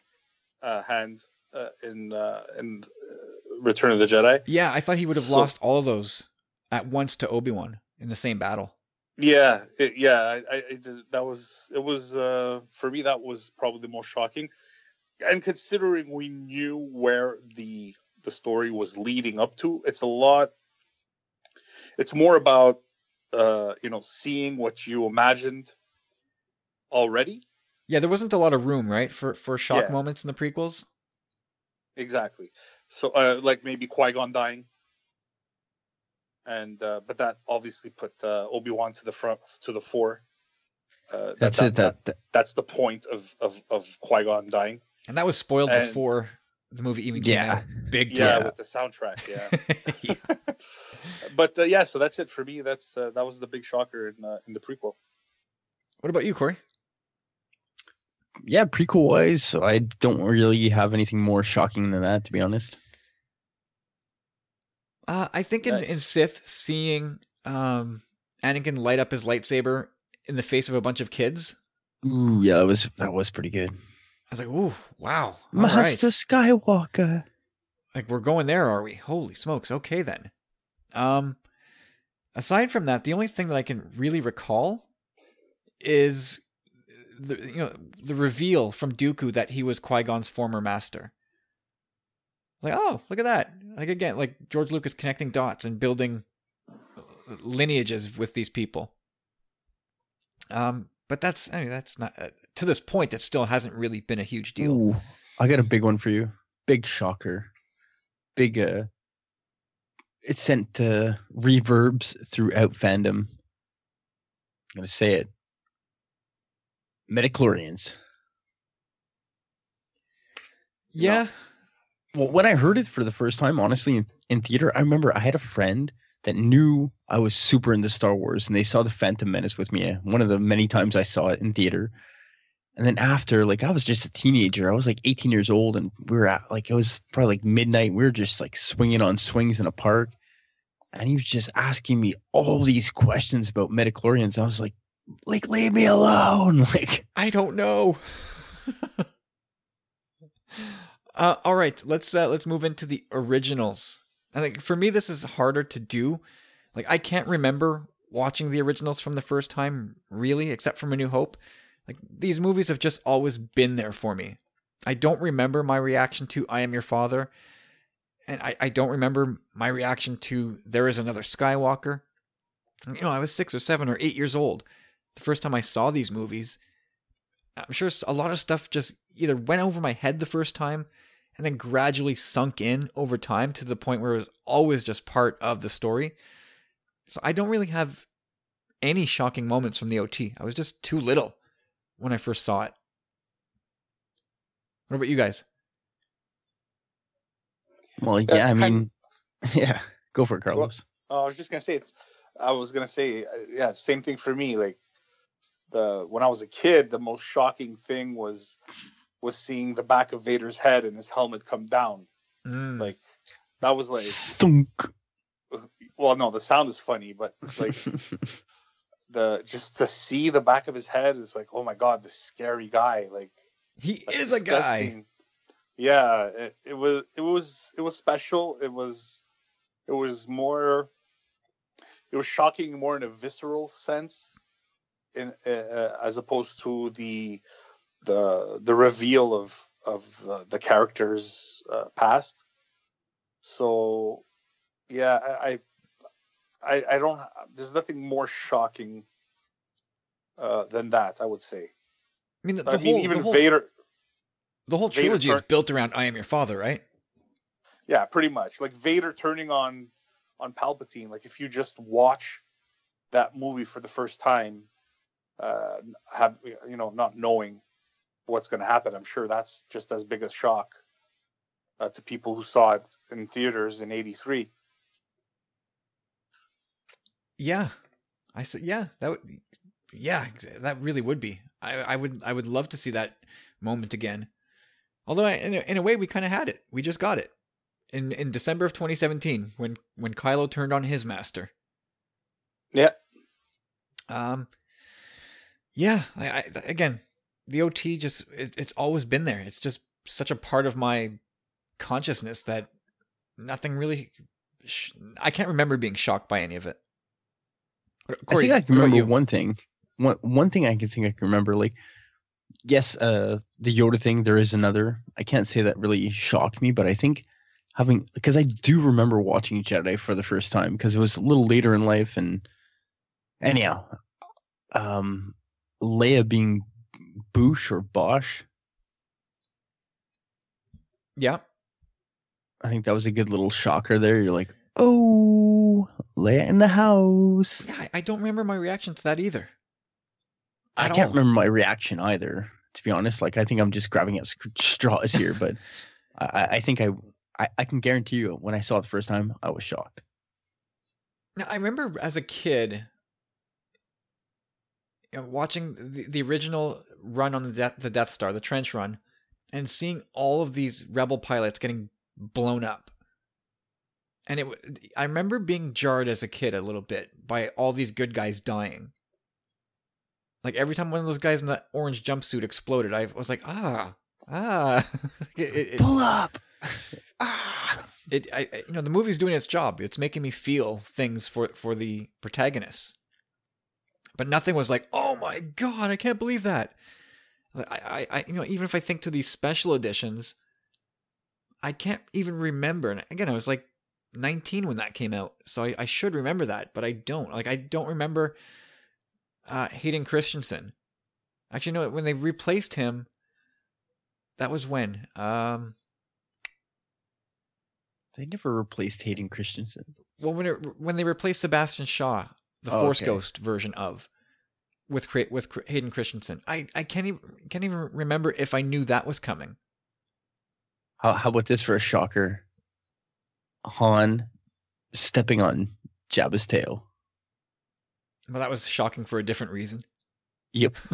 uh, hand uh, in uh, in uh, Return of the Jedi. Yeah, I thought he would have So- lost all of those at once to Obi Wan in the same battle. Yeah, it, yeah, I, I, I did, that was it was uh, for me that was probably the most shocking, and considering we knew where the the story was leading up to, it's a lot. It's more about uh, you know seeing what you imagined already. Yeah, there wasn't a lot of room, right, for for shock Yeah. moments in the prequels. Exactly. So, uh, like maybe Qui Gon dying, and uh, but that obviously put uh, Obi Wan to the front to the fore. Uh, that- That's that- it. That, that that's the point of of of Qui Gon dying. And that was spoiled And- before the movie even came Yeah. out. Big Yeah, time. with the soundtrack. Yeah. *laughs* Yeah. *laughs* but uh, yeah, so that's it for me. That's uh, that was the big shocker in uh, in the prequel. What about you, Corey? Yeah, prequel wise, I don't really have anything more shocking than that, to be honest. Uh, I think in, Nice. in Sith, seeing um, Anakin light up his lightsaber in the face of a bunch of kids, Ooh, yeah, that was that was pretty good. I was like, "Ooh, wow, all Master right." Skywalker. Like we're going there, are we? Holy smokes! Okay then. Um, aside from that, the only thing that I can really recall is the you know the reveal from Dooku that he was Qui Gon's former master. Like, oh, look at that! Like again, like George Lucas connecting dots and building lineages with these people. Um, but that's I mean that's not uh, to this point. That still hasn't really been a huge deal. Ooh, I got a big one for you. Big shocker. big uh it sent uh, reverbs throughout fandom. I'm gonna say it. Midi-chlorians. Yeah. Well, when I heard it for the first time, honestly, in, in theater, I remember I had a friend that knew I was super into Star Wars, and they saw the Phantom Menace with me. uh, One of the many times I saw it in theater. And then after, like, I was just a teenager. I was like 18 years old, and we were at like it was probably like midnight. We were just like swinging on swings in a park, and he was just asking me all these questions about midi-chlorians. I was like, like, leave me alone. *laughs* Like, I don't know. *laughs* uh, all right, let's uh, let's move into the originals. I think for me this is harder to do. Like I can't remember watching the originals from the first time really, except from A New Hope. Like these movies have just always been there for me. I don't remember my reaction to I Am Your Father, and I, I don't remember my reaction to There Is Another Skywalker. You know, I was six or seven or eight years old the first time I saw these movies. I'm sure a lot of stuff just either went over my head the first time and then gradually sunk in over time to the point where it was always just part of the story. So I don't really have any shocking moments from the OT. I was just too little when I first saw it. What about you guys? well, yeah, That's I kind mean, *laughs* yeah, go for it, Carlos. Oh, I was just gonna say it's. I was gonna say, uh, yeah, same thing for me. Like the when I was a kid, the most shocking thing was was seeing the back of Vader's head and his helmet come down. Mm. Like that was like, Thunk. well, no, the sound is funny, but like *laughs* the just to see the back of his head is like, oh my god, this scary guy. Like he that's is a guy. Yeah, it, it was it was it was special. It was it was more it was shocking more in a visceral sense in uh, as opposed to the the the reveal of of uh, the characters uh, past. So yeah, I, I I don't there's nothing more shocking uh, than that, I would say. I mean, the, the I mean whole, even the whole, Vader the whole Vader trilogy is turn- built around I Am Your Father, right? Yeah, pretty much. Like Vader turning on on Palpatine. Like if you just watch that movie for the first time, uh, have you know not knowing what's going to happen, I'm sure that's just as big a shock uh, to people who saw it in theaters in '83. Yeah, I said, yeah, that would, yeah, that really would be. I, I would, I would love to see that moment again. Although, I, in a, in a way, we kind of had it. We just got it in in December of 2017 when when Kylo turned on his master. Yeah, Um, yeah, I, I again, the OT just it, it's always been there. It's just such a part of my consciousness that nothing really. Sh- I can't remember being shocked by any of it. Corey, I think I can remember you? one thing. One one thing I can think I can remember, like yes, uh the Yoda thing, there is another. I can't say that really shocked me, but I think having because I do remember watching Jedi for the first time because it was a little later in life and anyhow. Um Leia being Boosh or Bosch, Yeah, I think that was a good little shocker there. You're like, oh Leia in the house. yeah. I, don't remember my reaction to that either. I At can't all. remember my reaction either, to be honest. Like I think I'm just grabbing at straws here, but *laughs* I, I- think I, I I can guarantee you when I saw it the first time, I was shocked. Now, I remember as a kid watching the, the original run on the Death, the Death Star, the trench run, and seeing all of these rebel pilots getting blown up. And it, I remember being jarred as a kid a little bit by all these good guys dying. Like every time one of those guys in that orange jumpsuit exploded, I was like, ah, ah. *laughs* it, it, Pull up. ah. *laughs* it I, I- you know the movie's doing its job it's making me feel things for for the protagonists but nothing was like oh my god i can't believe that. I, I i you know even if i think to these special editions i can't even remember. And again i was like 19 when that came out so i, I should remember that but i don't. Like i don't remember uh hayden christensen. Actually no when they replaced him that was when um They never replaced Hayden Christensen. Well, when it, when they replaced Sebastian Shaw, the Oh, Force okay. Ghost version of with Cra- with Hayden Christensen, I I can't even can't even remember if I knew that was coming. How how about this for a shocker? Han stepping on Jabba's tail. Well, that was shocking for a different reason. Yep. *laughs*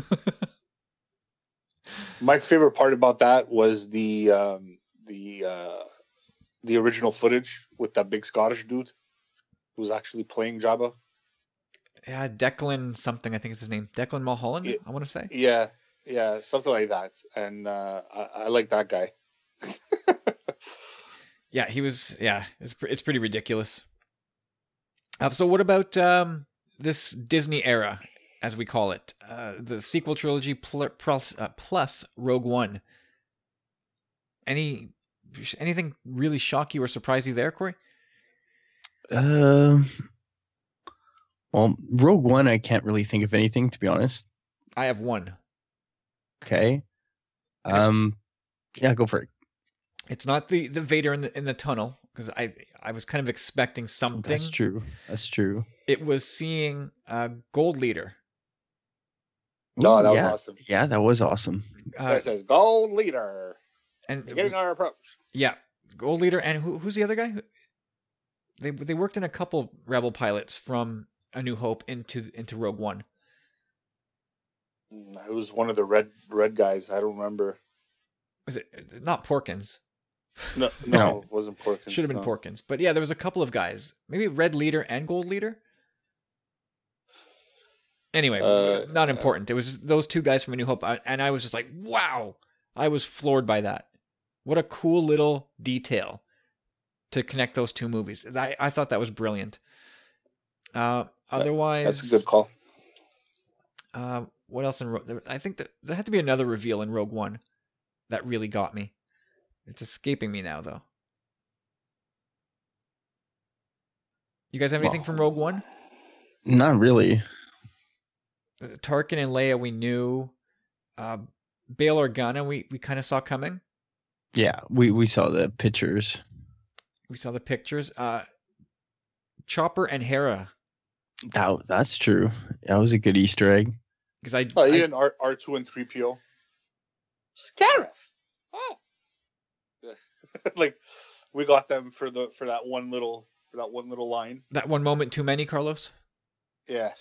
My favorite part about that was the um, the uh, the original footage with that big Scottish dude who was actually playing Jabba. Yeah, Declan something I think is his name. Declan Mulholland, Yeah. I want to say. Yeah, yeah, something like that. And uh, I, I like that guy. *laughs* Yeah, he was. Yeah, it's it's pretty ridiculous. Uh, so, what about um, this Disney era, as we call it, uh, the sequel trilogy pl- plus uh, plus Rogue One? Any anything really shock you or surprise you there, Corey? Um. Well, Rogue One, I can't really think of anything to be honest. I have one. Okay. Okay. Um. Yeah, go for it. It's not the the Vader in the in the tunnel because I I was kind of expecting something. That's true. That's true. It was seeing uh, Gold Leader. No, that was awesome. Yeah, that was awesome. Uh, it says gold leader. and it Beginning was- our approach. Yeah, Gold Leader, and who, who's the other guy? They they worked in a couple Rebel pilots from A New Hope into into Rogue One. Mm, It was one of the red red guys. I don't remember. Was it not Porkins? No, *laughs* no, No. it wasn't Porkins. Should have been no. Porkins, but yeah, there was a couple of guys. Maybe Red Leader and Gold Leader. Anyway, Uh, not important. It was those two guys from A New Hope, and I was just like, wow! I was floored by that. What a cool little detail to connect those two movies. I, I thought that was brilliant. Uh, otherwise, That's a good call. Uh, what else in Rogue? I think that there had to be another reveal in Rogue One that really got me. It's escaping me now, though. You guys have anything Well- from Rogue One? Not really. Uh, Tarkin and Leia, we knew. Uh, Bail Organa, we we kind of saw coming. Yeah, we we saw the pictures. We saw the pictures. Uh, Chopper and Hera, That that's true. That was a good Easter egg. because I, Oh, I- even R R two and three PO. Scarif. Oh, *laughs* like we got them for the for that one little for that one little line. that one moment too many, Carlos. Yeah,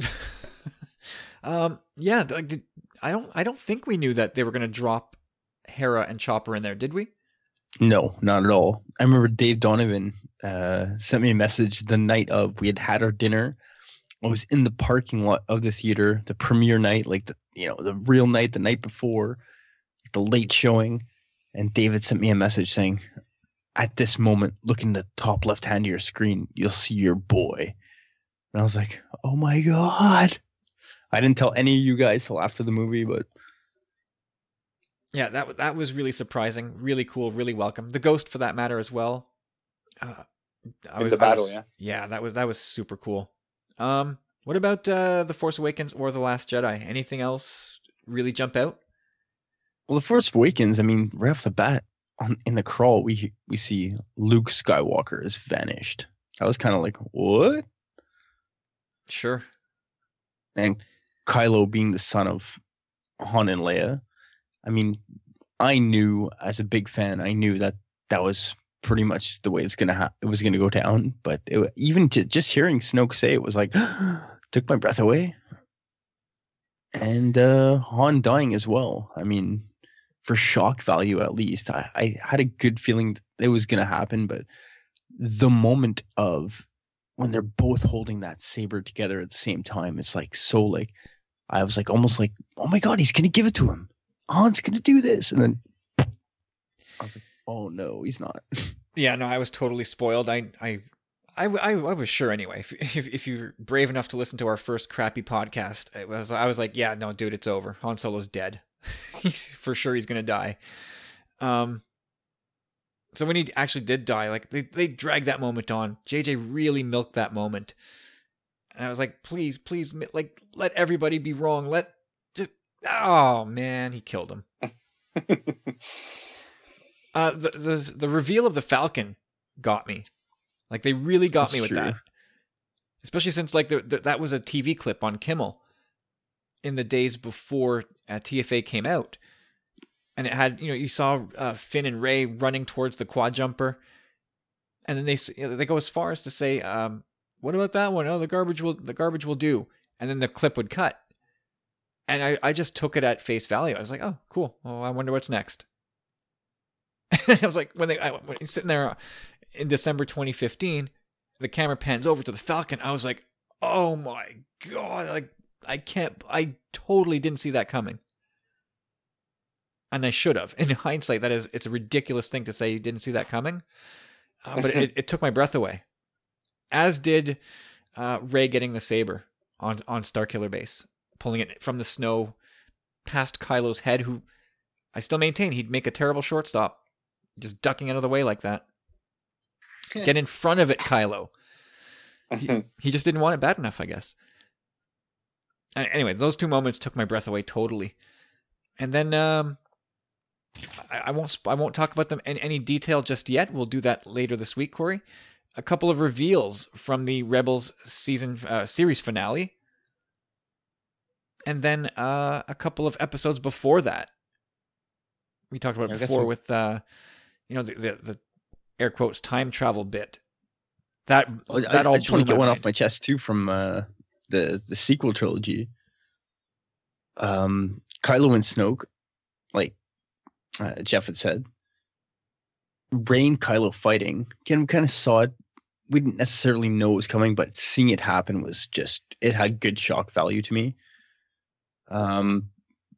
*laughs* um, yeah, like did, I don't I don't think we knew that they were going to drop Hera and Chopper in there, did we? No, not at all. I remember Dave Donovan uh, sent me a message the night of we had had our dinner. I was in the parking lot of the theater, the premiere night, like the you know the real night, the night before, the late showing, and David sent me a message saying, "At this moment, look in the top left hand of your screen, you'll see your boy." And I was like, "Oh my god!" I didn't tell any of you guys till after the movie, but Yeah, that that was really surprising, really cool, really welcome. The ghost, for that matter, as well. Uh, I in was- the I battle. was- yeah, yeah, that was that was super cool. Um, what about uh, the Force Awakens or the Last Jedi? Anything else really jump out? Well, the Force Awakens. I mean, right off the bat, on in the crawl, we we see Luke Skywalker has vanished. That was kind of like what? Sure. And Kylo being the son of Han and Leia. I mean, I knew as a big fan, I knew that that was pretty much the way it's gonna ha- it was gonna go down. But it, even j- just hearing Snoke say it was like *gasps* took my breath away. And uh Han dying as well. I mean, for shock value at least, I, I had a good feeling it was gonna happen, but the moment of when they're both holding that saber together at the same time, it's like so like I was like almost like, oh my god, he's gonna give it to him. Han's gonna do this, and then I was like, oh no, he's not. *laughs* Yeah, no, I was totally spoiled. I, I, I, I, I was sure anyway. If, *laughs* if if you're brave enough to listen to our first crappy podcast, it was I was like, yeah, no, dude, it's over. Han Solo's dead. *laughs* he's for sure he's gonna die. Um. So when he actually did die, like they they dragged that moment on. JJ really milked that moment, and I was like, please, please, like let everybody be wrong. Let just oh man, he killed him. Uh, the the the reveal of the Falcon got me. Like they really got That's me with true. that. Especially since like the, the, that was a TV clip on Kimmel in the days before uh, TFA came out, and it had you know you saw uh, Finn and Rey running towards the quad jumper, and then they you know, they go as far as to say, um, "What about that one? Oh, the garbage will the garbage will do," and then the clip would cut, and I I just took it at face value. I was like, "Oh, cool. Well, I wonder what's next." *laughs* I was like, when they I, when sitting there in December 2015, the camera pans over to the Falcon. I was like, "Oh my god!" Like I can't. I totally didn't see that coming, and I should have. *laughs* In hindsight, that is, it's a ridiculous thing to say you didn't see that coming, uh, but it, it took my breath away. As did uh, Rey getting the saber on on Starkiller Base, pulling it from the snow past Kylo's head, who I still maintain he'd make a terrible shortstop, just ducking out of the way like that. Get in front of it, Kylo. *laughs* He just didn't want it bad enough, I guess. Anyway, those two moments took my breath away totally. And then um, I, I won't I won't talk about them in any detail just yet. We'll do that later this week, Corey. A couple of reveals from the Rebels season uh, series finale, and then uh, a couple of episodes before that. We talked about Yeah, it before some- with uh, you know the, the the air quotes time travel bit. That that I, all I just want to get one mind. off my chest too from uh, the the sequel trilogy. Um, Kylo and Snoke, like uh, Jeff had said, Rain Kylo fighting. Again, kind of saw it. We didn't necessarily know it was coming, but seeing it happen was just it had good shock value to me. Um,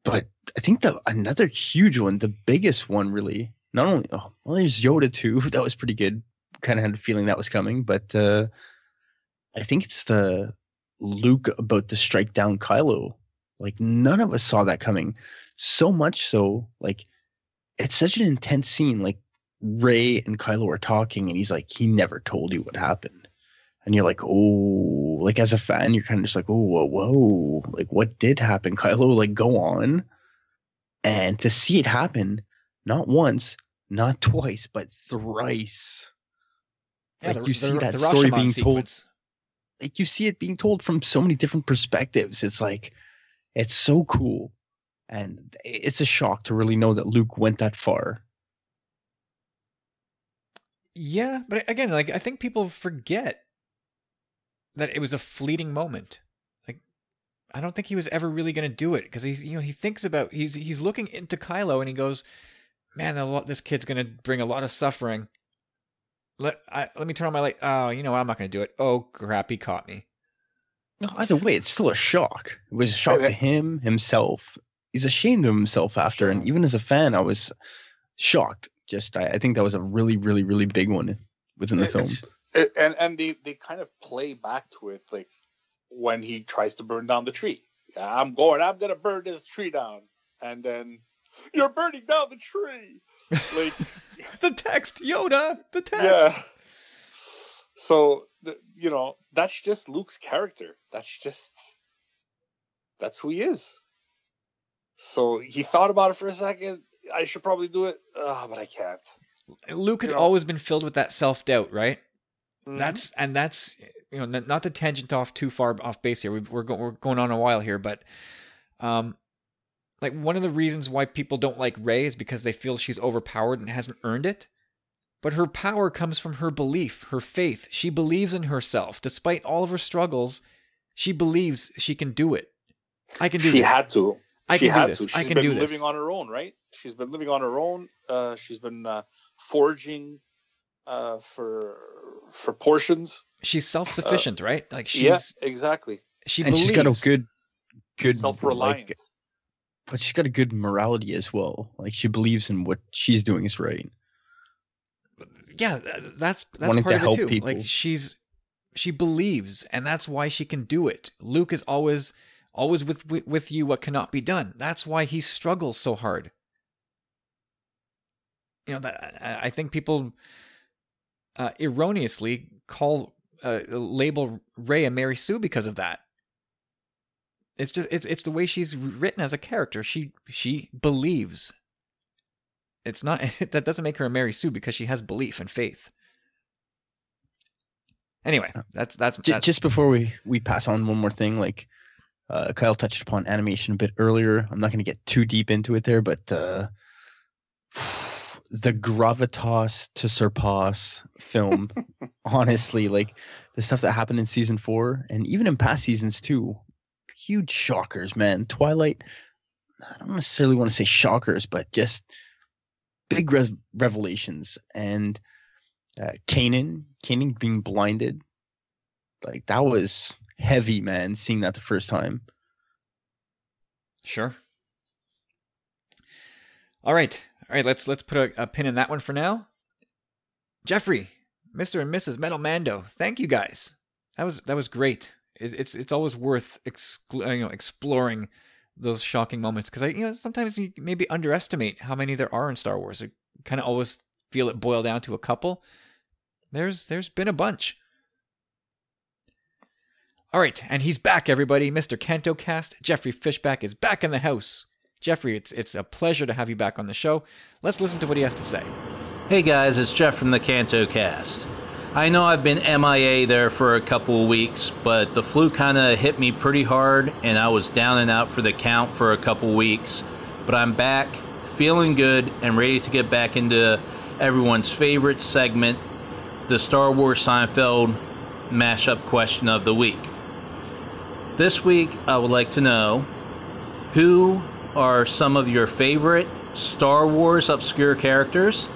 but I think the another huge one, the biggest one, really. Not only oh, well, there's Yoda too. *laughs* That was pretty good. Kind of had a feeling that was coming, but uh, I think it's the Luke about to strike down Kylo. Like none of us saw that coming. So much so, like it's such an intense scene. Like Rey and Kylo are talking, and he's like, he never told you what happened. And you're like, oh, like as a fan, you're kind of just like, oh, whoa, whoa, like what did happen, Kylo? Like, go on. And to see it happen, not once, not twice, but thrice. Yeah, like the- you see the- that the story being told like you see it being told from so many different perspectives. It's like it's so cool. And it's a shock to really know that Luke went that far. Yeah, but again, like I think people forget that it was a fleeting moment. Like I don't think he was ever really going to do it because he's you know he thinks about he's he's looking into Kylo and he goes, "Man, a this kid's going to bring a lot of suffering." Let I, let me turn on my light. Oh, you know what? I'm not going to do it. Oh crap, he caught me. No, either way, it's still a shock. It was a shock to him himself. He's ashamed of himself after, and even as a fan, I was shocked. Just I, I think that was a really, really, really big one within the film. It- and and they they kind of play back to it like when he tries to burn down the tree. I'm going. I'm gonna burn this tree down, and then you're burning down the tree. Like *laughs* the text, Yoda. The text. yeah. So the, you know that's just Luke's character. That's just that's who he is. So he thought about it for a second. I should probably do it, uh, but I can't. Luke had You know- always been filled with that self doubt, right? Mhm. That's and that's you know not to tangent off too far off base here. We, we're go, we're going on a while here, but um, like one of the reasons why people don't like Rey is because they feel she's overpowered and hasn't earned it. But her power comes from her belief, her faith. She believes in herself, despite all of her struggles. She believes she can do it. I can do this. she this. had to. I she can do had this. to. I can been do this. living on her own, right? She's been living on her own. Uh, she's been uh, foraging uh, for for portions. she's self sufficient, right? Like she's yeah, exactly. she and believes. she's got a good, good self-reliant. like, but she's got a good morality as well. Like she believes in what she's doing is right. yeah that's that's Wanting part to of it too people. like she's she believes and that's why she can do it luke is always always with with, you what cannot be done that's why he struggles so hard you know that i I think people uh, erroneously call uh, label rey a mary sue because of that it's just it's it's the way she's written as a character she she believes it's not *laughs* that doesn't make her a Mary Sue because she has belief and faith. Anyway, that's that's, J- that's just before we we pass on one more thing, like uh, Kyle touched upon animation a bit earlier. I'm not going to get too deep into it there, but uh, *sighs* the gravitas to surpass film, *laughs* honestly, like the stuff that happened in season four and even in past seasons too, huge shockers, man. Twilight, I don't necessarily want to say shockers, but just big res- revelations and uh, Kanan, Kanan being blinded, like that was heavy, man. Seeing that the first time. Sure. All right, all right. Let's let's put a, a pin in that one for now. Jeffrey, Mister and Mrs. Metal Mando, thank you guys. That was that was great. It, it's it's always worth exclu- you know exploring those shocking moments because I you know sometimes you maybe underestimate how many there are in Star Wars. I kind of always feel it boil down to a couple. There's there's been a bunch. All right, and he's back, everybody. Mr. Canto Cast, Jeffrey Fishback is back in the house. Jeffrey, it's it's a pleasure to have you back on the show. Let's listen to what he has to say. Hey guys, it's Jeff from the Canto Cast. I know I've been MIA there for a couple of weeks, but the flu kind of hit me pretty hard, and I was down and out for the count for a couple weeks. But I'm back, feeling good, and ready to get back into everyone's favorite segment, the Star Wars Seinfeld mashup question of the week. This week, I would like to know who are some of your favorite Star Wars obscure characters,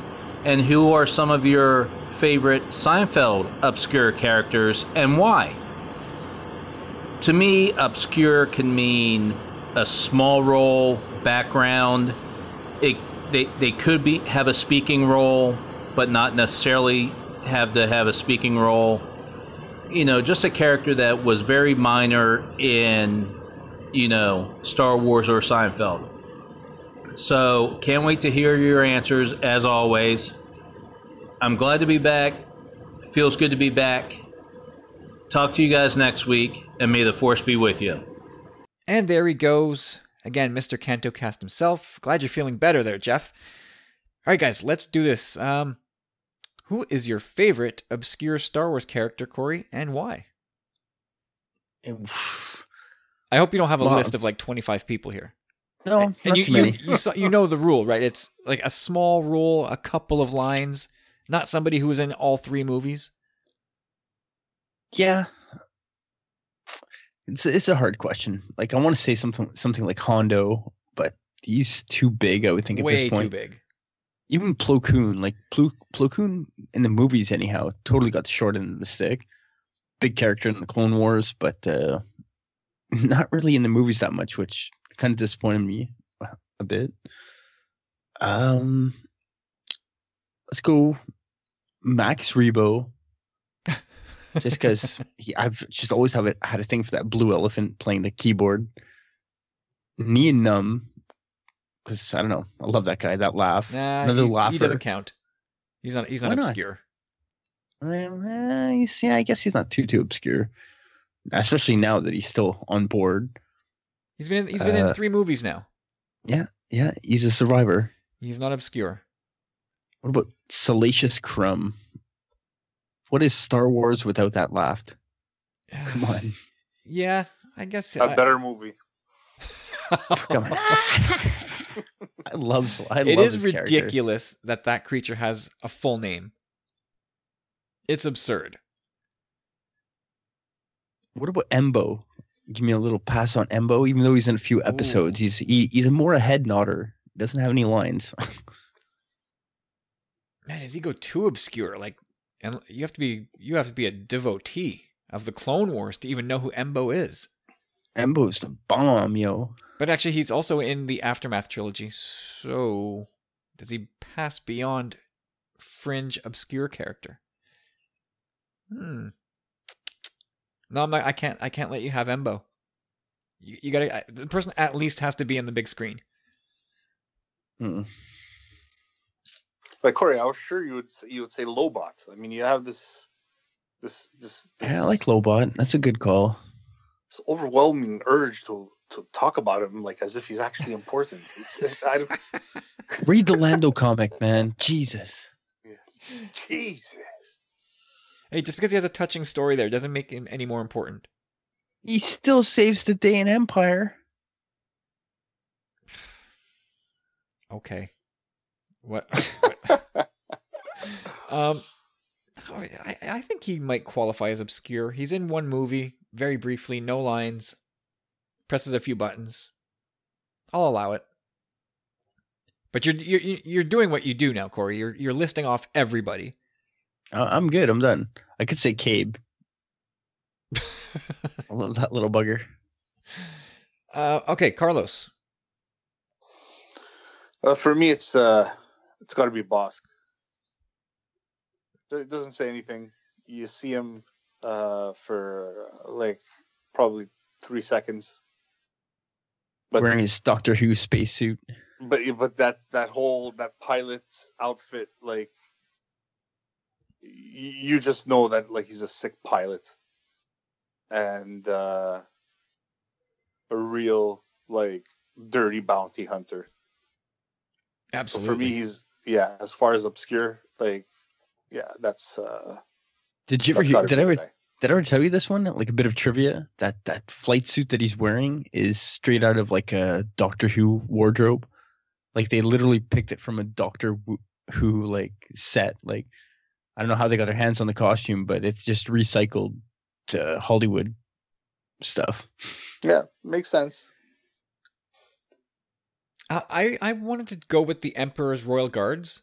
and who are some of your favorite Seinfeld obscure characters, and why? To me, obscure can mean a small role, background. It they, they could be have a speaking role, but not necessarily have to have a speaking role. You know, just a character that was very minor in, you know, Star Wars or Seinfeld. So, can't wait to hear your answers as always. I'm glad to be back. Feels good to be back. Talk to you guys next week, and may the force be with you. And there he goes. Again, Mr. Canto Cast himself. Glad you're feeling better there, Jeff. All right, guys, let's do this. Um, who is your favorite obscure Star Wars character, Corey, and why? I hope you don't have a Wow. list of like 25 people here. No, and not you, too many. You, you, saw, you know the rule, right? It's like a small rule, a couple of lines, not somebody who was in all three movies. yeah, it's it's a hard question. Like I want to say something something like Hondo, but he's too big. I would think at Way this point. too big. Even Plo Koon, like Plo, Plo Koon in the movies, anyhow, totally got the short end of the stick. Big character in the Clone Wars, but uh, *laughs* not really in the movies that much, which kind of disappointed me a bit. Um, let's go Max Rebo. *laughs* just because I've just always have a, had a thing for that blue elephant playing the keyboard. Nien Nunb, because I don't know, I love that guy. That laugh, Nah, another he, laugher. he doesn't count. He's not. He's not Why obscure. Eh, he's- yeah, I guess he's not too too obscure, especially now that he's still on board. He's been. In, he's been in Uh, three movies now. Yeah, yeah, he's a survivor. He's not obscure. What about Salacious Crumb? What is Star Wars without that laugh? Come on, *sighs* Yeah, I guess. A I- better movie. come on. *laughs* *laughs* I love. I it love is this character. ridiculous that that creature has a full name. It's absurd. What about Embo? Give me a little pass on Embo, even though he's in a few episodes. He's he, he's more a head nodder. Doesn't have any lines. *laughs* Man, does ego too obscure? Like, and you have to be you have to be a devotee of the Clone Wars to even know who Embo is. Embo's the bomb, yo. But actually, he's also in the Aftermath trilogy. So, does he pass beyond fringe obscure character? Hmm. No, I'm not. I can't. I can't let you have Embo. You, you gotta. The person at least has to be in the big screen. Mm. Like Corey, I was sure you would say, you would say Lobot. I mean, you have this this this, this Yeah, I like Lobot. That's a good call. this overwhelming urge to to talk about him like as if he's actually important. *laughs* It's, I don't, *laughs* Read the Lando comic, man. Jesus. Jesus. Hey, just because he has a touching story there doesn't make him any more important. He still saves the day in Empire. *sighs* Okay. What? what? *laughs* um, I, I think he might qualify as obscure. He's in one movie, very briefly, no lines, presses a few buttons. I'll allow it. But you're you're you're doing what you do now, Corey. You're you're listing off everybody. I- I'm good. I'm done. I could say Kabe. *laughs* I love that little bugger. Uh, okay, Carlos. Uh, for me, it's uh, it's got to be Bossk. It doesn't say anything. You see him uh, for like probably three seconds, But- Wearing his Doctor Who spacesuit. but but that that whole that pilot's outfit, like you just know that like he's a sick pilot, and uh, a real like dirty bounty hunter. Absolutely. So for me, he's yeah. As far as obscure, like yeah, that's uh, Did you ever? hear- Did I ever? Did I ever tell you this one? Like a bit of trivia. That that flight suit that he's wearing is straight out of like a Doctor Who wardrobe. Like they literally picked it from a Doctor Who- Who like set. Like I don't know how they got their hands on the costume, but it's just recycled uh, Hollywood stuff. Yeah, makes sense. I I wanted to go with the Emperor's Royal Guards.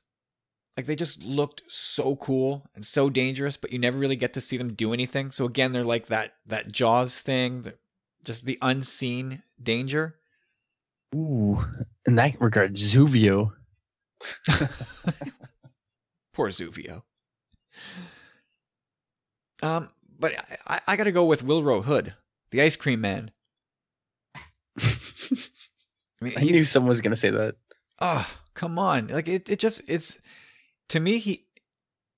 Like they just looked so cool and so dangerous, but you never really get to see them do anything. So again, they're like that that Jaws thing, the, just the unseen danger. Ooh, in that regard, Zuvio. *laughs* Poor Zuvio. Um, but I, I, I got to go with Willrow Hood, the ice cream man. *laughs* I mean, I knew someone was gonna say that. Oh, come on. Like it, it just it's to me he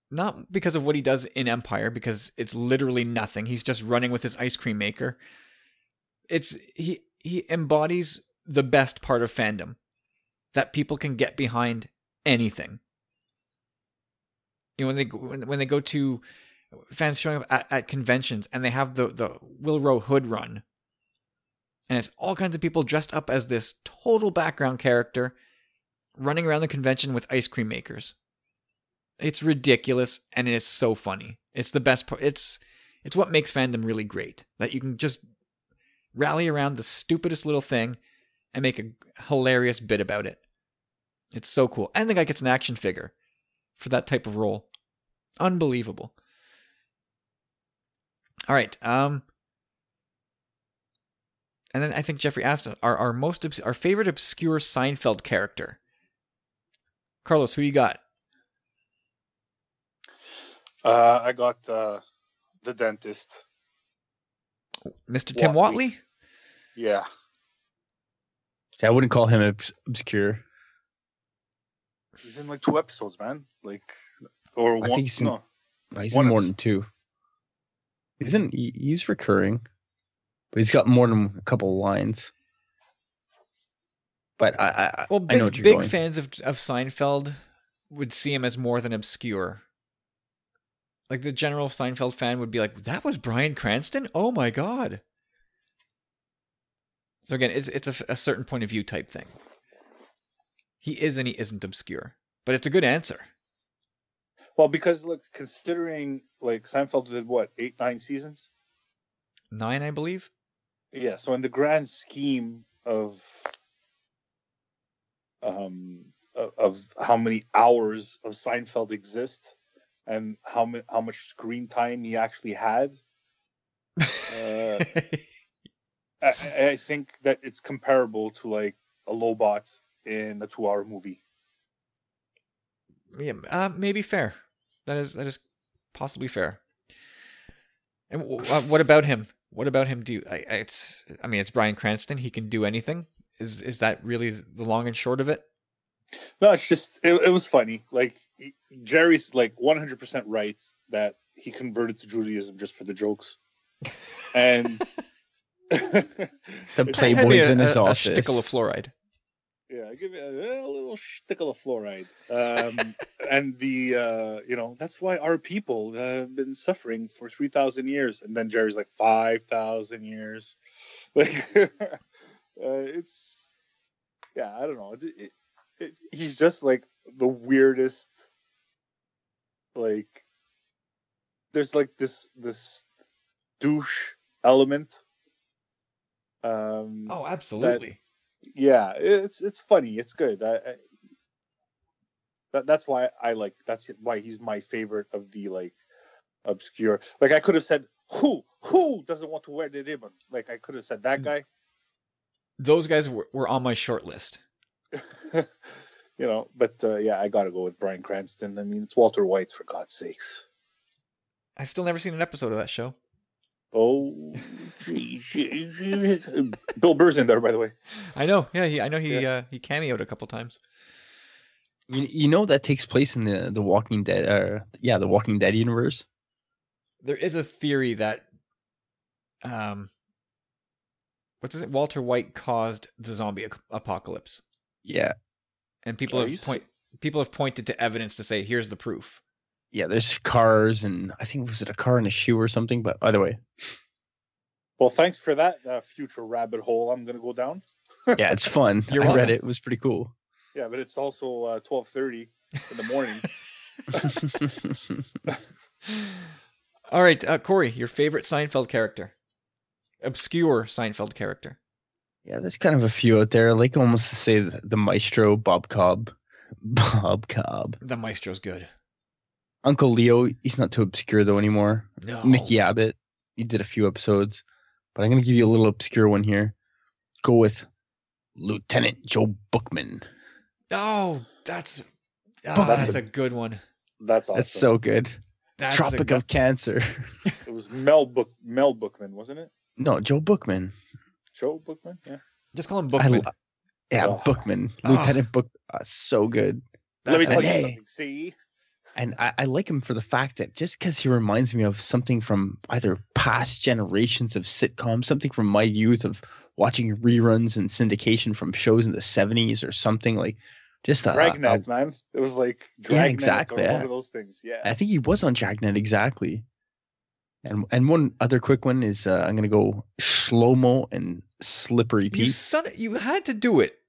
not because of what he does in Empire because it's literally nothing. He's just running with his ice cream maker. It's he he embodies the best part of fandom that people can get behind anything. You know when they when, when they go to fans showing up at, at conventions and they have the the Willrow Hood run and it's all kinds of people dressed up as this total background character running around the convention with ice cream makers. It's ridiculous and it is so funny. It's the best part. It's it's what makes fandom really great. That you can just rally around the stupidest little thing and make a hilarious bit about it. It's so cool. And the guy gets an action figure for that type of role. Unbelievable. All right. Um and then I think Jeffrey asked our our most obs- our favorite obscure Seinfeld character. Carlos, who you got? Uh, I got uh, the dentist. Mr. Tim Whatley. Whatley? Yeah, See, I wouldn't call him obs- obscure. he's in like two episodes, man. Like, or I one. think he's in- no, He's One in more episode. than two. He's in. he- He's recurring, but he's got more than a couple lines. But I, I, I- Well, I know big, what you're big going. fans of of Seinfeld would see him as more than obscure. Like the general Seinfeld fan would be like, "That was Bryan Cranston? Oh my god!" So again, it's it's a, a certain point of view type thing. He is and he isn't obscure, but it's a good answer. well, because look, considering like Seinfeld did what eight, nine seasons. Nine, I believe. Yeah, so in the grand scheme of um of- how many hours of Seinfeld exist and how how much screen time he actually had, uh, *laughs* I, I- think that it's comparable to like a Lobot in a two-hour movie. yeah, uh, maybe fair. That is that is possibly fair. And w- what about him? What about him? Do I, I- it's? I mean, it's Bryan Cranston. He can do anything. Is is that really the long and short of it? No, it's just it, it was funny. Like Jerry's like 100% right that he converted to Judaism just for the jokes. And *laughs* The *laughs* Maybe Playboys a, in his a, a office. shtickle of fluoride. Yeah, give it a, a little stickle of fluoride. Um, *laughs* and the uh, you know that's why our people have been suffering for three thousand years. And then Jerry's like five thousand years. *laughs* Like *laughs* uh, it's yeah, I don't know. It, it, it, he's just like the weirdest. Like there's like this this douche element. Um, Oh, absolutely. Yeah it's it's funny it's good. I, I, that, that's why i like that's why he's my favorite of the like obscure. Like i could have said who who doesn't want to wear the ribbon? Like i could have said that guy. Those guys were, were on my short list. *laughs* you know but uh, yeah i gotta go with bryan cranston. I mean it's walter white for god's sakes. I've still never seen an episode of that show. Oh geez, *laughs* geez. bill burr's in there by the way I know. Yeah, he, I know he uh, he cameoed a couple times. You, you know that takes place in the the Walking Dead, uh, yeah, the Walking Dead universe. There is a theory that, um, what's it? Walter White caused the zombie apocalypse, Yeah, and people have Nice. point people have pointed to evidence to say, "Here's the proof." Yeah. There's cars, and I think was it a car and a shoe or something. But either way, well thanks for that uh, future rabbit hole i'm gonna go down yeah, it's fun. *laughs* You're I read it; it was pretty cool. yeah but it's also uh, 12.30 in the morning *laughs* *laughs* All right, uh, Corey, your favorite Seinfeld character, obscure Seinfeld character. yeah, there's kind of a few out there. I like almost to say the, the maestro Bob Cobb, Bob Cobb, The Maestro's good. Uncle Leo. He's not too obscure though anymore. No, Mickey Abbott. He did a few episodes, but I'm gonna give you a little obscure one here. Go with Lieutenant Joe Bookman. Oh, that's ah, But- that's a good one. That's awesome. That's so good. That's a Tropic good- of Cancer. *laughs* It was Mel Book Mel Bookman, wasn't it? no, Joe Bookman. Joe Bookman. Yeah. Just call him Bookman. lo- yeah, Oh. Bookman. Oh. Lieutenant Book. Uh, so good. Let me tell you Hey. something. See, And I, I like him for the fact that just because he reminds me of something from either past generations of sitcoms, something from my youth of watching reruns and syndication from shows in the 70s or something like just a, a- Dragnet, man. It was like Dragnet yeah, exactly, or yeah. one of those things. Yeah. I think he was on Dragnet exactly. And and one other quick one is uh, I'm gonna go Shlomo and Slippery You son, you had to do it.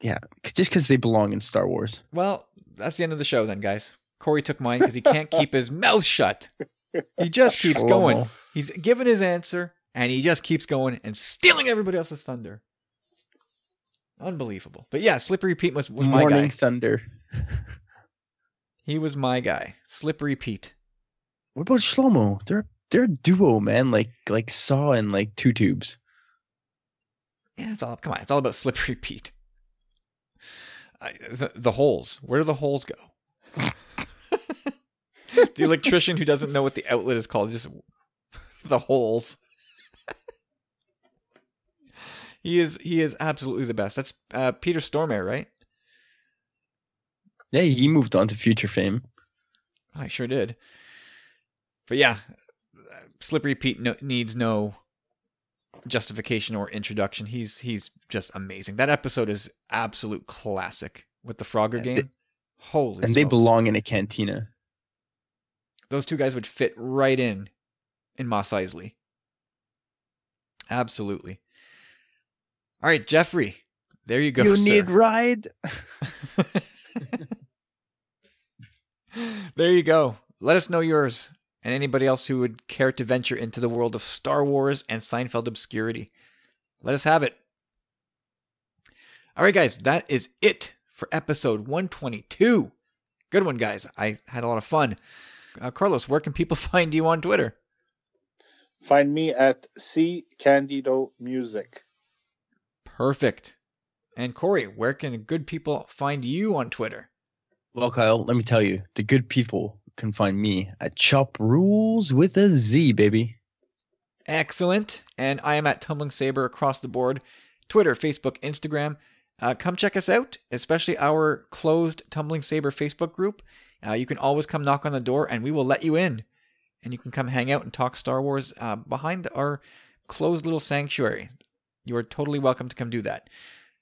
Yeah, just because they belong in Star Wars. Well, that's the end of the show then, guys. Corey took mine because he can't keep his mouth shut. He just keeps going. He's given his answer and he just keeps going and stealing everybody else's thunder. Unbelievable. But yeah, Slippery Pete was, was my Morning guy. Thunder. He was my guy. Slippery Pete. What about Shlomo? They're they're a duo, man. Like like Saw and like Two Tubes. Yeah, it's all come on. It's all about *laughs* Slippery Pete. I, the, the holes. Where do the holes go? *laughs* *laughs* the electrician who doesn't know what the outlet is called just *laughs* the holes. *laughs* he is he is absolutely the best. That's uh, Peter Stormare, right? Yeah, he moved on to future fame. I sure did. But yeah, Slippery Pete no, needs no justification or introduction. He's he's just amazing. That episode is absolute classic with the Frogger And game. they- Holy, and they belong in a cantina. Those two guys would fit right in in Mos Eisley. Absolutely. All right, Jeffrey. There you go. you sir. need ride. *laughs* there you go. Let us know yours and anybody else who would care to venture into the world of Star Wars and Seinfeld obscurity. Let us have it. All right, guys, that is it for episode 122. Good one, guys. I had a lot of fun. Uh, Carlos, where can people *laughs* find you on Twitter? Find me at C Candido Music. Perfect. And Corey, where can good people find you on Twitter? Well, Kyle, let me tell you, the good people can find me at Chop Rules with a Z, baby. Excellent. And I am at Tumbling Saber across the board Twitter, Facebook, Instagram. Uh, come check us out, especially our closed Tumbling Saber Facebook group. Uh, you can always come knock on the door and we will let you in. And you can come hang out and talk Star Wars uh, behind our closed little sanctuary. You are totally welcome to come do that.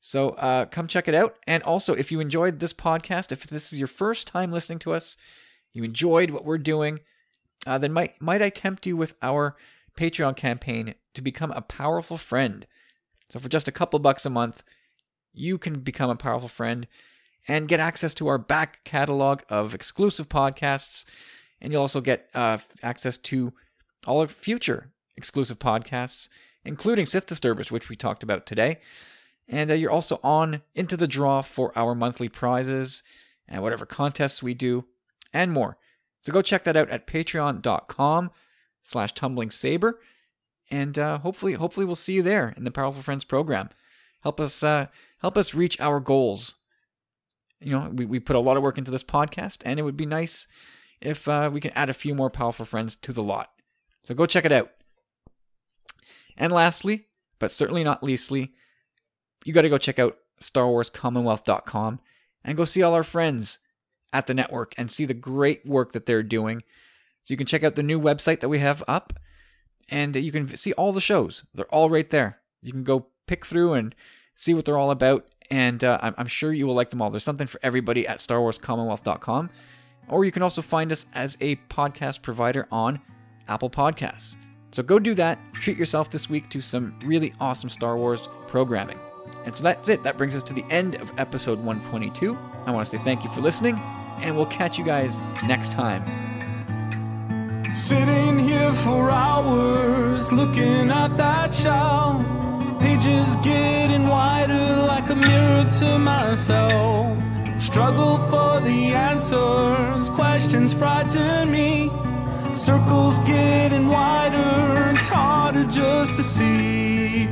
So uh, come check it out. And also, if you enjoyed this podcast, if this is your first time listening to us, you enjoyed what we're doing, uh, then might might I tempt you with our Patreon campaign to become a powerful friend. So for just a couple bucks a month, you can become a powerful friend and get access to our back catalog of exclusive podcasts. And you'll also get uh, access to all of future exclusive podcasts, including Sith Disturbers, which we talked about today. And uh, you're also on into the draw for our monthly prizes and whatever contests we do and more. So go check that out at patreon.com slash tumbling saber. And uh, hopefully, hopefully we'll see you there in the Powerful Friends program. Help us, uh, help us reach our goals. You know, we, we put a lot of work into this podcast, and it would be nice if uh, we can add a few more Powerful Friends to the lot. So go check it out. And lastly, but certainly not leastly, you got to go check out StarWarsCommonwealth.com and go see all our friends at the network and see the great work that they're doing. So you can check out the new website that we have up and you can see all the shows. They're all right there. You can go pick through and see what they're all about. And uh, I'm, I'm sure you will like them all. There's something for everybody at StarWarsCommonwealth.com. Or you can also find us as a podcast provider on Apple Podcasts. So go do that. Treat yourself this week to some really awesome Star Wars programming. And so that's it. That brings us to the end of episode 122. I want to say thank you for listening, and we'll catch you guys next time. Sitting here for hours, looking at that Pages getting wider like a mirror to myself. Struggle for the answers, questions frighten me. Circles getting wider, it's harder just to see.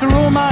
Through my.